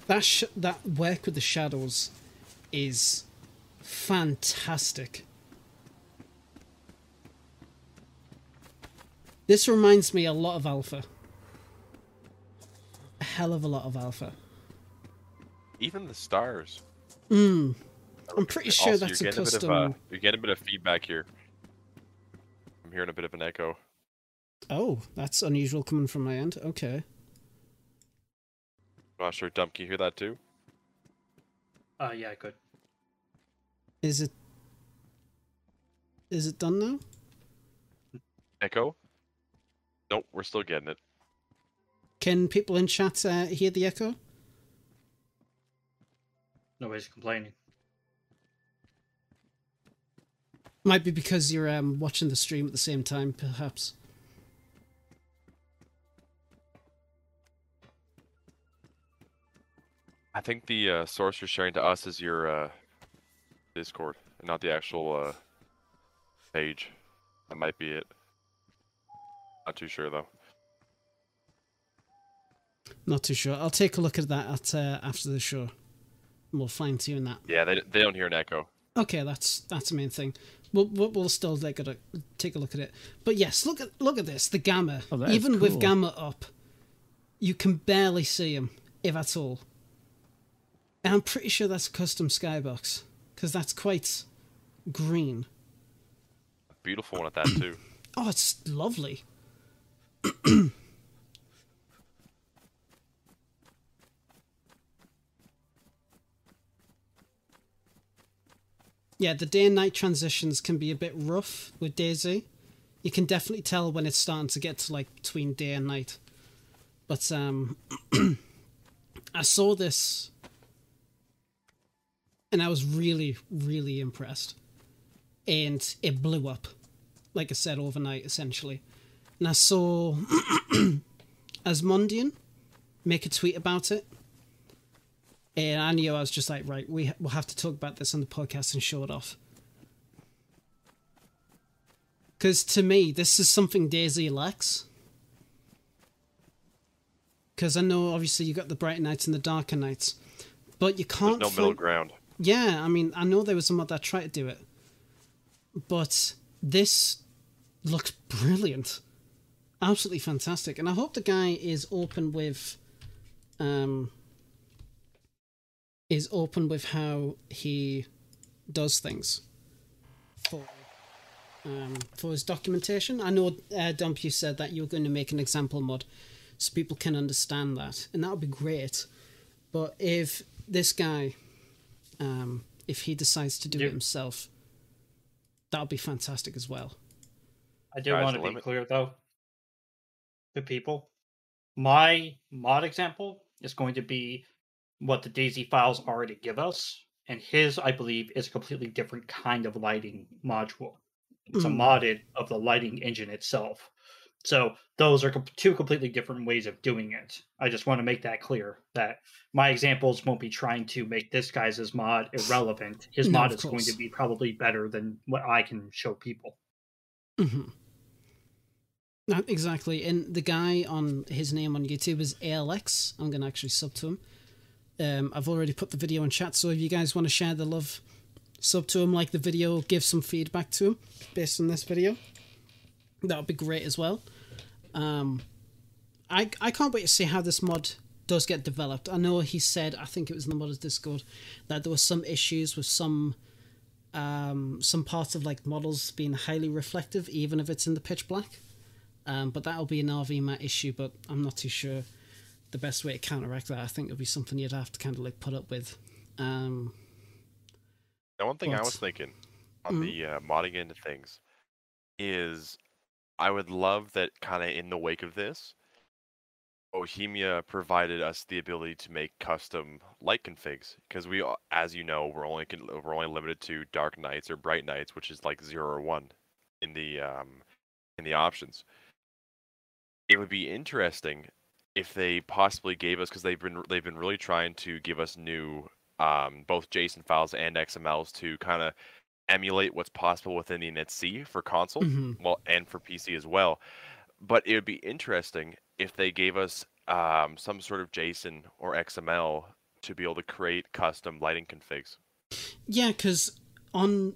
That sh- that work with the shadows is fantastic. This reminds me a lot of Alpha. A hell of a lot of Alpha. Even the stars. Mm. I'm pretty sure Also, that's a custom. bit of, uh, you're getting a bit of feedback here. I'm hearing a bit of an echo. Oh, that's unusual coming from my end. Okay. Not sure, Dump, can you hear that too? Uh, yeah, I could. Is it Is it done now? Echo? Nope, we're still getting it. Can people in chat uh, hear the echo? Nobody's complaining. Might be because you're um, watching the stream at the same time, perhaps. I think the uh, source you're sharing to us is your uh, Discord, and not the actual uh, page. That might be it. Not too sure though. Not too sure. I'll take a look at that at, uh, after the show. We'll fine tune that. Yeah, they they don't hear an echo. Okay, that's that's the main thing. We'll we'll, we'll still take a take a look at it. But yes, look at look at this. The gamma, Oh, that is even with gamma up, you can barely see him, if at all. And I'm pretty sure that's a custom skybox because that's quite green. beautiful one at that too. Oh, it's lovely. yeah, the day and night transitions can be a bit rough with DayZ. You can definitely tell when it's starting to get to like between day and night. But um I saw this and I was really, really impressed. And it blew up, like I said, overnight, essentially. And I saw Asmondian make a tweet about it. And I knew I was just like, right, we, we'll have to talk about this on the podcast and show it off. Because to me, this is something DayZ lacks. Because I know, obviously, you got the bright nights and the darker nights, but you can't. There's no middle find- ground. Yeah, I mean, I know there was some mod that tried to do it, but this looks brilliant, absolutely fantastic, and I hope the guy is open with, um, is open with how he does things for, um, for his documentation. I know, uh, Dump, you said that you're going to make an example mod, so people can understand that, and that would be great. But if this guy um, if he decides to do Yeah. it himself. That'll be fantastic as well. I do Sky's want to be limit. clear though. The people. My mod example is going to be what the DayZ files already give us, and his, I believe, is a completely different kind of lighting module. It's a Mm. modded of the lighting engine itself. So those are two completely different ways of doing it. I just want to make that clear that my examples won't be trying to make this guy's mod irrelevant. His No, mod is going to be probably better than what I can show people. hmm exactly. And the guy on his name on YouTube is ALX. I'm going to actually sub to him. Um, I've already put the video in chat, so if you guys want to share the love, sub to him, like the video, give some feedback to him based on this video. That would be great as well. Um, I I can't wait to see how this mod does get developed. I know he said, I think it was in the modders Discord, that there were some issues with some um, some parts of like models being highly reflective, even if it's in the pitch black. Um, but that'll be an rvmat issue, but I'm not too sure the best way to counteract that. I think it'll be something you'd have to kind of like put up with. Um, Now, one thing I was thinking on Mhm. the uh, modding end of things is I would love that kind of in the wake of this, Bohemia provided us the ability to make custom light configs because we, as you know, we're only we're only limited to dark nights or bright nights, which is like zero or one in the um, in the options. It would be interesting if they possibly gave us because they've been they've been really trying to give us new um, both JSON files and XMLs to kind of emulate what's possible within the init.c for console, mhm. well, and for PC as well. But it would be interesting if they gave us um, some sort of JSON or XML to be able to create custom lighting configs. Yeah, because on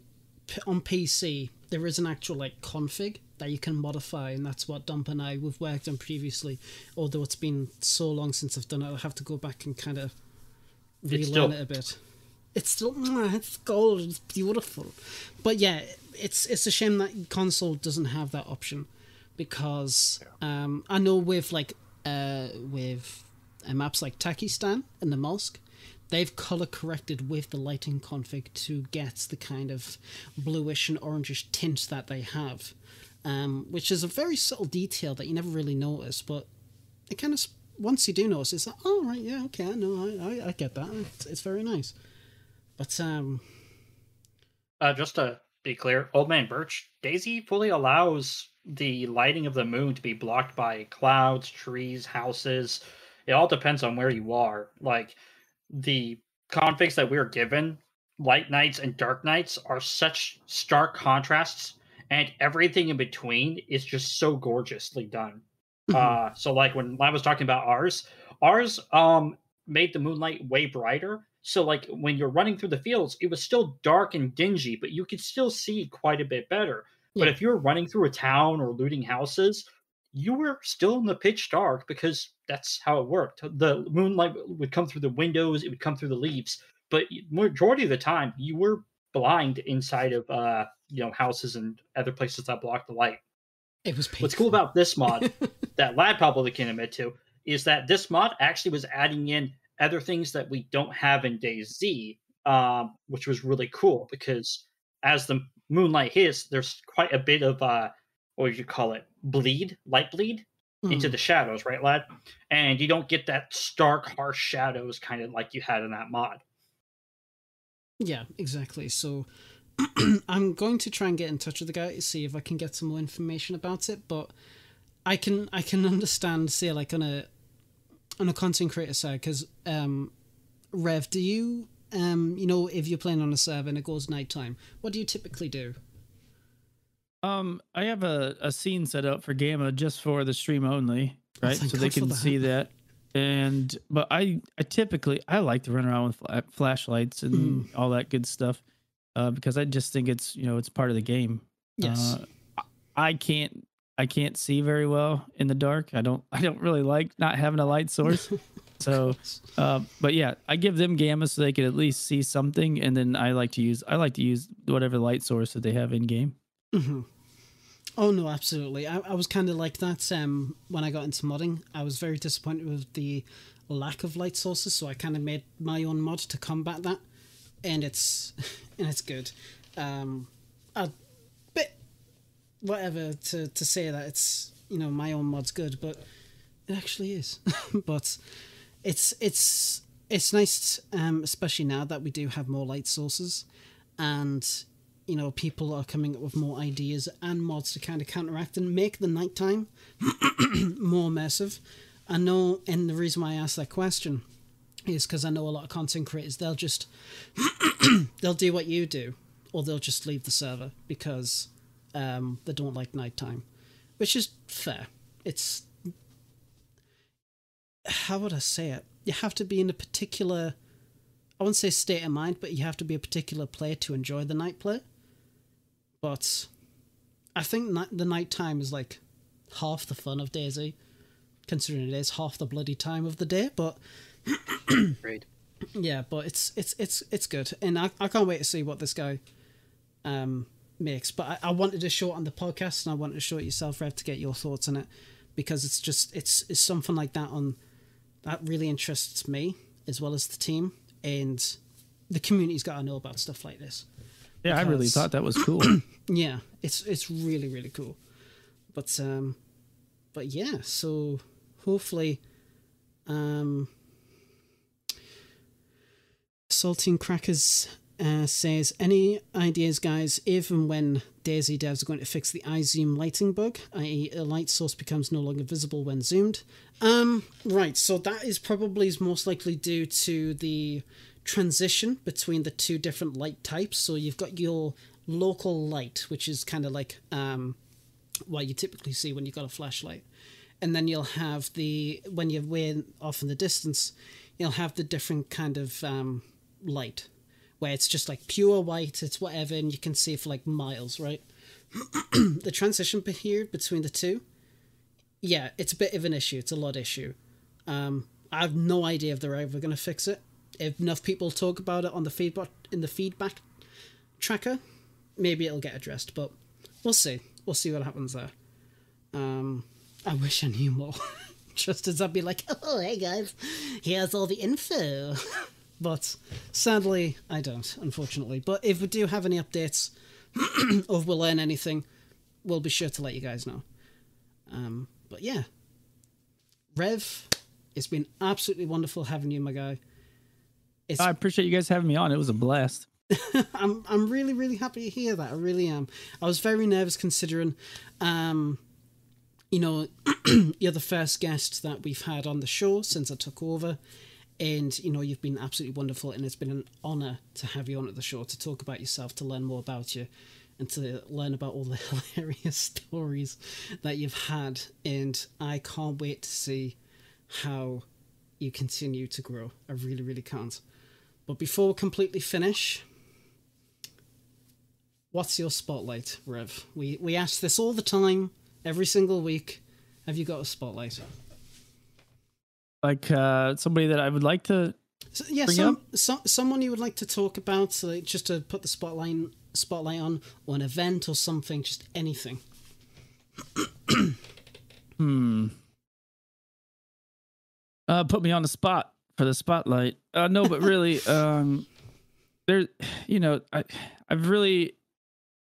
on PC there is an actual like config that you can modify, and that's what Dump and I we've worked on previously. Although it's been so long since I've done it, I'll have to go back and kind of It's relearn still- it a bit. It's still it's gold, it's beautiful, but yeah, it's it's a shame that console doesn't have that option because um, I know with like uh, with uh, maps like Takistan and the Mosque, they've color corrected with the lighting config to get the kind of bluish and orangish tint that they have, um, which is a very subtle detail that you never really notice, but it kind of once you do notice, it's like, oh right, yeah, okay, I know, I, I, I get that. It's, it's very nice, but um, Uh, just to be clear, Old Man Birch, DayZ fully allows the lighting of the moon to be blocked by clouds, trees, houses. It all depends on where you are. Like the configs that we are given, light nights and dark nights, are such stark contrasts, and everything in between is just so gorgeously done. mhm. Uh, so like when I was talking about ours, ours um made the moonlight way brighter. So like when you're running through the fields, it was still dark and dingy, but you could still see quite a bit better. But if you were running through a town or looting houses, you were still in the pitch dark because that's how it worked. The moonlight would come through the windows, it would come through the leaves, but majority of the time you were blind inside of uh you know houses and other places that block the light. It was painful. What's cool about this mod that Lad probably can admit to is that this mod actually was adding in other things that we don't have in DayZ, um, which was really cool because as the moonlight hits, there's quite a bit of uh, what would you call it? Bleed, light bleed into Mhm. the shadows, right, lad? And you don't get that stark, harsh shadows kind of like you had in that mod. Yeah, exactly. So I'm going to try and get in touch with the guy to see if I can get some more information about it, but I can I can understand say like on a on a content creator side because um Rev, do you um you know if you're playing on a server and it goes nighttime, what do you typically do? Um, I have a, a scene set up for Gamma just for the stream only, Oh, right? thank so they God for can that. see that. And but I I typically I like to run around with fla- flashlights and Mm. all that good stuff, uh, because I just think it's you know it's part of the game. Yes. Uh, I can't I can't see very well in the dark. I don't I don't really like not having a light source. so, uh, but yeah, I give them gamma so they can at least see something, and then I like to use I like to use whatever light source that they have in game. hmm Oh no, absolutely. I, I was kind of like that um, when I got into modding. I was very disappointed with the lack of light sources, so I kind of made my own mod to combat that, and it's and it's good. Um, bit whatever to to say that it's you know my own mod's good, but it actually is. but it's it's it's nice, um, especially now that we do have more light sources, and you know people are coming up with more ideas and mods to kind of counteract and make the nighttime more immersive. I know, and the reason why I asked that question is because I know a lot of content creators they'll just they'll do what you do, or they'll just leave the server because um, they don't like nighttime, which is fair. It's how would I say it? You have to be in a particular I wouldn't say state of mind, but you have to be a particular player to enjoy the night play. But I think the night time is like half the fun of DayZ, considering it is half the bloody time of the day. But Great. yeah, but it's it's it's it's good, and I, I can't wait to see what this guy um makes. But I, I wanted to show it on the podcast, and I wanted to show it yourself, Rev, to get your thoughts on it, because it's just it's it's something like that on that really interests me as well as the team, and the community's got to know about stuff like this. Yeah, I really thought that was cool. Yeah, it's it's really really cool. But um but yeah, so hopefully um Saltine Crackers uh, says any ideas guys if and when DayZ devs are going to fix the iZoom lighting bug, i.e. a light source becomes no longer visible when zoomed. Um right, so that is probably most likely due to the transition between the two different light types. So you've got your local light, which is kind of like um, what you typically see when you've got a flashlight. And then you'll have the, when you're way off in the distance, you'll have the different kind of um, light, where it's just like pure white, it's whatever, and you can see for like miles, right? the transition here between the two, yeah, it's a bit of an issue. It's a lot issue. Um, I have no idea if they're ever going to fix it. If enough people talk about it on the feedback in the feedback tracker, maybe it'll get addressed. But we'll see. We'll see what happens there. Um, I wish I knew more. Just as I'd be like, oh hey guys, here's all the info. but sadly, I don't, unfortunately. But if we do have any updates, or if we learn anything, we'll be sure to let you guys know. Um, but yeah, Rev, it's been absolutely wonderful having you, my guy. It's I appreciate you guys having me on. It was a blast. I'm I'm really really happy to hear that. I really am. I was very nervous considering, um, you know, you're the first guest that we've had on the show since I took over, and you know you've been absolutely wonderful, and it's been an honor to have you on at the show to talk about yourself, to learn more about you, and to learn about all the hilarious stories that you've had, and I can't wait to see how you continue to grow. I really really can't. But before we completely finish, what's your spotlight, Rev? We we ask this all the time, every single week. Have you got a spotlight? Like uh, somebody that I would like to. So, yeah, some, some someone you would like to talk about, so like, just to put the spotlight spotlight on, or an event or something, just anything. Hmm. Uh, put me on the spot for the spotlight. Uh, no, but really, um, there, you know, I, I've really,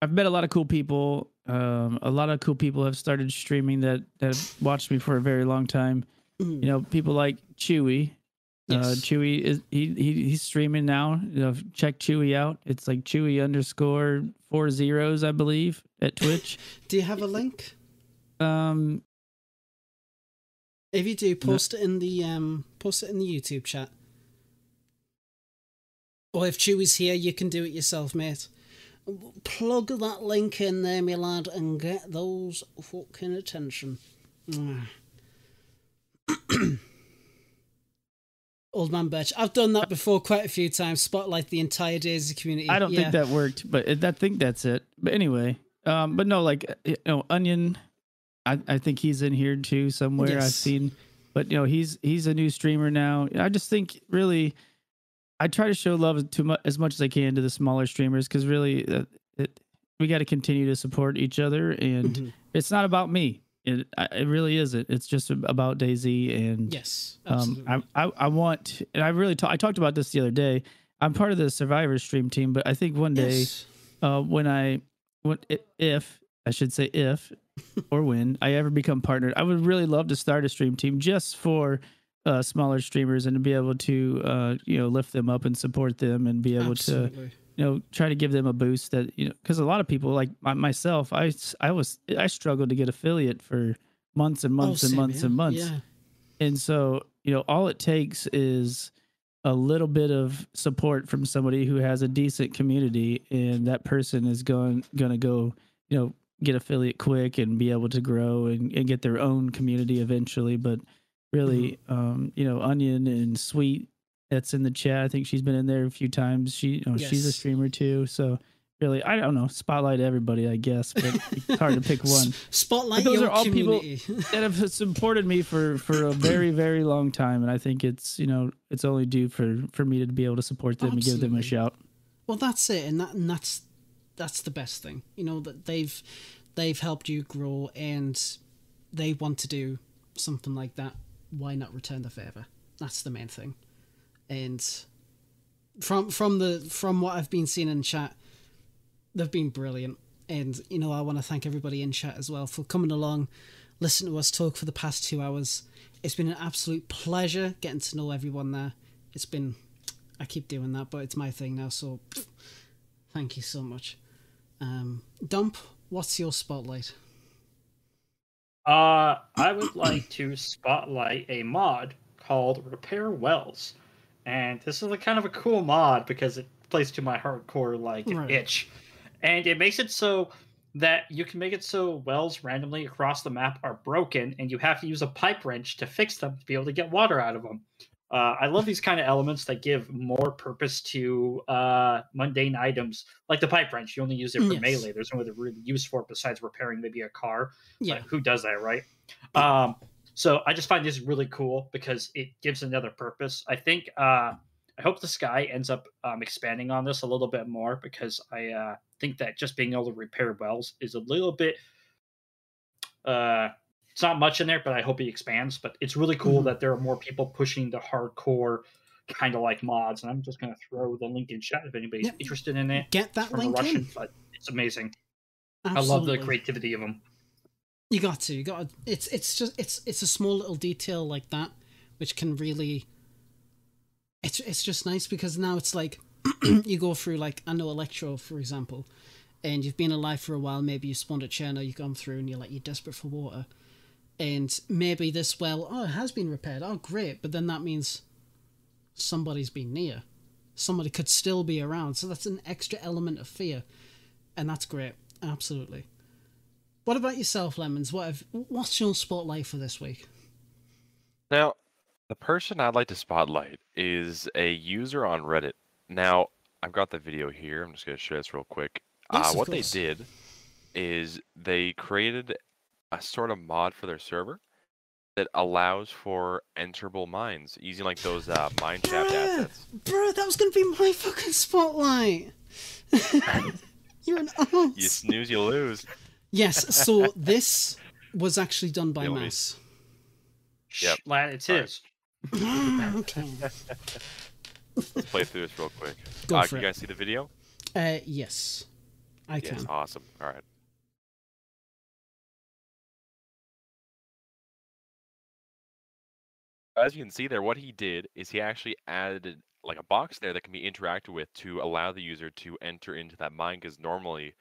I've met a lot of cool people. Um, a lot of cool people have started streaming that that have watched me for a very long time. Mm. You know, people like Chewy. Uh, Chewy is he, he he's streaming now. You know, check Chewy out. It's like Chewy underscore four zeros, I believe, at Twitch. Do you have a link? um, If you do, post it in the um, post it in the YouTube chat. Or if Chewy's here, you can do it yourself, mate. Plug that link in there, my lad, and get those fucking attention. Mwah. Old man Birch. I've done that before quite a few times. Spotlight the entire DayZ community. I don't Yeah. think that worked, but it, I think that's it. But anyway, um, but no, like you know, Onion, I, I think he's in here too somewhere. I've seen, but you know, he's he's a new streamer now. I just think really, I try to show love to as much as I can to the smaller streamers because really, uh, it, we got to continue to support each other, and Mhm. it's not about me. It it really isn't. It's just about DayZ and Yes, um. I, I I want, and I really ta- I talked about this the other day. I'm part of the Survivor stream team, but I think one day, Yes. uh, when I, when if I should say if, or when I ever become partnered, I would really love to start a stream team just for uh, smaller streamers and to be able to, uh, you know, lift them up and support them and be able to, Absolutely. You know, try to give them a boost that you know, because a lot of people like my, myself, i was I struggled to get affiliate for months and months Oh, and months here. and months. Yeah. And so, you know, all it takes is a little bit of support from somebody who has a decent community and that person is going going to go, you know, get affiliate quick and be able to grow and, and get their own community eventually, but really um, you know, Onion and Sweet that's in the chat. I think she's been in there a few times. She you know, she's a streamer too. So really, I don't know, spotlight everybody, I guess, but it's hard to pick one Spotlight But those your are all people- that have supported me for for a very very long time and i think it's you know it's only due for for me to be able to support them and give them a shout Well, that's it, and that and that's that's the best thing. You know that they've they've helped you grow, and they want to do something like that. Why not return the favor? That's the main thing. And from from the from what I've been seeing in chat, they've been brilliant. And you know, I want to thank everybody in chat as well for coming along, listening to us talk for the past two hours. It's been an absolute pleasure getting to know everyone there. It's been I keep doing that, but it's my thing now. So, thank you so much. Um, Dump, what's your spotlight? Uh, I would like to spotlight a mod called Repair Wells, and this is a kind of a cool mod because it plays to my hardcore like Right. itch, and it makes it so that you can make it so wells randomly across the map are broken, and you have to use a pipe wrench to fix them to be able to get water out of them. Uh, I love these kind of elements that give more purpose to uh, mundane items, like the pipe wrench. You only use it for Yes. melee. There's no other really use for it besides repairing maybe a car. Yeah, Like, who does that, right? Um, so I just find this really cool because it gives another purpose. I think uh, I hope this guy ends up um, expanding on this a little bit more because I uh, think that just being able to repair wells is a little bit. Uh, it's not much in there, but I hope he expands. But it's really cool Mhm. that there are more people pushing the hardcore kind of like mods, and I'm just going to throw the link in chat if anybody's interested in it. get that From a link Russian, in. but it's amazing. Absolutely. I love the creativity of them. You got to. You got. To, it's it's just it's it's a small little detail like that, which can really. It's it's just nice because now it's like, you go through like I know Elektro for example, and you've been alive for a while. Maybe you spawned a channel, you've gone through, and you're like you're desperate for water, and maybe this well oh it has been repaired oh great, but then that means somebody's been near, somebody could still be around, so that's an extra element of fear, and that's great. Absolutely. What about yourself, Lemons? What have, what's your spotlight for this week? Now, the person I'd like to spotlight is a user on Reddit. Now, I've got the video here. I'm just going to show this real quick. Yes, uh, what course. they did is they created a sort of mod for their server that allows for enterable mines using like those uh, mineshaft Bruh. assets. Bro, that was gonna be my fucking spotlight. You're an ass. You snooze, you lose. Yes, so this was actually done by Mouse. Yeah, let Mass. Yep. Shh, lad, it's Alright. his. okay. Let's play through this real quick. Go uh, for can it. you guys see the video? Uh, yes, I yes, can. awesome. All right. As you can see there, what he did is he actually added like a box there that can be interacted with to allow the user to enter into that mine. Because normally,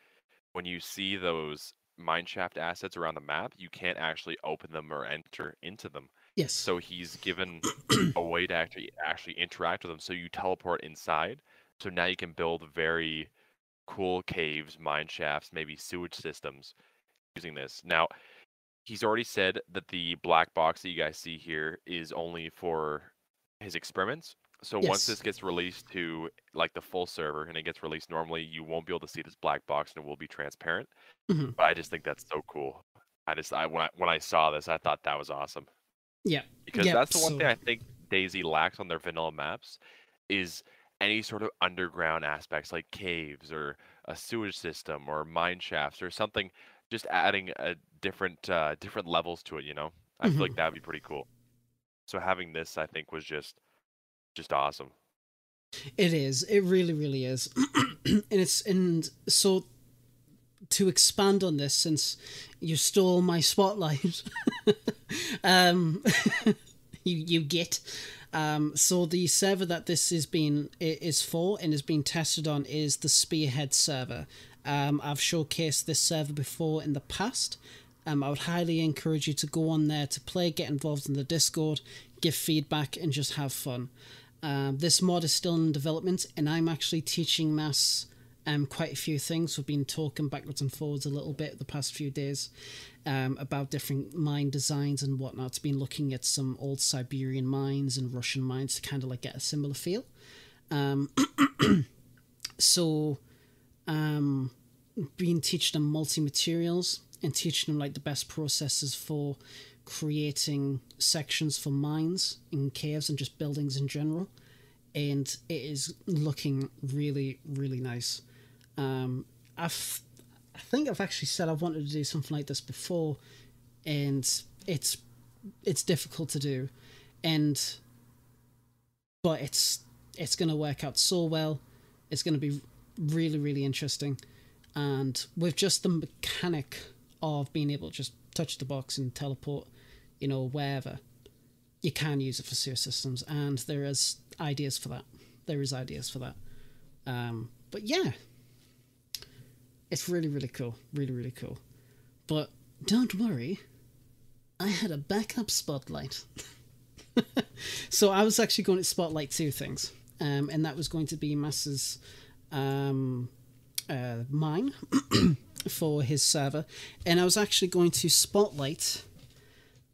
when you see those mineshaft assets around the map, you can't actually open them or enter into them. Yes. So he's given a way to actually actually interact with them. So you teleport inside. So now you can build very cool caves, mine shafts, maybe sewage systems using this. Now, he's already said that the black box that you guys see here is only for his experiments. So once this gets released to like the full server and it gets released normally, you won't be able to see this black box and it will be transparent. Mhm. But I just think that's so cool. I just I when I when I saw this, I thought that was awesome yeah. because Yep, that's the one thing I think DayZ lacks on their vanilla maps is any sort of underground aspects like caves or a sewage system or mine shafts or something. Just adding a different uh, different levels to it, you know. I feel like Mhm. that'd be pretty cool. So having this, I think, was just just awesome. It is. It really, really is. and it's and so to expand on this, since you stole my spotlight, um, you you get. Um, so the server that this is being is for and is being tested on is the Spearhead server. Um, I've showcased this server before in the past. Um, I would highly encourage you to go on there to play, get involved in the Discord, give feedback, and just have fun. Um, this mod is still in development, and I'm actually teaching Mass um, quite a few things. We've been talking backwards and forwards a little bit the past few days um, about different mine designs and whatnot. Been looking at some old Siberian mines and Russian mines to kind of like get a similar feel. Um, so, um, been teaching them multi materials and teaching them like the best processes for creating sections for mines and caves and just buildings in general. And it is looking really, really nice. Um, I've, I think I've actually said I've wanted to do something like this before, and it's it's difficult to do, and but it's it's going to work out so well. It's going to be really, really interesting, and with just the mechanic of being able to just touch the box and teleport, you know, wherever, you can use it for sewer systems, and there is ideas for that. There is ideas for that. Um, but yeah, it's really, really cool. Really, really cool. But don't worry, I had a backup spotlight. so I was actually going to spotlight two things, um, and that was going to be Mass's um, uh, mine for his server, and I was actually going to spotlight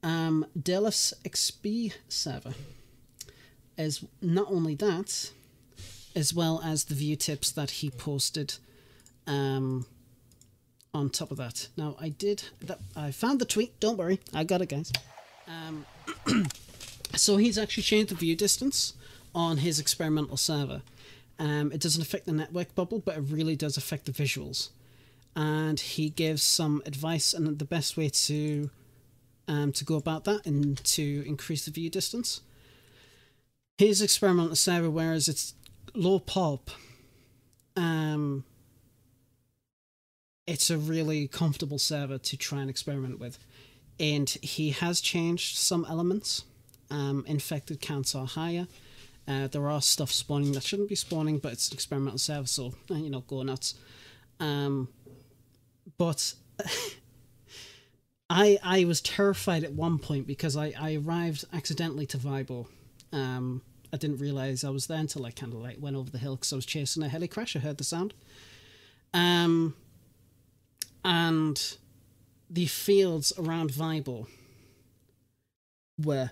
um, Delos XP server. As not only that, as well as the view tips that he posted um, on top of that. Now I did that. I found the tweet. Don't worry, I got it, guys. Um, so he's actually changed the view distance on his experimental server. Um, it doesn't affect the network bubble, but it really does affect the visuals. And he gives some advice and the best way to um, to go about that and to increase the view distance. His experimental server, whereas it's low pop, um, it's a really comfortable server to try and experiment with. And he has changed some elements. Um, infected counts are higher. Uh, there are stuff spawning that shouldn't be spawning, but it's an experimental server, so uh, you know, go nuts. Um, but I I was terrified at one point because I, I arrived accidentally to Vybor. Um, I didn't realize I was there until I kind of like went over the hill because I was chasing a heli crash. I heard the sound. Um, and the fields around Vybor were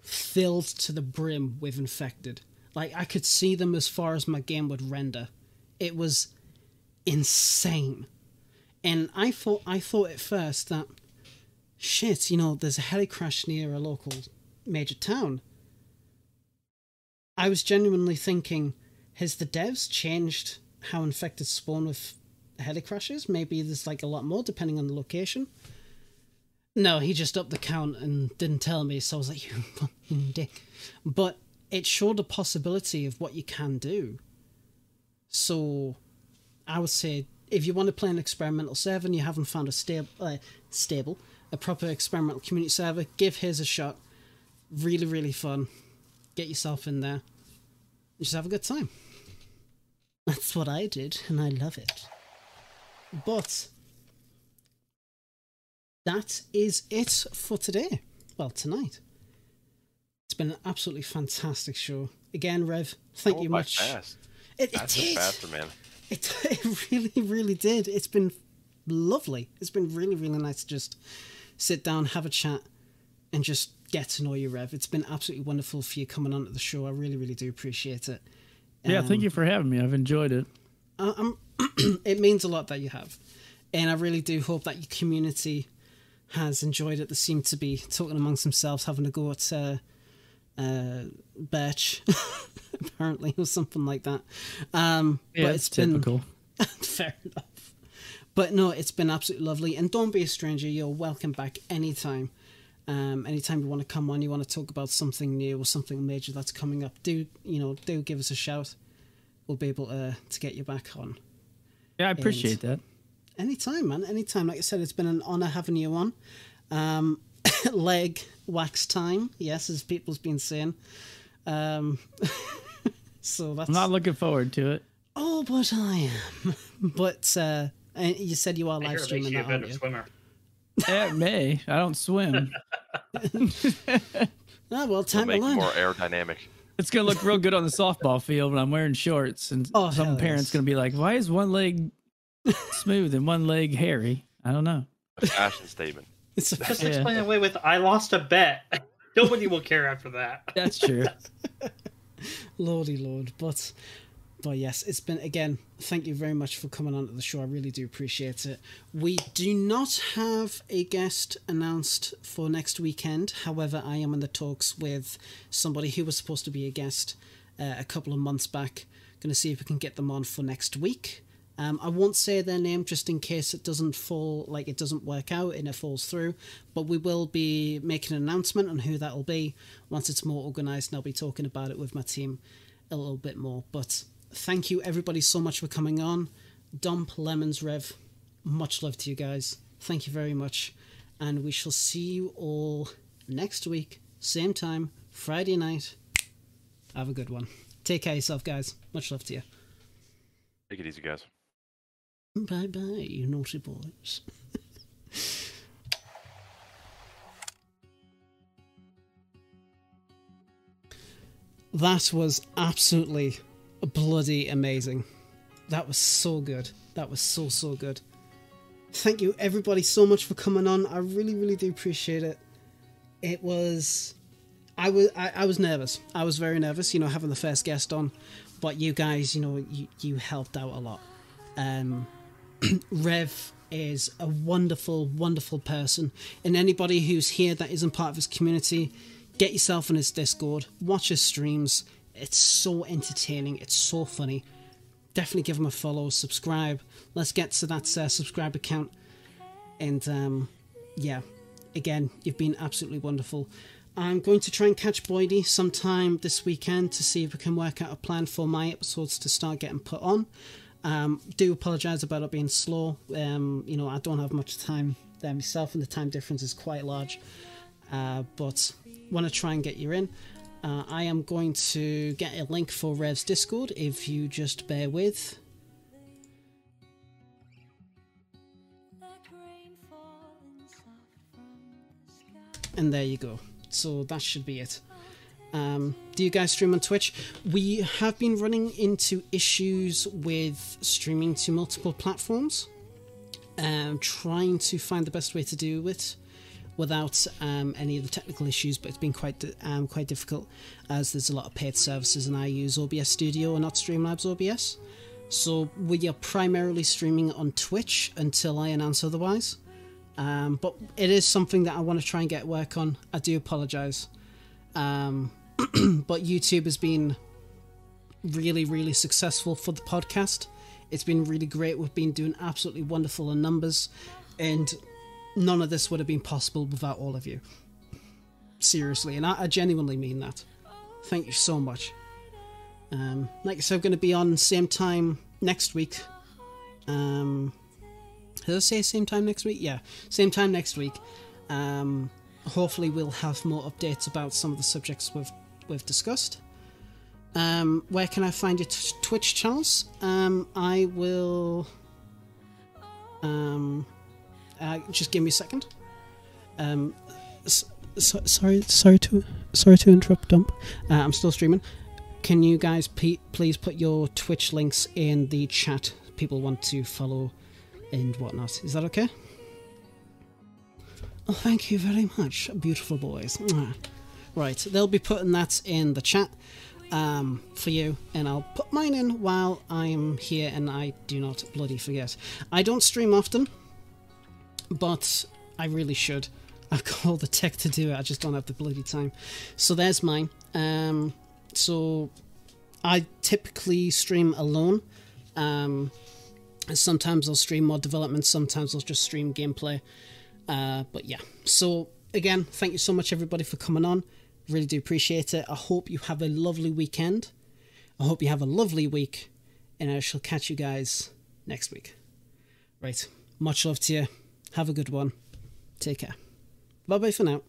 filled to the brim with infected. Like I could see them as far as my game would render. It was insane. And I thought I thought at first that shit, you know, there's a heli crash near a local major town. I was genuinely thinking, has the devs changed how infected spawn with heli crashes. Maybe there's like a lot more depending on the location. No, he just upped the count and didn't tell me, so I was like, you fucking dick. But it showed a possibility of what you can do. So I would say if you want to play an experimental server and you haven't found a stable, uh, stable, a proper experimental community server, give his a shot. Really, really fun. Get yourself in there. Just have a good time. That's what I did, and I love it. But that is it for today. Well, tonight. It's been an absolutely fantastic show. Again, Rev, thank Going you much. Fast. It, it did. faster, man. It, it really, really did. It's been lovely. It's been really, really nice to just sit down, have a chat, and just get to know you, Rev. It's been absolutely wonderful for you coming on to the show. I really, really do appreciate it. Yeah, thank Um, you for having me. I've enjoyed it. I- I'm, it means a lot that you have. And I really do hope that your community has enjoyed it. They seem to be talking amongst themselves, having a go at uh, uh, Birch, apparently, or something like that. Um, Yeah, but it's it's been typical. fair enough. But no, it's been absolutely lovely. And don't be a stranger. You're welcome back anytime. Um, anytime you want to come on, you want to talk about something new or something major that's coming up, do you know? Do give us a shout. We'll be able to to get you back on. Yeah, I appreciate that. Anytime, man. Anytime. Like I said, it's been an honor having you on. Um, leg wax time. Yes, as people's been saying. Um, so that's I'm not looking forward to it. oh, but I am. But uh, and you said you are I live hear it makes streaming you a that, aren't better you? swimmer. It may. I don't swim. Ah, well, It'll time to make it learn. more aerodynamic. It's gonna look real good on the softball field when I'm wearing shorts, and Oh, some parents yes. gonna be like, "Why is one leg smooth and one leg hairy?" I don't know. A fashion statement. It's a- Just Yeah. explain away with "I lost a bet." Nobody will care after that. That's true. Lordy Lord. But but yes, it's been again, thank you very much for coming on to the show. I really do appreciate it. We do not have a guest announced for next weekend. However, I am in the talks with somebody who was supposed to be a guest uh, a couple of months back. Gonna see if we can get them on for next week. Um, I won't say their name just in case it doesn't fall, like it doesn't work out and it falls through. But we will be making an announcement on who that'll be once it's more organised, and I'll be talking about it with my team a little bit more. But thank you everybody so much for coming on. Dump Lemons Rev, much love to you guys. Thank you very much, and we shall see you all next week, same time, Friday night. Have a good one. Take care of yourself, guys. Much love to you. Take it easy, guys. Bye bye, you naughty boys. that was absolutely bloody amazing. That was so good. That was so, so good. Thank you, everybody, so much for coming on. I really, really do appreciate it. It was. I was I, I was nervous. I was very nervous, you know, having the first guest on. But you guys, you know, you, you helped out a lot. Um, Rev is a wonderful, wonderful person. And anybody who's here that isn't part of his community, get yourself on his Discord, watch his streams. It's so entertaining, it's so funny. Definitely give him a follow, subscribe. Let's get to that uh, subscriber count. And um, yeah, again, you've been absolutely wonderful. I'm going to try and catch Boydie sometime this weekend to see if we can work out a plan for my episodes to start getting put on. Um, do apologise about it being slow. Um, you know, I don't have much time there myself, and the time difference is quite large. Uh, but want to try and get you in. Uh, I am going to get a link for Rev's Discord if you just bear with. And there you go. So that should be it. Um, do you guys stream on Twitch? We have been running into issues with streaming to multiple platforms. Um, trying to find the best way to do it without um, any of the technical issues, but it's been quite um, quite difficult as there's a lot of paid services, and I use OBS Studio and not Streamlabs OBS. So we are primarily streaming on Twitch until I announce otherwise. Um, but it is something that I want to try and get work on. I do apologize. Um, but YouTube has been really, really successful for the podcast It's been really great. We've been doing absolutely wonderful in numbers, and none of this would have been possible without all of you. Seriously, and I, I genuinely mean that. Thank you so much. Um, like I said, I'm going to be on same time next week. Um, did I say same time next week? Yeah, same time next week. Um, hopefully, we'll have more updates about some of the subjects we've we've discussed. Um, where can I find your Twitch channels? Um, I will. Um, uh, just give me a second. Um, s- so, sorry, sorry to sorry to interrupt, Dump. Uh, I'm still streaming. Can you guys pe- please put your Twitch links in the chat? People want to follow and whatnot. Is that okay? Oh, thank you very much, beautiful boys. Right, they'll be putting that in the chat um, for you, and I'll put mine in while I'm here, and I do not bloody forget. I don't stream often, but I really should. I've got all the tech to do it. I just don't have the bloody time. So there's mine. Um, so I typically stream alone. Um, sometimes I'll stream mod development. Sometimes I'll just stream gameplay. Uh, but yeah. So again, thank you so much everybody for coming on. Really do appreciate it. I hope you have a lovely weekend. I hope you have a lovely week, and I shall catch you guys next week. Right. Much love to you. Have a good one. Take care. Bye bye for now.